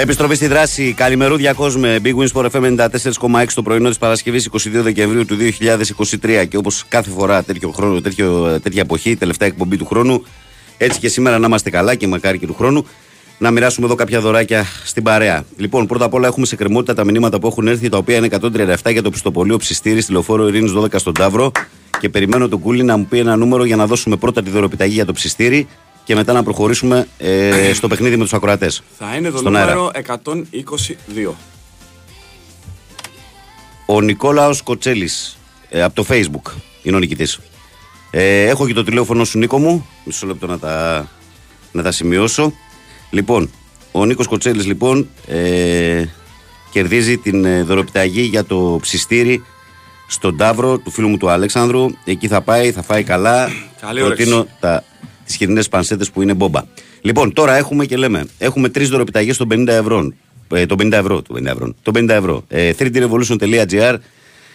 Επιστροφή στη δράση. Καλημερούδια κόσμε. Big Wins for FM 94,6 το πρωινό της Παρασκευής 22 Δεκεμβρίου του 2023. Και όπως κάθε φορά τέτοιο χρόνο, τέτοιο, τέτοια εποχή, τελευταία εκπομπή του χρόνου, έτσι και σήμερα να είμαστε καλά και μακάρι και του χρόνου, να μοιράσουμε εδώ κάποια δωράκια στην παρέα. Λοιπόν, πρώτα απ' όλα έχουμε σε κρεμότητα τα μηνύματα που έχουν έρθει, τα οποία είναι 137 για το πιστοπολείο ψιστήρι στη λεωφόρο Ειρήνης 12 στον Ταύρο. Και περιμένω τον Κούλι να μου πει ένα νούμερο για να δώσουμε πρώτα τη δωροπιταγή για το ψιστήρι και μετά να προχωρήσουμε ε, στο παιχνίδι με τους ακροατές. Θα είναι το Στον αέρα. νούμερο 122. Ο Νικόλαος Κοτσέλης ε, από το Facebook είναι ο νικητής. Ε, έχω και το τηλέφωνο σου, Νίκο μου. Μισό λεπτό να τα, να τα σημειώσω. Λοιπόν, ο Νίκος Κοτσέλης, λοιπόν, ε, κερδίζει την ε, δωροπιταγή για το ψιστήρι στον Ταύρο του φίλου μου του Αλέξανδρου. Εκεί θα πάει, θα φάει καλά. Καλή Προτείνω τα, τις χοιρινές πανσέτες που είναι μπόμπα. Λοιπόν, τώρα έχουμε και λέμε, έχουμε τρεις δωροπιταγές των 50 ευρώ. Ε, των 50 ευρώ, των 50 ευρώ. Το 50 ευρώ. Ε, 3drevolution.gr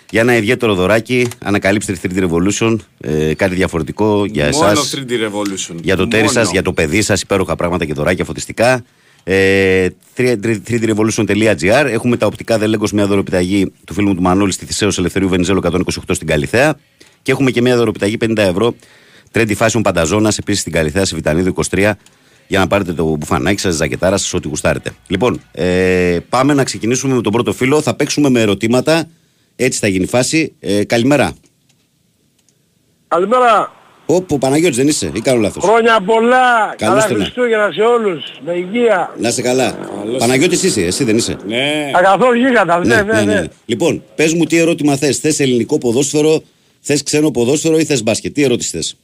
για ένα ιδιαίτερο δωράκι. Ανακαλύψτε τη 3D Revolution. Ε, κάτι διαφορετικό για εσάς. Μόνο 3D Revolution. Για το τέρι σας, Μόνο. για το παιδί σας, υπέροχα πράγματα και δωράκια φωτιστικά. Ε, 3drevolution.gr. Έχουμε τα οπτικά δελέγκο μια δωροπιταγή του φίλου μου του Μανώλη στη Θησέω Ελευθερίου Βενιζέλο 128 στην Καλιθέα. Και έχουμε και μια δωροπιταγή 50 ευρώ. Trendy Fashion Πανταζόνα επίσης στην Καλιθέα σε Βιτανίδου 23 για να πάρετε το μπουφανάκι σας, ζακετάρα σας, ό,τι γουστάρετε. Λοιπόν, ε, πάμε να ξεκινήσουμε με τον πρώτο φίλο. Θα παίξουμε με ερωτήματα. Έτσι θα γίνει η φάση. Ε, καλημέρα. Καλημέρα. Όπου Παναγιώτης δεν είσαι ή κάνω λάθος; Χρόνια πολλά. Καλώς Καλά το να. Χριστούγεννα σε όλους. Με υγεία. Να είσαι καλά. Παναγιώτης είσαι, εσύ δεν είσαι; Ναι. Αγαθό γίγαντα. Ναι, ναι, ναι. Λοιπόν, πες μου τι ερώτημα θες. Θες ελληνικό ποδόσφαιρο, θες ξένο ποδόσφαιρο ή θες μπάσκετ; Τι ερώτηση θες;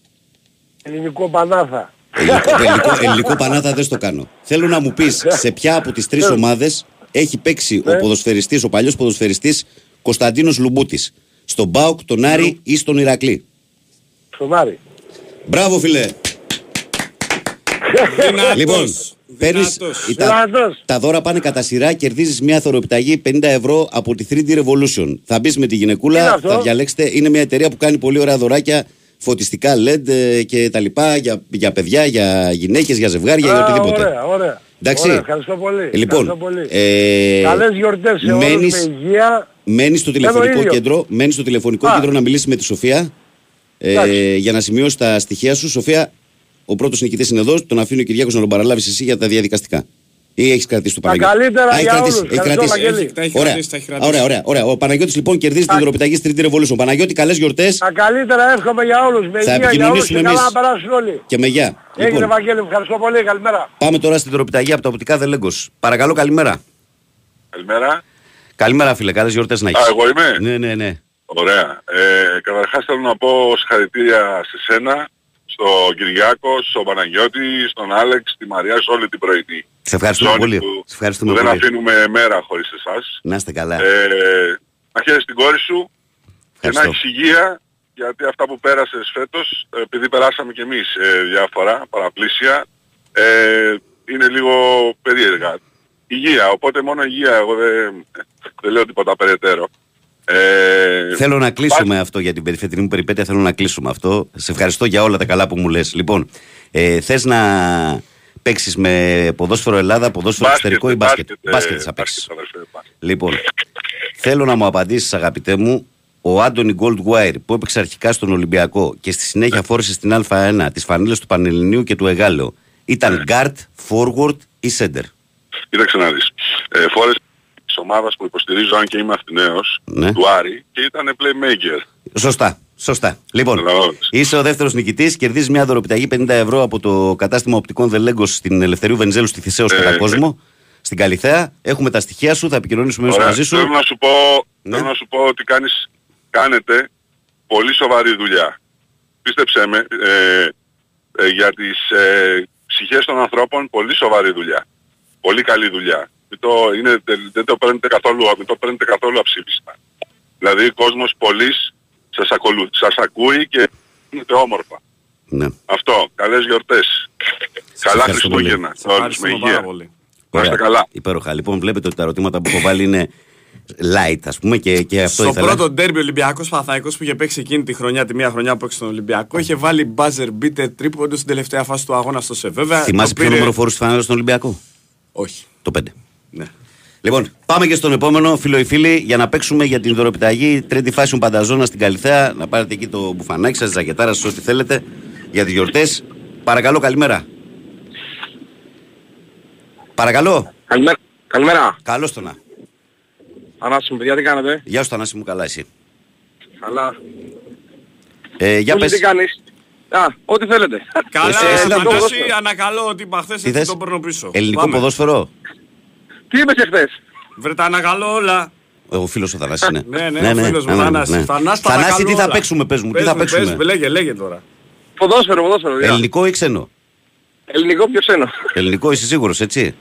Ελληνικό πανάθα. Ελληνικό, [LAUGHS] ελληνικό, ελληνικό πανάθα δεν στο κάνω. Θέλω να μου πεις σε ποια από τις τρεις ομάδες έχει παίξει ο ποδοσφαιριστής, ο παλιός ποδοσφαιριστής Κωνσταντίνος Λουμπούτης. Στον Μπάουκ, τον Άρη ή στον Ηρακλή; Στον Άρη. Μπράβο φίλε. Δυνατός. Λοιπόν, παίρνεις, Δυνατός. η- τα, τα δώρα πάνε κατά σειρά, κερδίζεις μια θωροπιταγή 50 ευρώ από τη 3D Revolution. Θα μπεις με τη Τι είναι γυναικούλα, αυτό; θα διαλέξετε. Είναι μια εταιρεία που κάνει πολύ ωραία δωράκια, φωτιστικά LED ε, και τα λοιπά για, για παιδιά, για γυναίκες, για ζευγάρια, για Α, οτιδήποτε. Ωραία, ωραία. Εντάξει. Ωραία, ευχαριστώ πολύ. Λοιπόν, Ευχαριστώ πολύ. ε, Καλές γιορτές σε όλους μένεις- με υγεία. Μένεις στο το τηλεφωνικό ίδιο. κέντρο, μένεις στο τηλεφωνικό Α. κέντρο να μιλήσεις με τη Σοφία. Ε, Εντάξει. για να σημειώσει τα στοιχεία σου, Σοφία, ο πρώτος νικητής είναι εδώ. Τον αφήνω ο Κυριάκος να τον παραλάβεις εσύ για τα διαδικαστικά. Ή έχεις κρατήσει το Τα Παναγιώτη. καλύτερα Α, έχει για κρατήσει, όλους. έχει Ευχαριστώ, κρατήσει. Βαγγέλη. Τα έχει Ωραία. κρατήσει, τα έχει κρατήσει. ωραία, ωραία, ωραία. Ο Παναγιώτης λοιπόν κερδίζει την δωροπιταγή στην Trinity Revolution. Παναγιώτη, καλές γιορτές Τα καλύτερα εύχομαι για όλους. Με Θα υγεία για όλους και επικοινωνήσουμε καλά να εμείς. περάσουν όλοι. και με γεια. Έγινε Λοιπόν, Βαγγέλη, ευχαριστώ πολύ. Καλημέρα. πάμε τώρα στην δωροπιταγή από τα οπτικά Δελέγκο. Παρακαλώ, καλημέρα. Καλημέρα. Καλημέρα, φίλε. Καλές γιορτές να Α, έχει. εγώ είμαι; Ναι, ναι, ναι. Ωραία. Ε, καταρχάς θέλω να πω συγχαρητήρια σε σένα, στον Κυριάκο, στον Παναγιώτη, στον Άλεξ, στη Μαριά, σε όλη την πρωινή. Σε ευχαριστούμε Ζώνη πολύ. που- Σε ευχαριστούμε που δεν πολύ. αφήνουμε μέρα χωρίς εσάς. Να είστε καλά. Ε, να χαίρεσαι την κόρη σου και να Ευχαριστώ. έχεις υγεία γιατί αυτά που πέρασες φέτος, επειδή περάσαμε κι εμείς ε, διάφορα παραπλήσια, ε, είναι λίγο περίεργα. Υγεία, οπότε μόνο υγεία, εγώ δεν, δεν λέω τίποτα περαιτέρω. Ε, Θέλω να κλείσω με αυτό για την περιφερειακή μου περιπέτεια. Θέλω να κλείσω με αυτό. Σε ευχαριστώ για όλα τα καλά που μου λες. Λοιπόν, ε, θες να παίξεις με ποδόσφαιρο Ελλάδα, ποδόσφαιρο Μπάσκετ, εξωτερικό ή μπάσκετ; μπάσκετ, Μπάσκετ ε, θα παίξεις. μπάσκετ, αδερφέ, μπάσκετ. Λοιπόν, θέλω να μου απαντήσεις, αγαπητέ μου, ο Άντωνι Goldwire που έπαιξε αρχικά στον Ολυμπιακό και στη συνέχεια φόρεσε στην Α1 τις φανίλε του Πανελληνίου και του Εγάλεο. Ήταν guard, forward ή center; Κοίταξε να δεις. ε, φόρες της ομάδας που υποστηρίζω αν και είμαι Αθηναίος, Ναι. του Άρη, και ήταν playmaker. Σωστά. Σωστά. Λοιπόν, Καταλαβαίνεις. είσαι ο δεύτερος νικητής, κερδίζεις μια δωροπιταγή 50 ευρώ από το κατάστημα οπτικών Δελέγκο στην Ελευθερίου Βενιζέλου στη Θησέω Ε, κατά ναι. κόσμο. Στην Καλιθέα. Έχουμε τα στοιχεία σου, θα επικοινωνήσουμε έμεσα Ωραία. μαζί σου. Θέλω να σου πω, Ναι. θέλω να σου πω ότι κάνεις, κάνετε πολύ σοβαρή δουλειά. Πίστεψέ με, ε, ε, για τις ε, ψυχές των ανθρώπων πολύ σοβαρή δουλειά. Πολύ καλή δουλειά. Μην το, είναι, δεν- δεν το παίρνετε καθόλου, μην το παίρνετε καθόλου αψήφιστα. Δηλαδή ο κόσμος πολύς σας, ακολου, σας ακούει και είναι όμορφα. Ναι. Αυτό. Καλές γιορτές. Καλά ευχαριστώ πολύ. Χριστούγεννα. Σε σε όλους με ευχαριστούμε υγεία. πάρα πολύ. Να είστε Ωραία. καλά. Υπέροχα. Λοιπόν, βλέπετε ότι τα ερωτήματα που έχω βάλει είναι light, ας πούμε, και, και αυτό Στο ήθελα. πρώτο ντέρμπι Ολυμπιακός Παναθαϊκός που είχε παίξει εκείνη τη χρονιά, τη μία χρονιά που παίξει τον Ολυμπιακό, είχε βάλει buzzer beater τρίποντο στην τελευταία φάση του αγώνα στο ΣΕ. Βέβαια, Θυμάσαι το ποιο πήρε- νούμερο φορούσε στη φανέλα στον Ολυμπιακό; Όχι. Το 5. Ναι. Λοιπόν, πάμε και στον επόμενο φίλο ή φίλοι για να παίξουμε για την δωροπιταγή. Τρίτη φάση Πανταζώνα στην Καλιθέα. Να πάρετε εκεί το μπουφανάκι σας, ζακετάρα σας, ό,τι θέλετε για τις γιορτές. Παρακαλώ, καλημέρα. Παρακαλώ. Καλημέρα. Καλημέρα. Καλώς το να. Ανάσου μου, παιδιά, τι κάνετε; Γεια σου, Θανάση μου, καλά εσύ. Καλά. Ε, για Πώς, πες. Τι κάνεις; Α, ό,τι θέλετε. Καλά, Εσύ- εσύ θα Θανάση, ποδόσφαιρο. ανακαλώ ότι είπα χθες Τι έτσι θες; το παίρνω πίσω. Ελληνικό Πάμε. ποδόσφαιρο; Τι είπες εχθές; Βρε τα ανακαλώ όλα. Ο φίλος ο Θανάσης είναι. Ναι, ναι, ο φίλος μου, Θανάση. Θανάση, τα Θανάση, ανακαλώ τι θα όλα. παίξουμε, πες μου, τι Πες θα μου, πες παίξουμε. μου, Λέγε, λέγε τώρα. Ποδόσφαιρο, ποδόσφαιρο. παιδιά. Ελληνικό ή ξένο; Ελληνικό πιο ξένο. Ελληνικό είσαι σίγουρος, έτσι;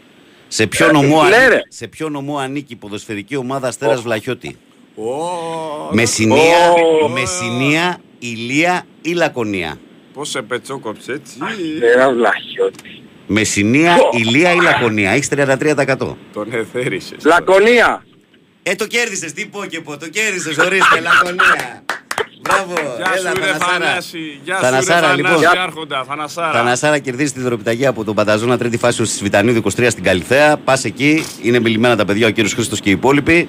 Σε ποιο, νομό, ναι, ανήκει, ρε. σε ποιο νομό ανήκει η ποδοσφαιρική ομάδα Αστέρας Βλαχιώτη; Ω, Μεσσηνία, Ω. Μεσσηνία, Ηλία ή Λακωνία; Πώς σε πετσόκοψες έτσι. Ένα βλαχιώτη. Μεσσηνία, Ηλία ή Λακωνία. Έχεις 33%. Τον εθέρισες. Λακωνία. Ε, το κέρδισες, τι πω και πω, το κέρδισες, ορίστε, Λακωνία. Μπράβο, Γεια έλα, σου ρε Θανασάρα. Θανάση. Γεια σου ρε Θανασάρα, λοιπόν. Θανάση Άρχοντα. Θανασάρα. Θανασάρα κερδίζεις τη δωροπιταγή από τον Πανταζώνα τρίτη φάση στη Σιβιτανίδου 23 στην Καλλιθέα. Πας εκεί, είναι μιλημένα τα παιδιά, ο κύριος Χρήστος και οι υπόλοιποι.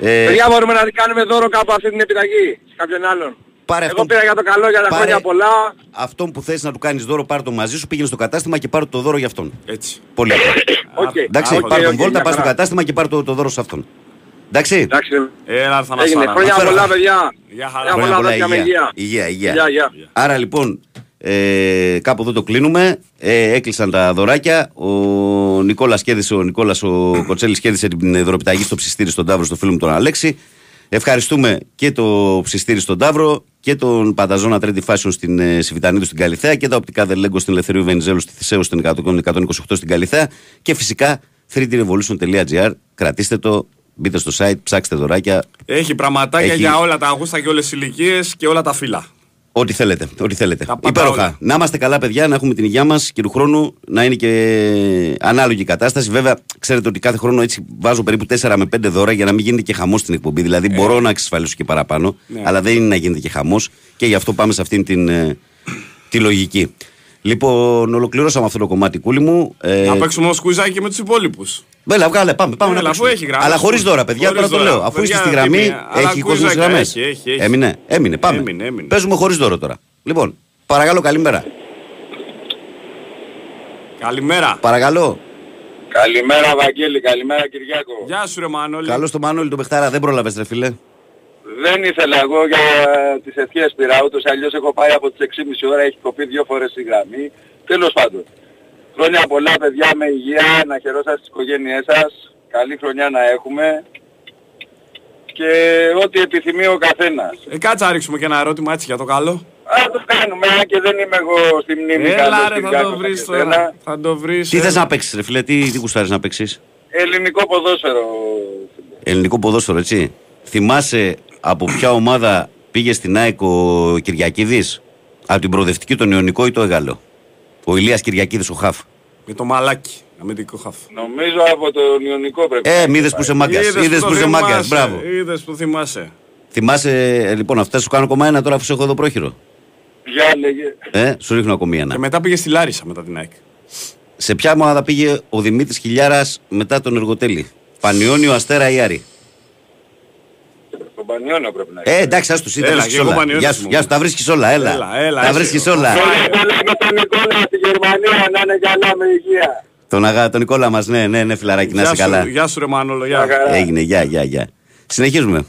Ε, Παιδιά μπορούμε να κάνουμε δώρο κάπου αυτή την επιταγή. Σε κάποιον άλλον. Πάρε Εγώ αυτόν, πήρα για το καλό, για τα πάρε- χρόνια πολλά. αυτόν που θες να του κάνεις δώρο, πάρε το μαζί σου, πήγαινε στο κατάστημα και πάρε το δώρο για αυτόν. Έτσι. Πολύ απλά. [COUGHS] Οκ. Εντάξει, Α, οκ, πάρε τον οκ, βόλτα, μια πας στο χαρά. κατάστημα και πάρε το, το δώρο σε αυτόν. Εντάξει. Εντάξει. Έλα Έγινε. Θανασάρα. Χρόνια Αφέρω. πολλά, παιδιά. Γεια χαρά. Χρόνια Χρόνια πολλά, πολλά, αδέρφια, με υγεία. υγεία. Υγεία, υγεία. Γεια, γεια. Άρα λοιπόν, ε, κάπου εδώ το κλείνουμε. Ε, έκλεισαν τα δωράκια. Ο Νικόλας κέρδισε, ο Νικόλας ο Κοτσέλης κέρδισε την ε, δωροπιταγή στο ψιστήρι στον Ταύρο, στο φίλο μου τον Αλέξη. Ευχαριστούμε και το ψιστήρι στον Ταύρο και τον Πανταζώνα Τρέντι Fashion στην ε, Σιβητανίδου στην Καλιθέα και τα οπτικά Δελέγκο στην Ελευθερίου Βενιζέλου στη Θησέου στην 128 στην Καλιθέα και φυσικά 3drevolution.gr. Κρατήστε το, μπείτε στο site, ψάξτε δωράκια, Έχει πραγματάκια Έχει- για όλα τα αγούστα και όλες τις ηλικίες και όλα τα φύλλα. Ό,τι θέλετε. Ό,τι θέλετε. Τα πάντα Υπέροχα. όλα. Να είμαστε καλά, παιδιά, να έχουμε την υγεία μας και του χρόνου να είναι και ανάλογη η κατάσταση. Βέβαια, ξέρετε ότι κάθε χρόνο έτσι βάζω περίπου 4 με 5 δώρα για να μην γίνεται και χαμός στην εκπομπή. Δηλαδή, μπορώ να εξασφαλίσω και παραπάνω, Ναι. αλλά δεν είναι να γίνεται και χαμός και γι' αυτό πάμε σε αυτήν την ε, τη λογική. Λοιπόν, ολοκληρώσαμε αυτό το κομμάτι κούλι μου. Ε, Να παίξουμε ως κουιζάκι με τους υπόλοιπους. Βέλα, βγάλε, πάμε, πάμε Έλα, να αφού παίξουμε. έχει γραμμές. Αλλά χωρίς δώρα, παιδιά, Χωρίς τώρα το δώρα. λέω. Αφού Παιδιά, είστε στη γραμμή, τι μία, αλλά έχει κόσμο στι κουιζάκια, γραμμές. έχει, έχει, έχει. Έμεινε, έμεινε, πάμε. Έμεινε, έμεινε. Παίζουμε χωρίς δώρο τώρα. Λοιπόν, παρακαλώ, καλημέρα. Καλημέρα. Παρακαλώ. Καλημέρα Βαγγέλη, καλημέρα Κυριάκο. Γεια σου ρε Μανώλη. Καλώς το Μανώλη τον Πεχτάρα, δεν πρόλαβες, ρε φίλε. Δεν ήθελα εγώ για τις ευχές πήρα, ούτως ή αλλιώς έχω πάει από τις 6.30 ώρα, έχει κοπεί δύο φορές η γραμμή. Τέλος πάντων. Χρόνια πολλά παιδιά με υγεία, να χαιρόσαστε στις οικογένειές σας. Καλή χρονιά να έχουμε. Και ό,τι επιθυμεί ο καθένας. Ε, κάτσε να ρίξουμε και ένα ερώτημα έτσι για το καλό. Α, το κάνουμε, αν και δεν είμαι εγώ στη μνήμη Έλα καλός ρε θα Κυριάκος το βρεις και εσένα. τώρα. Θα το βρεις. Τι έλα. θες να παίξεις, ρε φίλε, τι, τι γουστάρεις να παίξεις; Ελληνικό ποδόσφαιρο. Ελληνικό ποδόσφαιρο, έτσι. Θυμάσαι από ποια ομάδα πήγε στην ΑΕΚ ο Κυριακίδης, από την προοδευτική, τον Ιωνικό ή το Εγάλο. Ο Ηλίας Κυριακίδης ο Χαφ. Με το μαλάκι. Αμυντικό χαφ. Νομίζω από τον Ιωνικό πρέπει. Ε, μη είδες που είσαι μάγκας. Είδε που είσαι μάγκας. Μπράβο. Είδες που θυμάσαι. Θυμάσαι, ε, λοιπόν, αυτά σου κάνω ακόμα ένα τώρα αφού σε έχω εδώ πρόχειρο. Για λέγε. Ε, σου ρίχνω ακόμη ένα. Και μετά πήγε στη Λάρισα μετά την ΑΕΚ. Σε ποια ομάδα πήγε ο Δημήτρης Χιλιάρας μετά τον Εργοτέλη; Πανιόνιο, Αστέρα ή Άρη; Τον Πανιόνιο πρέπει να Ε, εντάξει, ας τους, τα Έλα, βρίσκεις και εγώ όλα. Πανιόνιος Γεια σου, μου. γεια σου, τα βρίσκεις όλα, έλα. Έλα, έλα, τα έτσι. βρίσκεις όλα. Χρόνια πολλά με τον Νικόλα στη Γερμανία να είναι καλά με υγεία. Τον, αγα... τον Νικόλα μας, ναι, ναι, ναι, φιλαράκι, να Γεια είσαι σου, καλά. Γεια σου ρε Μανώλο, γεια. Έγινε, γεια, γεια, γεια. Συνεχίζουμε.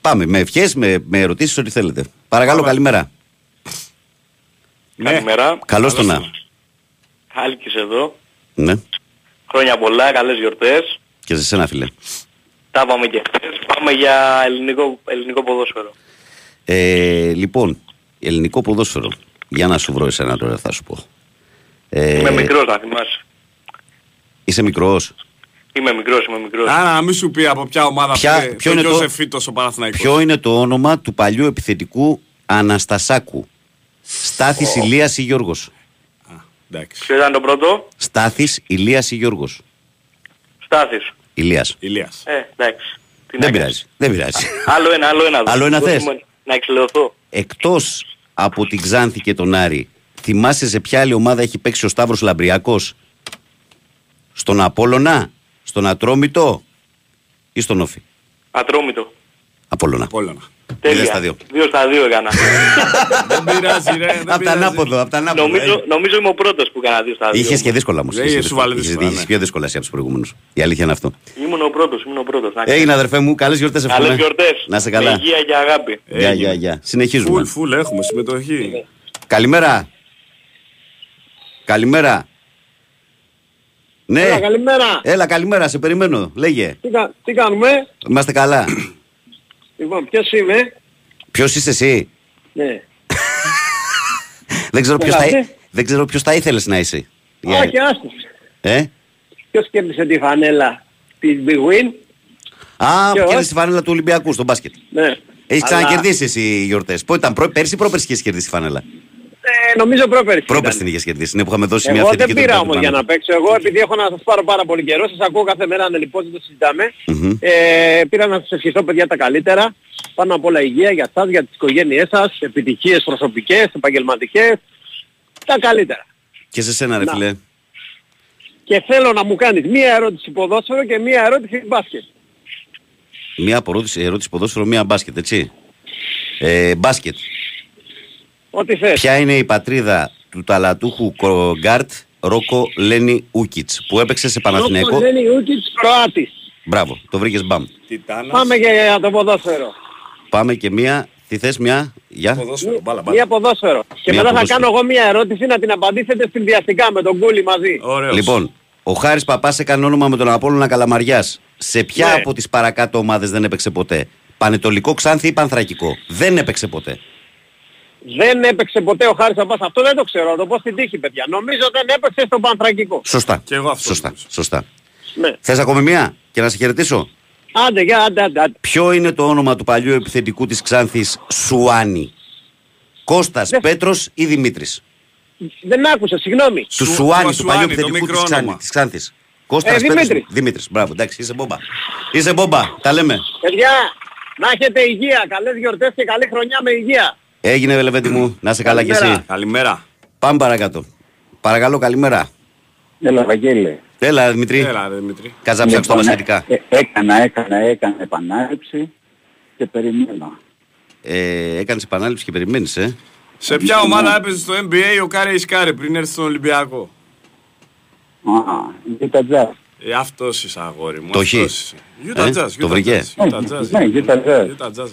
Πάμε με ευχές, με, με ερωτήσεις, ό,τι θέλετε. Παρακαλώ, καλημέρα. Ναι. Καλημέρα. Καλώς το να. Χάλκης εδώ. Ναι, Χρόνια πολλά, καλές γιορτές. και σε σένα, φίλε. Τα πάμε και χθες. Πάμε για ελληνικό, ελληνικό ποδόσφαιρο. Ε, λοιπόν, ελληνικό ποδόσφαιρο. Για να σου βρω εσένα τώρα, θα σου πω. Ε, Είμαι μικρός να θυμάσαι. Είσαι μικρός. Είμαι μικρός, είμαι μικρός. Άρα να μην σου πει από ποια ομάδα Ποια- πήγε ποιο το είναι το- Γιώσεφ Φίτος ο Παναθηναϊκός. Ποιο είναι το όνομα του παλιού επιθετικού Αναστασάκου; Στάθης Ηλίας ή Γιώργος; Εντάξει. Ποιο ήταν το πρώτο; Στάθης Ηλίας ή Γιώργος; Στάθης. Ηλίας. Ηλίας. Ε, εντάξει. Τι να Δεν κάνεις. πειράζει. Δεν πειράζει. Άλλο ένα, άλλο ένα. Άλλο ένα Δεν θες. είμαι- Να εξηλαιωθώ. Εκτός από την Ξάνθη και τον Άρη, θυμάσαι σε ποια άλλη ομάδα έχει παίξει ο Σταύρος Λαμπριακός; Στον Απόλλωνα, στον Ατρόμητο ή στον Όφη; Ατρόμητο. Απόλλωνα. Απόλλωνα. Τέλεια. στα δύο. Δύο στα δύο έκανα. [LAUGHS] Δεν πειράζει ρε. δεν Απ' τα πειράζει. ανάποδο, απ' τα ανάποδο. νομίζω, νομίζω είμαι ο πρώτος που έκανα δύο στα δύο. Είχες και δύσκολα όμως. Δεν σου βάλε δύσκολα, ναι. πιο δύσκολα εσύ από τους προηγούμενους. Η αλήθεια είναι αυτό. Ήμουν ο πρώτος, ήμουν ο πρώτος. Να Έγινε αδερφέ μου, καλές γιορτές Καλές εύχομαι. γιορτές. Να σε Με καλά. υγεία και αγάπη. Γεια, γεια, γεια. Συνεχίζουμε. Φουλ, φουλ έχουμε συμμετοχή. Καλημέρα. Καλημέρα. Ναι. Έλα, καλημέρα. Έλα, καλημέρα, σε περιμένω. Λέγε. Τι, κα- τι κάνουμε; Είμαστε καλά. Λοιπόν, ποιος είμαι; Ποιος είσαι εσύ; Ναι. Δεν ξέρω ποιος θα, Έλατε. δεν ξέρω ποιος θα ήθελες να είσαι. Για- Όχι, άστος. Ε; Ποιος κέρδισε τη φανέλα; Της Big Win; Α, Ποιος; κέρδισε τη φανέλα του Ολυμπιακού στο μπάσκετ. Ναι. Έχεις Αλλά, ξανακερδίσει εσύ οι γιορτές. Πότε ήταν, πρό- πέρσι ή πρόπερσι είχες κερδίσει τη φανέλα; Ε, νομίζω πρόπερση. Πρόπερσι την είχες κερδίσει. Ναι, που είχαμε δώσει μια Εγώ θετική δεν πήρα του όμως για να παίξω. Εγώ επειδή έχω να σας πάρω πάρα πολύ καιρό, σας ακούω κάθε μέρα ανελειπώς, δεν το συζητάμε. Μμμ. Ε, πήρα να σας ευχηθώ παιδιά τα καλύτερα. Πάνω απ' όλα υγεία για σας, για τις οικογένειές σας, επιτυχίες προσωπικές, επαγγελματικές. Τα καλύτερα. Και σε σένα ρε Να. φίλε. Και θέλω να μου κάνεις μία ερώτηση ποδόσφαιρο και μία ερώτηση μπάσκετ. Μία απορώτηση, ερώτηση ποδόσφαιρο, μία μπάσκετ, έτσι. Ε, μπάσκετ. Ό,τι θες. Ποια είναι η πατρίδα του ταλαντούχου γκαρντ Ρόκο Λένι Ούκιτς που έπαιξε σε Παναθηναϊκό; Όπως Λένι Ούκιτς Κροάτης. Μπράβο, το βρήκες μπαμ. Τιτάνας. Πάμε και για το ποδόσφαιρο. Πάμε και μία, τι θες μία, για. Ποδόσφαιρο, μπάλα, μπάλα. Μία ποδόσφαιρο. Και Μία μετά θα ποδόσφαιρο. κάνω εγώ μία ερώτηση να την απαντήσετε συνδυαστικά με τον Κούλι μαζί. Ωραίος. Λοιπόν, ο Χάρης Παπάς έκανε όνομα με τον Απόλλωνα Καλαμαριάς. Σε ποια Ναι. από τις παρακάτω ομάδες δεν έπαιξε ποτέ; Πανετολικό Ξάνθη ή Πανθρακικό; Δεν έπαιξε ποτέ. Δεν έπαιξε ποτέ ο Χάρης Αμπάς. Αυτό δεν το ξέρω. Να το πω στην τύχη παιδιά. Νομίζω δεν έπαιξε στο Πανθρακικό. Σωστά. Και εγώ αυτό Σωστά. νομίζω. Σωστά. Ναι. Θες ακόμη μία και να σε χαιρετήσω; Άντε, για, άντε, άντε, άντε. Ποιο είναι το όνομα του παλιού επιθετικού της Ξάνθης Σουάνι; Κώστας, Πέτρος ή Δημήτρης; Δεν άκουσα, συγγνώμη. Του Σου- Σουάνι, το του Σουάνι, παλιού το επιθετικού μικρό της, Ξάνθη, όνομα. της Ξάνθης. Κώστας, Ε, Πέτρος, Δημήτρης. Δημήτρης. Μπράβο, εντάξει, είσαι μπόμπα. Είσαι μπόμπα, τα λέμε. Παιδιά, να έχετε υγεία. Καλές γιορτές και καλή χρονιά με υγεία. Έγινε Βελεβέτη μου, να είσαι καλά κι εσύ. Καλημέρα. Καλημέρα. Πάμε παρακάτω. Παρακαλώ, καλημέρα. Έλα, Βαγγέλη. Έλα, Δημητρή. Έλα ρε Δημήτρη. Κάτσε να ψάξω τα Λοιπόν, βασιλικά. ε, έκανα, έκανα, έκανα επανάληψη και περιμένω. Ε, έκανες επανάληψη και περιμένεις, ε; Σε ποια ομάδα έπαιζες στο NBA ο Κάρε Ισκάρε πριν έρθει στον Ολυμπιακό; Α, Utah Jazz. Ε, αυτός είσαι αγόρι μου. Το χ. αυτός είσαι. Utah Ε, Jazz, το Utah βρήκε. Jazz, Utah Jazz. Ναι, Utah Jazz. Utah Jazz.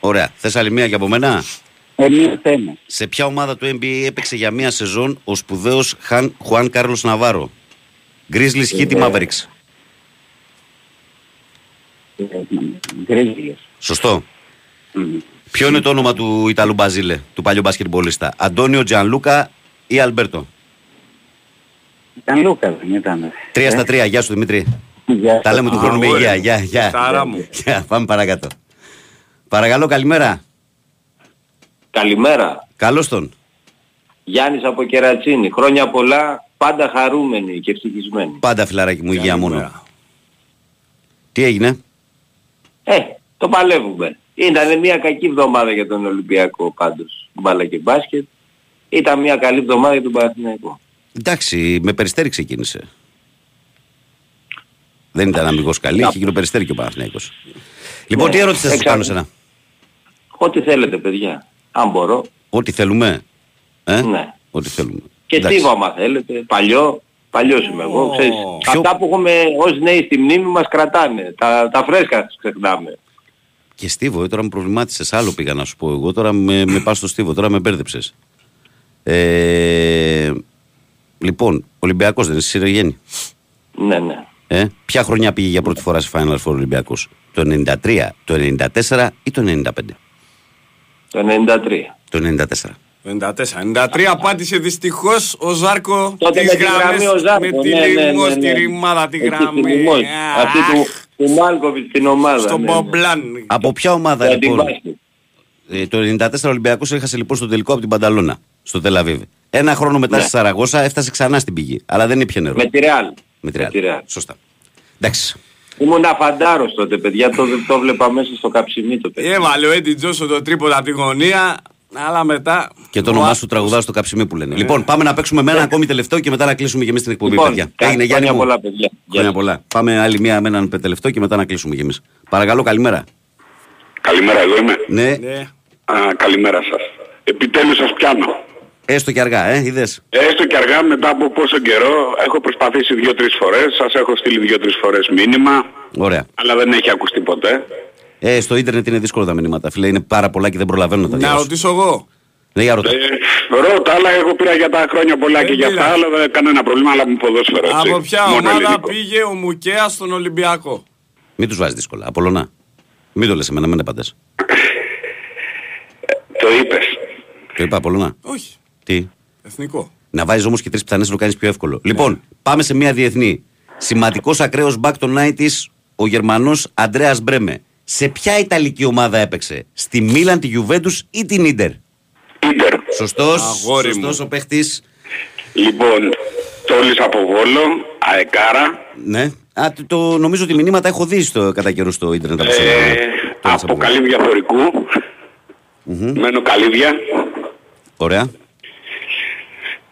Ωραία. Θες άλλη μία και από μένα; Ε, μία θέμα. Σε ποια ομάδα του NBA έπαιξε για μία σεζόν ο σπουδαίος Χαν, Χουάν Κάρλος Ναβάρο; Grizzlies Heat ή Mavericks; Γκρίζλες. Σωστό. Ποιο είναι το όνομα του Ιταλού Μπαζίλε, του παλιού μπασκετμπολίστα; Αντώνιο Τζανλούκα ή Αλμπέρτο; Ήταν Λούκα, δεν ήταν. Τρία στα τρία. Γεια σου Δημήτρη. Γεια Τα λέμε του χρόνου με Αγόρι υγεία. μου. Γεια, γεια. Χαρά μου. Γεια, Πάμε παρακάτω. Παρακαλώ, καλημέρα. Καλημέρα. Καλώς τον. Γιάννης από Κερατσίνη. Χρόνια πολλά, πάντα χαρούμενοι και ευτυχισμένοι. Πάντα φιλαράκι μου, υγεία μόνο. Καλημέρα. Τι έγινε; Ε, το παλεύουμε. Ήταν μια κακή εβδομάδα για τον Ολυμπιακό πάντως. Μπάλα και μπάσκετ. Ήταν μια καλή εβδομάδα για τον Παναθηναϊκό. Εντάξει, με περιστέρι ξεκίνησε. Δεν ήταν αμυγός καλή, είχε γίνει περιστέρι και ο Παναθηναϊκός. Λοιπόν, Ναι, τι ερώτηση θα σας εξα- κάνω σένα. Ό,τι θέλετε παιδιά. Αν μπορώ. Ό,τι θέλουμε. Ε; Ναι. Ό,τι θέλουμε. Και Εντάξει. τι άμα θέλετε. Παλιό. Παλιός είμαι εγώ, ξέρεις. Αυτά που έχουμε ως νέοι στη μνήμη μας κρατάνε. Τα, τα φρέσκα ξεχνάμε. Και Στίβο, ε, τώρα με προβλημάτισες. Άλλο πήγα να σου πω εγώ. Τώρα με, με πας στο Στίβο, τώρα με μπέρδεψες. Ε, λοιπόν, Ολυμπιακός δεν είσαι Σιρογέννη. Ναι, ναι. Ε, ποια χρονιά πήγε για πρώτη φορά σε Final Four Ολυμπιακός, Το 93, το 94 ή το 95. Το 93. Το 94. 94. 93 απάντησε δυστυχώς ο Ζάρκο Τότε τις με τη γραμμή ο Ζάρκο, με τη ναι, ναι, ναι, λιμός, ναι. τη ρημάδα, τη Εκεί στη γραμμή. Λιμός. Αχ, Αυτή του, του Μάλκοβιτς στην ομάδα. Στον ναι, ναι. Μπομπλάν. Από ποια ομάδα Για την λοιπόν; μπάσκετ. Ε, το 94 Ολυμπιακός έχασε λοιπόν στο τελικό από την Πανταλώνα, στο Τελαβίβ. Ένα χρόνο μετά Ναι. στη Σαραγώσα έφτασε ξανά στην πηγή. Αλλά δεν ήπια νερό. Με τη Ρεάλ. Με τη Real. τη Real. Σωστά. Εντάξει. Ήμουν αφαντάρος τότε, παιδιά. Το, το βλέπα μέσα στο καψιμί το παιδί. Έβαλε ο Έντι Τζόσο το τρίποδα από τη γωνία, αλλά μετά... Και το όνομά σου τραγουδά στο καψιμί που λένε. Λοιπόν, πάμε να παίξουμε με ένα ακόμη τελευταίο και μετά να κλείσουμε και εμείς την εκπομπή, Λοιπόν, παιδιά. κα- Έγινε Γιάννη. χρόνια μου. πολλά, παιδιά. Χρόνια πολλά. Πάμε άλλη μία με έναν τελευταίο και μετά να κλείσουμε κι εμείς. Παρακαλώ, καλημέρα. Καλημέρα, εγώ είμαι. Ναι, Α, καλημέρα σας. Επιτέλους σας πιάνω. Έστω και αργά, ε, είδες. Έστω και αργά μετά από πόσο καιρό έχω προσπαθήσει δύο-τρεις φορές, σας έχω στείλει δύο-τρεις φορές μήνυμα, Ωραία. αλλά δεν έχει ακουστεί ποτέ. Ε, στο ίντερνετ είναι δύσκολο τα μηνύματα, φίλε. Είναι πάρα πολλά και δεν προλαβαίνω να τα Να διαβάσω. ρωτήσω εγώ. Ναι, για ρωτά. Ε, ρώτα, αλλά εγώ πήρα για τα χρόνια πολλά και για αυτά, αλλά δεν κανένα πρόβλημα, αλλά μου ποδόσφαιρο. έτσι. Από ποια Μόνο ομάδα ελληνικό. πήγε ο Μουκέας στον Ολυμπιακό; Μην τους βάζεις δύσκολα. Απολωνά. Μην το λες εμένα, μην απαντέ. Το είπες. Το είπα, Απολωνά. Όχι. Τι; Εθνικό. Να βάζεις όμως και τρεις πιθανές να το κάνεις πιο εύκολο. Λοιπόν, πάμε σε μια διεθνή. Σημαντικός ακραίος back των 90s, ο Γερμανός Αντρέα Μπρέμε. Σε ποια Ιταλική ομάδα έπαιξε, στη Μίλαν, τη Γιουβέντους ή την Ίντερ; Ίντερ. Σωστός. Αγόρι μου. Σωστός ο παίχτης. Λοιπόν, Τόλης από Βόλο, Αεκάρα, Ναι. Α, το, το- νομίζω ότι μηνύματα έχω δει στο, κατά καιρό στο Ιντερνετ. από σένα. ε, Τόλης από Βόλο. Καλύβια Θωρικού, μένω Καλύβια. Ωραία.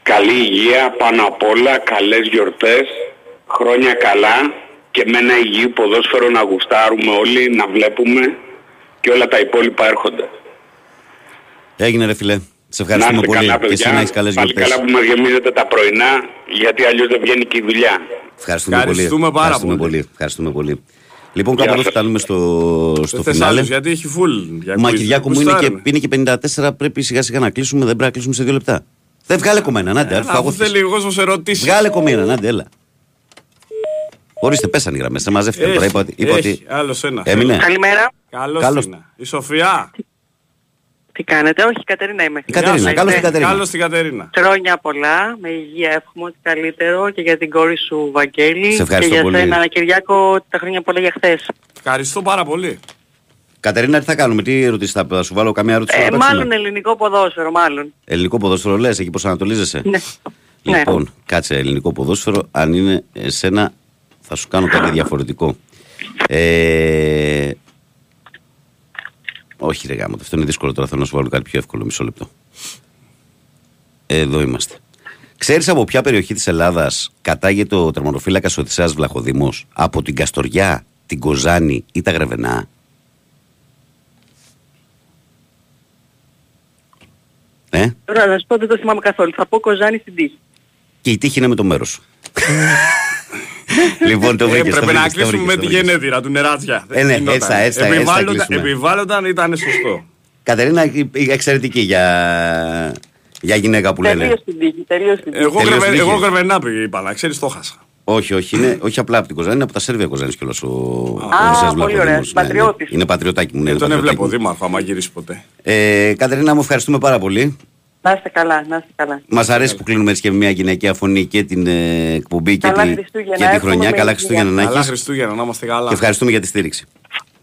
Καλή υγεία πάνω απ' όλα, καλές γιορτές, χρόνια καλά και με ένα υγιή ποδόσφαιρο να γουστάρουμε όλοι, να βλέπουμε και όλα τα υπόλοιπα έρχονται. Έγινε ρε φιλέ. Σε να ευχαριστούμε είστε πολύ. καλά και εσύ παιδιά, να έχεις καλές πάλι γιορτές. καλά που μας γεμίζετε τα πρωινά, γιατί αλλιώς δεν βγαίνει και η δουλειά. Ευχαριστούμε, Ευχαριστούμε πολύ. πάρα Ευχαριστούμε πολύ. πολύ. Ευχαριστούμε πολύ. Λοιπόν, Γεια κάπου εδώ σας. φτάνουμε στο, στο Δεν θες φινάλε. άλλους, γιατί έχει φουλ. για Μα quiz. Κυριάκο μου είναι και, Γουστάρουν. είναι και 54, πρέπει σιγά σιγά να κλείσουμε. Δεν πρέπει να κλείσουμε σε δύο λεπτά. Δεν βγάλε κομμένα, νάντε, Έλα, έρθω εγώ. Αφού θέλει ο κόσμος ερωτήσεις. Βγάλε κομμένα, νάντε, έλα. Ορίστε, πέσανε οι γραμμές. Σε μαζεύτηκαν Έχει, τώρα. Είπα, ότι- είπα έχει. ότι. Άλλος ένας. Έμεινε. Καλημέρα. Καλώς, Καλώς. την. Η Σοφία. Τι κάνετε, όχι, η Κατερίνα είμαι. Η Κατερίνα, Γεια σας. καλώς την Κατερίνα. Καλώς την Κατερίνα. Χρόνια πολλά, με υγεία εύχομαι ό,τι καλύτερο και για την κόρη σου Βαγγέλη Σε ευχαριστώ και για πολύ. σένα Κυριάκο τα χρόνια πολλά για χθες. Ευχαριστώ πάρα πολύ. Κατερίνα, τι θα κάνουμε, τι ερωτήσεις θα, θα σου βάλω, καμία ερώτηση Ε, να παίξουμε; μάλλον ελληνικό ποδόσφαιρο, μάλλον. Ελληνικό ποδόσφαιρο λες, εκεί προσανατολίζεσαι; Ναι. Λοιπόν, κάτσε ελληνικό ποδόσφαιρο. Αν είναι εσένα, θα σου κάνω κάτι διαφορετικό. Ε, όχι, ρε γάμο, αυτό είναι δύσκολο τώρα. Θέλω να σου βάλω κάτι πιο εύκολο. Μισό λεπτό. Εδώ είμαστε. Ξέρεις από ποια περιοχή της Ελλάδας κατάγεται ο τερματοφύλακας Οδυσσέας Βλαχοδήμο, από την Καστοριά, την Κοζάνη ή τα Γρεβενά; Ε, Τώρα να σου πω δεν το θυμάμαι καθόλου. Θα πω Κοζάνη στην τύχη. και η τύχη είναι με το μέρος σου. [LAUGHS] λοιπόν, το Ε, βρήκες. Πρέπει να κλείσουμε με τη γενέτειρα του Νεράτσια. Ε, ναι, Γινόταν. έτσι θα- έτσι θα- έτσι θα Επιβάλλονταν- κλείσουμε. Επιβάλλονταν, ήταν σωστό. Κατερίνα, η- η εξαιρετική για, για γυναίκα που λένε. Τελείως στην τύχη, τελείως στην τύχη. Εγώ, Τελείως γρεβε, τύχη. εγώ γρεβενά πήγα, είπα, να ξέρεις το χάσα. Όχι, όχι, είναι, όχι απλά από την Κοζάνη, είναι από τα Σέρβια Κοζάνης κιόλας. Ο, ο Α, Οδυσσέας πολύ ωραία. Βλαχοδήμος. Ναι, ναι. Πατριώτης. Είναι πατριωτάκι μου. Ναι, Δεν είναι τον πατριωτάκι έβλεπω μου. δήμαρχο, άμα γυρίσει ποτέ. Ε, Κατερίνα, μου ευχαριστούμε πάρα πολύ. Να είστε καλά, να είστε καλά. Μας αρέσει που κλείνουμε έτσι και με μια γυναικεία φωνή και την ε, εκπομπή και, Καλά τη, Χριστούγεννα, και τη εύχομαι χρονιά. με Καλά υγεία. Χριστούγεννα να Καλά έχεις. Χριστούγεννα, να είμαστε καλά. Και ευχαριστούμε για τη στήριξη.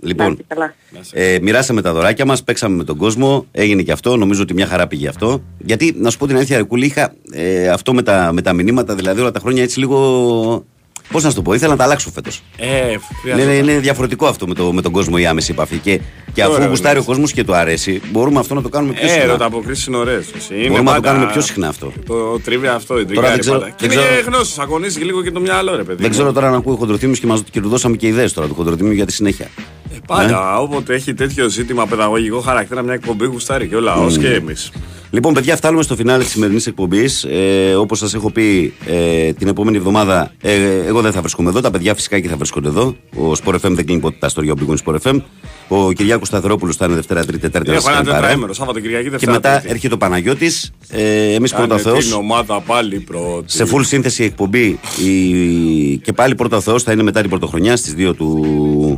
Να Λοιπόν, είστε καλά. ε, μοιράσαμε τα δωράκια μας, παίξαμε με τον κόσμο, έγινε και αυτό. Νομίζω ότι μια χαρά πήγε αυτό. Γιατί, να σου πω την αλήθεια, Ρεκούλη, είχα ε, αυτό με τα, με τα μηνύματα, δηλαδή όλα τα χρόνια έτσι λίγο. Πώς να σου το πω, ήθελα να τα αλλάξω φέτος. Ε, Είναι, χρειάζεται. είναι διαφορετικό αυτό με, το, με τον κόσμο η άμεση επαφή. Και, και αφού Ωραία, γουστάρει ναι. ο κόσμος και το αρέσει, μπορούμε αυτό να το κάνουμε πιο Ε, συχνά. ρώτα αποκρίσεις είναι ωραίες. Είναι Μπορούμε να το πάντα κάνουμε πιο συχνά αυτό. Το τρίβει αυτό, η Τώρα τριγκάρη δεν ξέρω- πάντα. Και δεν είναι ξέρω- γνώσεις, αγωνίζεις και λίγο και το μυαλό ρε παιδί. Δεν ξέρω τώρα αν ακούει ο Χοντροθύμιο και μα και του δώσαμε και ιδέες τώρα του Χοντροθύμιου για τη συνέχεια. Πάντα, όποτε έχει τέτοιο ζήτημα παιδαγωγικό χαρακτήρα, μια εκπομπή γουστάρει και ο λαός Mm. και εμείς. Λοιπόν, παιδιά, φτάνουμε στο φινάλε της σημερινής εκπομπής. Ε, Όπως σας έχω πει, ε, την επόμενη εβδομάδα ε, εγώ δεν θα βρίσκομαι εδώ. Τα παιδιά φυσικά και θα βρίσκονται εδώ. Ο Sport FM δεν κλείνει ποτέ τα στοριά ο Sport FM. Ο Κυριάκος Σταθερόπουλος θα είναι Δευτέρα, Τρίτη, Τετάρτη. Έχω θα ένα σας κάνει παρέα. τετραήμερο, Σάββατο Κυριακή, Και Δευτέρα. μετά Τρίτη. έρχεται ο Παναγιώτης. Ε, Εμείς πρώτα Κάνε Θεός. την ομάδα πάλι πρώτη. Σε full σύνθεση εκπομπή η... και πάλι πρώτα ο Θεός θα είναι μετά την πρωτοχρονιά στις 2 του...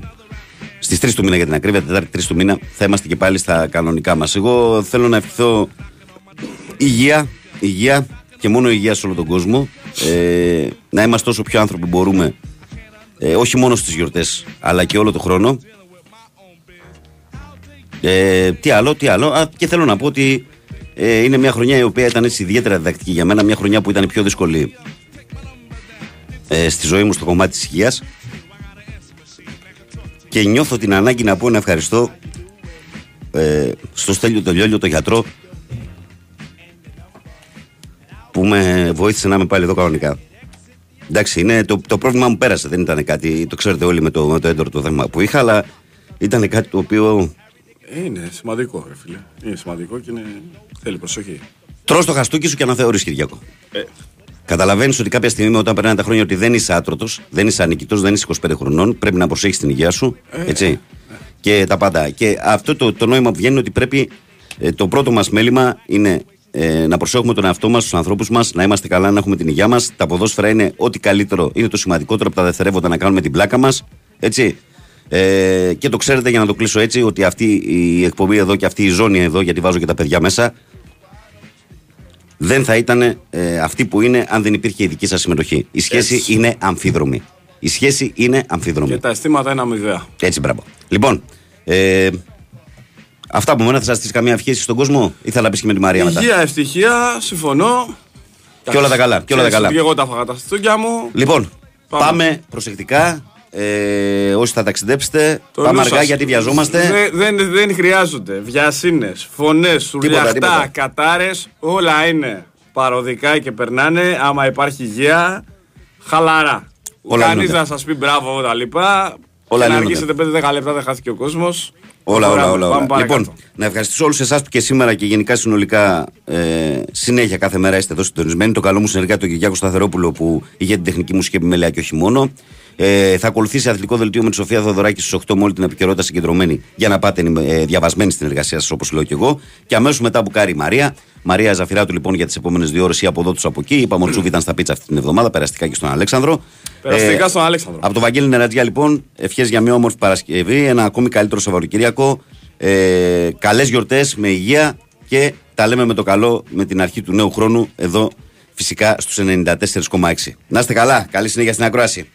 Στις 3 του μήνα για την ακρίβεια, Τετάρτη 3 του μήνα θα είμαστε και πάλι στα κανονικά μας. Εγώ θέλω να ευχηθώ υγεία, υγεία και μόνο υγεία σε όλο τον κόσμο. Ε, να είμαστε όσο πιο άνθρωποι μπορούμε, ε, όχι μόνο στις γιορτές, αλλά και όλο τον χρόνο. Ε, τι άλλο, τι άλλο. Α, και θέλω να πω ότι ε, είναι μια χρονιά η οποία ήταν έτσι ιδιαίτερα διδακτική για μένα. Μια χρονιά που ήταν η πιο δύσκολη ε, στη ζωή μου στο κομμάτι της υγείας. Και νιώθω την ανάγκη να πω ένα ευχαριστώ ε, στο Στέλιο το Λιόλιο, το γιατρό, που με βοήθησε να είμαι πάλι εδώ κανονικά. Εντάξει, είναι, το, το πρόβλημα μου πέρασε. Δεν ήταν κάτι, το ξέρετε όλοι με το, με το έντορο το θέμα που είχα, αλλά ήταν κάτι το οποίο Είναι σημαντικό, ρε φίλε. Είναι σημαντικό και είναι... θέλει προσοχή. τρως το χαστούκι σου και αναθεωρείς Κυριακό. Ε, Καταλαβαίνεις ότι κάποια στιγμή όταν περνάνε τα χρόνια ότι δεν είσαι άτρωτος, δεν είσαι ανικητός, δεν είσαι 25 χρονών, πρέπει να προσέχεις την υγεία σου. Έτσι. Και τα πάντα. Και αυτό το, το νόημα που βγαίνει είναι ότι πρέπει ε, το πρώτο μας μέλημα είναι ε, να προσέχουμε τον εαυτό μας, τους ανθρώπους μας, να είμαστε καλά, να έχουμε την υγεία μας. Τα ποδόσφαιρα είναι ό,τι καλύτερο, είναι το σημαντικότερο από τα δευτερεύοντα να κάνουμε την πλάκα μας. Έτσι. Ε, και το ξέρετε για να το κλείσω έτσι, ότι αυτή η εκπομπή εδώ και αυτή η ζώνη εδώ, γιατί βάζω και τα παιδιά μέσα, δεν θα ήταν ε, αυτή που είναι αν δεν υπήρχε η δική σας συμμετοχή. Η σχέση Έτσι. είναι αμφίδρομη. Η σχέση είναι αμφίδρομη. και τα αισθήματα είναι αμοιβαία. Έτσι, μπράβο. Λοιπόν, ε, αυτά από μένα θα σα στήσει καμία ευχή στον κόσμο ή θα τα πει και με τη Μαρία μετά; Υγεία, ευτυχία, συμφωνώ. Και όλα τα καλά. Και όλα τα Ξέρεις καλά. ότι Και εγώ τα φάγα τα στούκια μου. Λοιπόν, πάμε, Πάμε. προσεκτικά. Ε, όσοι θα ταξιδέψετε, Το πάμε νου αργά σας. γιατί βιαζόμαστε. Δεν, δεν, δεν χρειάζονται. Βιασύνες, φωνές, σουρλιαχτά, τίποτα. κατάρες. Όλα είναι παροδικά και περνάνε. Άμα υπάρχει υγεία, χαλαρά. Όλα Κανείς λύνονται. να σας πει μπράβο τα λοιπά. Όλα και να λύνονται. αργήσετε 5-10 λεπτά δεν χάθηκε ο κόσμος. Όλα, όλα, όλα. όλα. Λοιπόν, να ευχαριστήσω όλους εσάς που και σήμερα και γενικά συνολικά ε, συνέχεια κάθε μέρα είστε εδώ συντονισμένοι. Το καλό μου συνεργάτη τον Κυριάκο Σταθερόπουλο που είχε την τεχνική μουσική επιμέλεια και όχι μόνο. Ε, θα ακολουθήσει αθλητικό δελτίο με τη Σοφία Θοδωράκη στις 8 με όλη την επικαιρότητα συγκεντρωμένη για να πάτε ε, διαβασμένοι στην εργασία σας, όπως λέω και εγώ. Και αμέσως μετά που κάρει η Μαρία. Μαρία Ζαφυράτου λοιπόν για τις επόμενες δύο ώρες ή από εδώ τους από εκεί. Είπαμε ότι Τσούβι ήταν στα πίτσα αυτή την εβδομάδα, περαστικά και στον Αλέξανδρο. Περαστικά στον Αλέξανδρο. Από το Βαγγέλη Νερατζιά λοιπόν, ευχές για μια όμορφη Παρασκευή, ένα ακόμη καλύτερο Σαββατοκύριακο. Ε, Καλές γιορτές με υγεία και τα λέμε με το καλό με την αρχή του νέου χρόνου εδώ φυσικά στους 94,6. Να είστε καλά, καλή συνέχεια στην ακρόαση.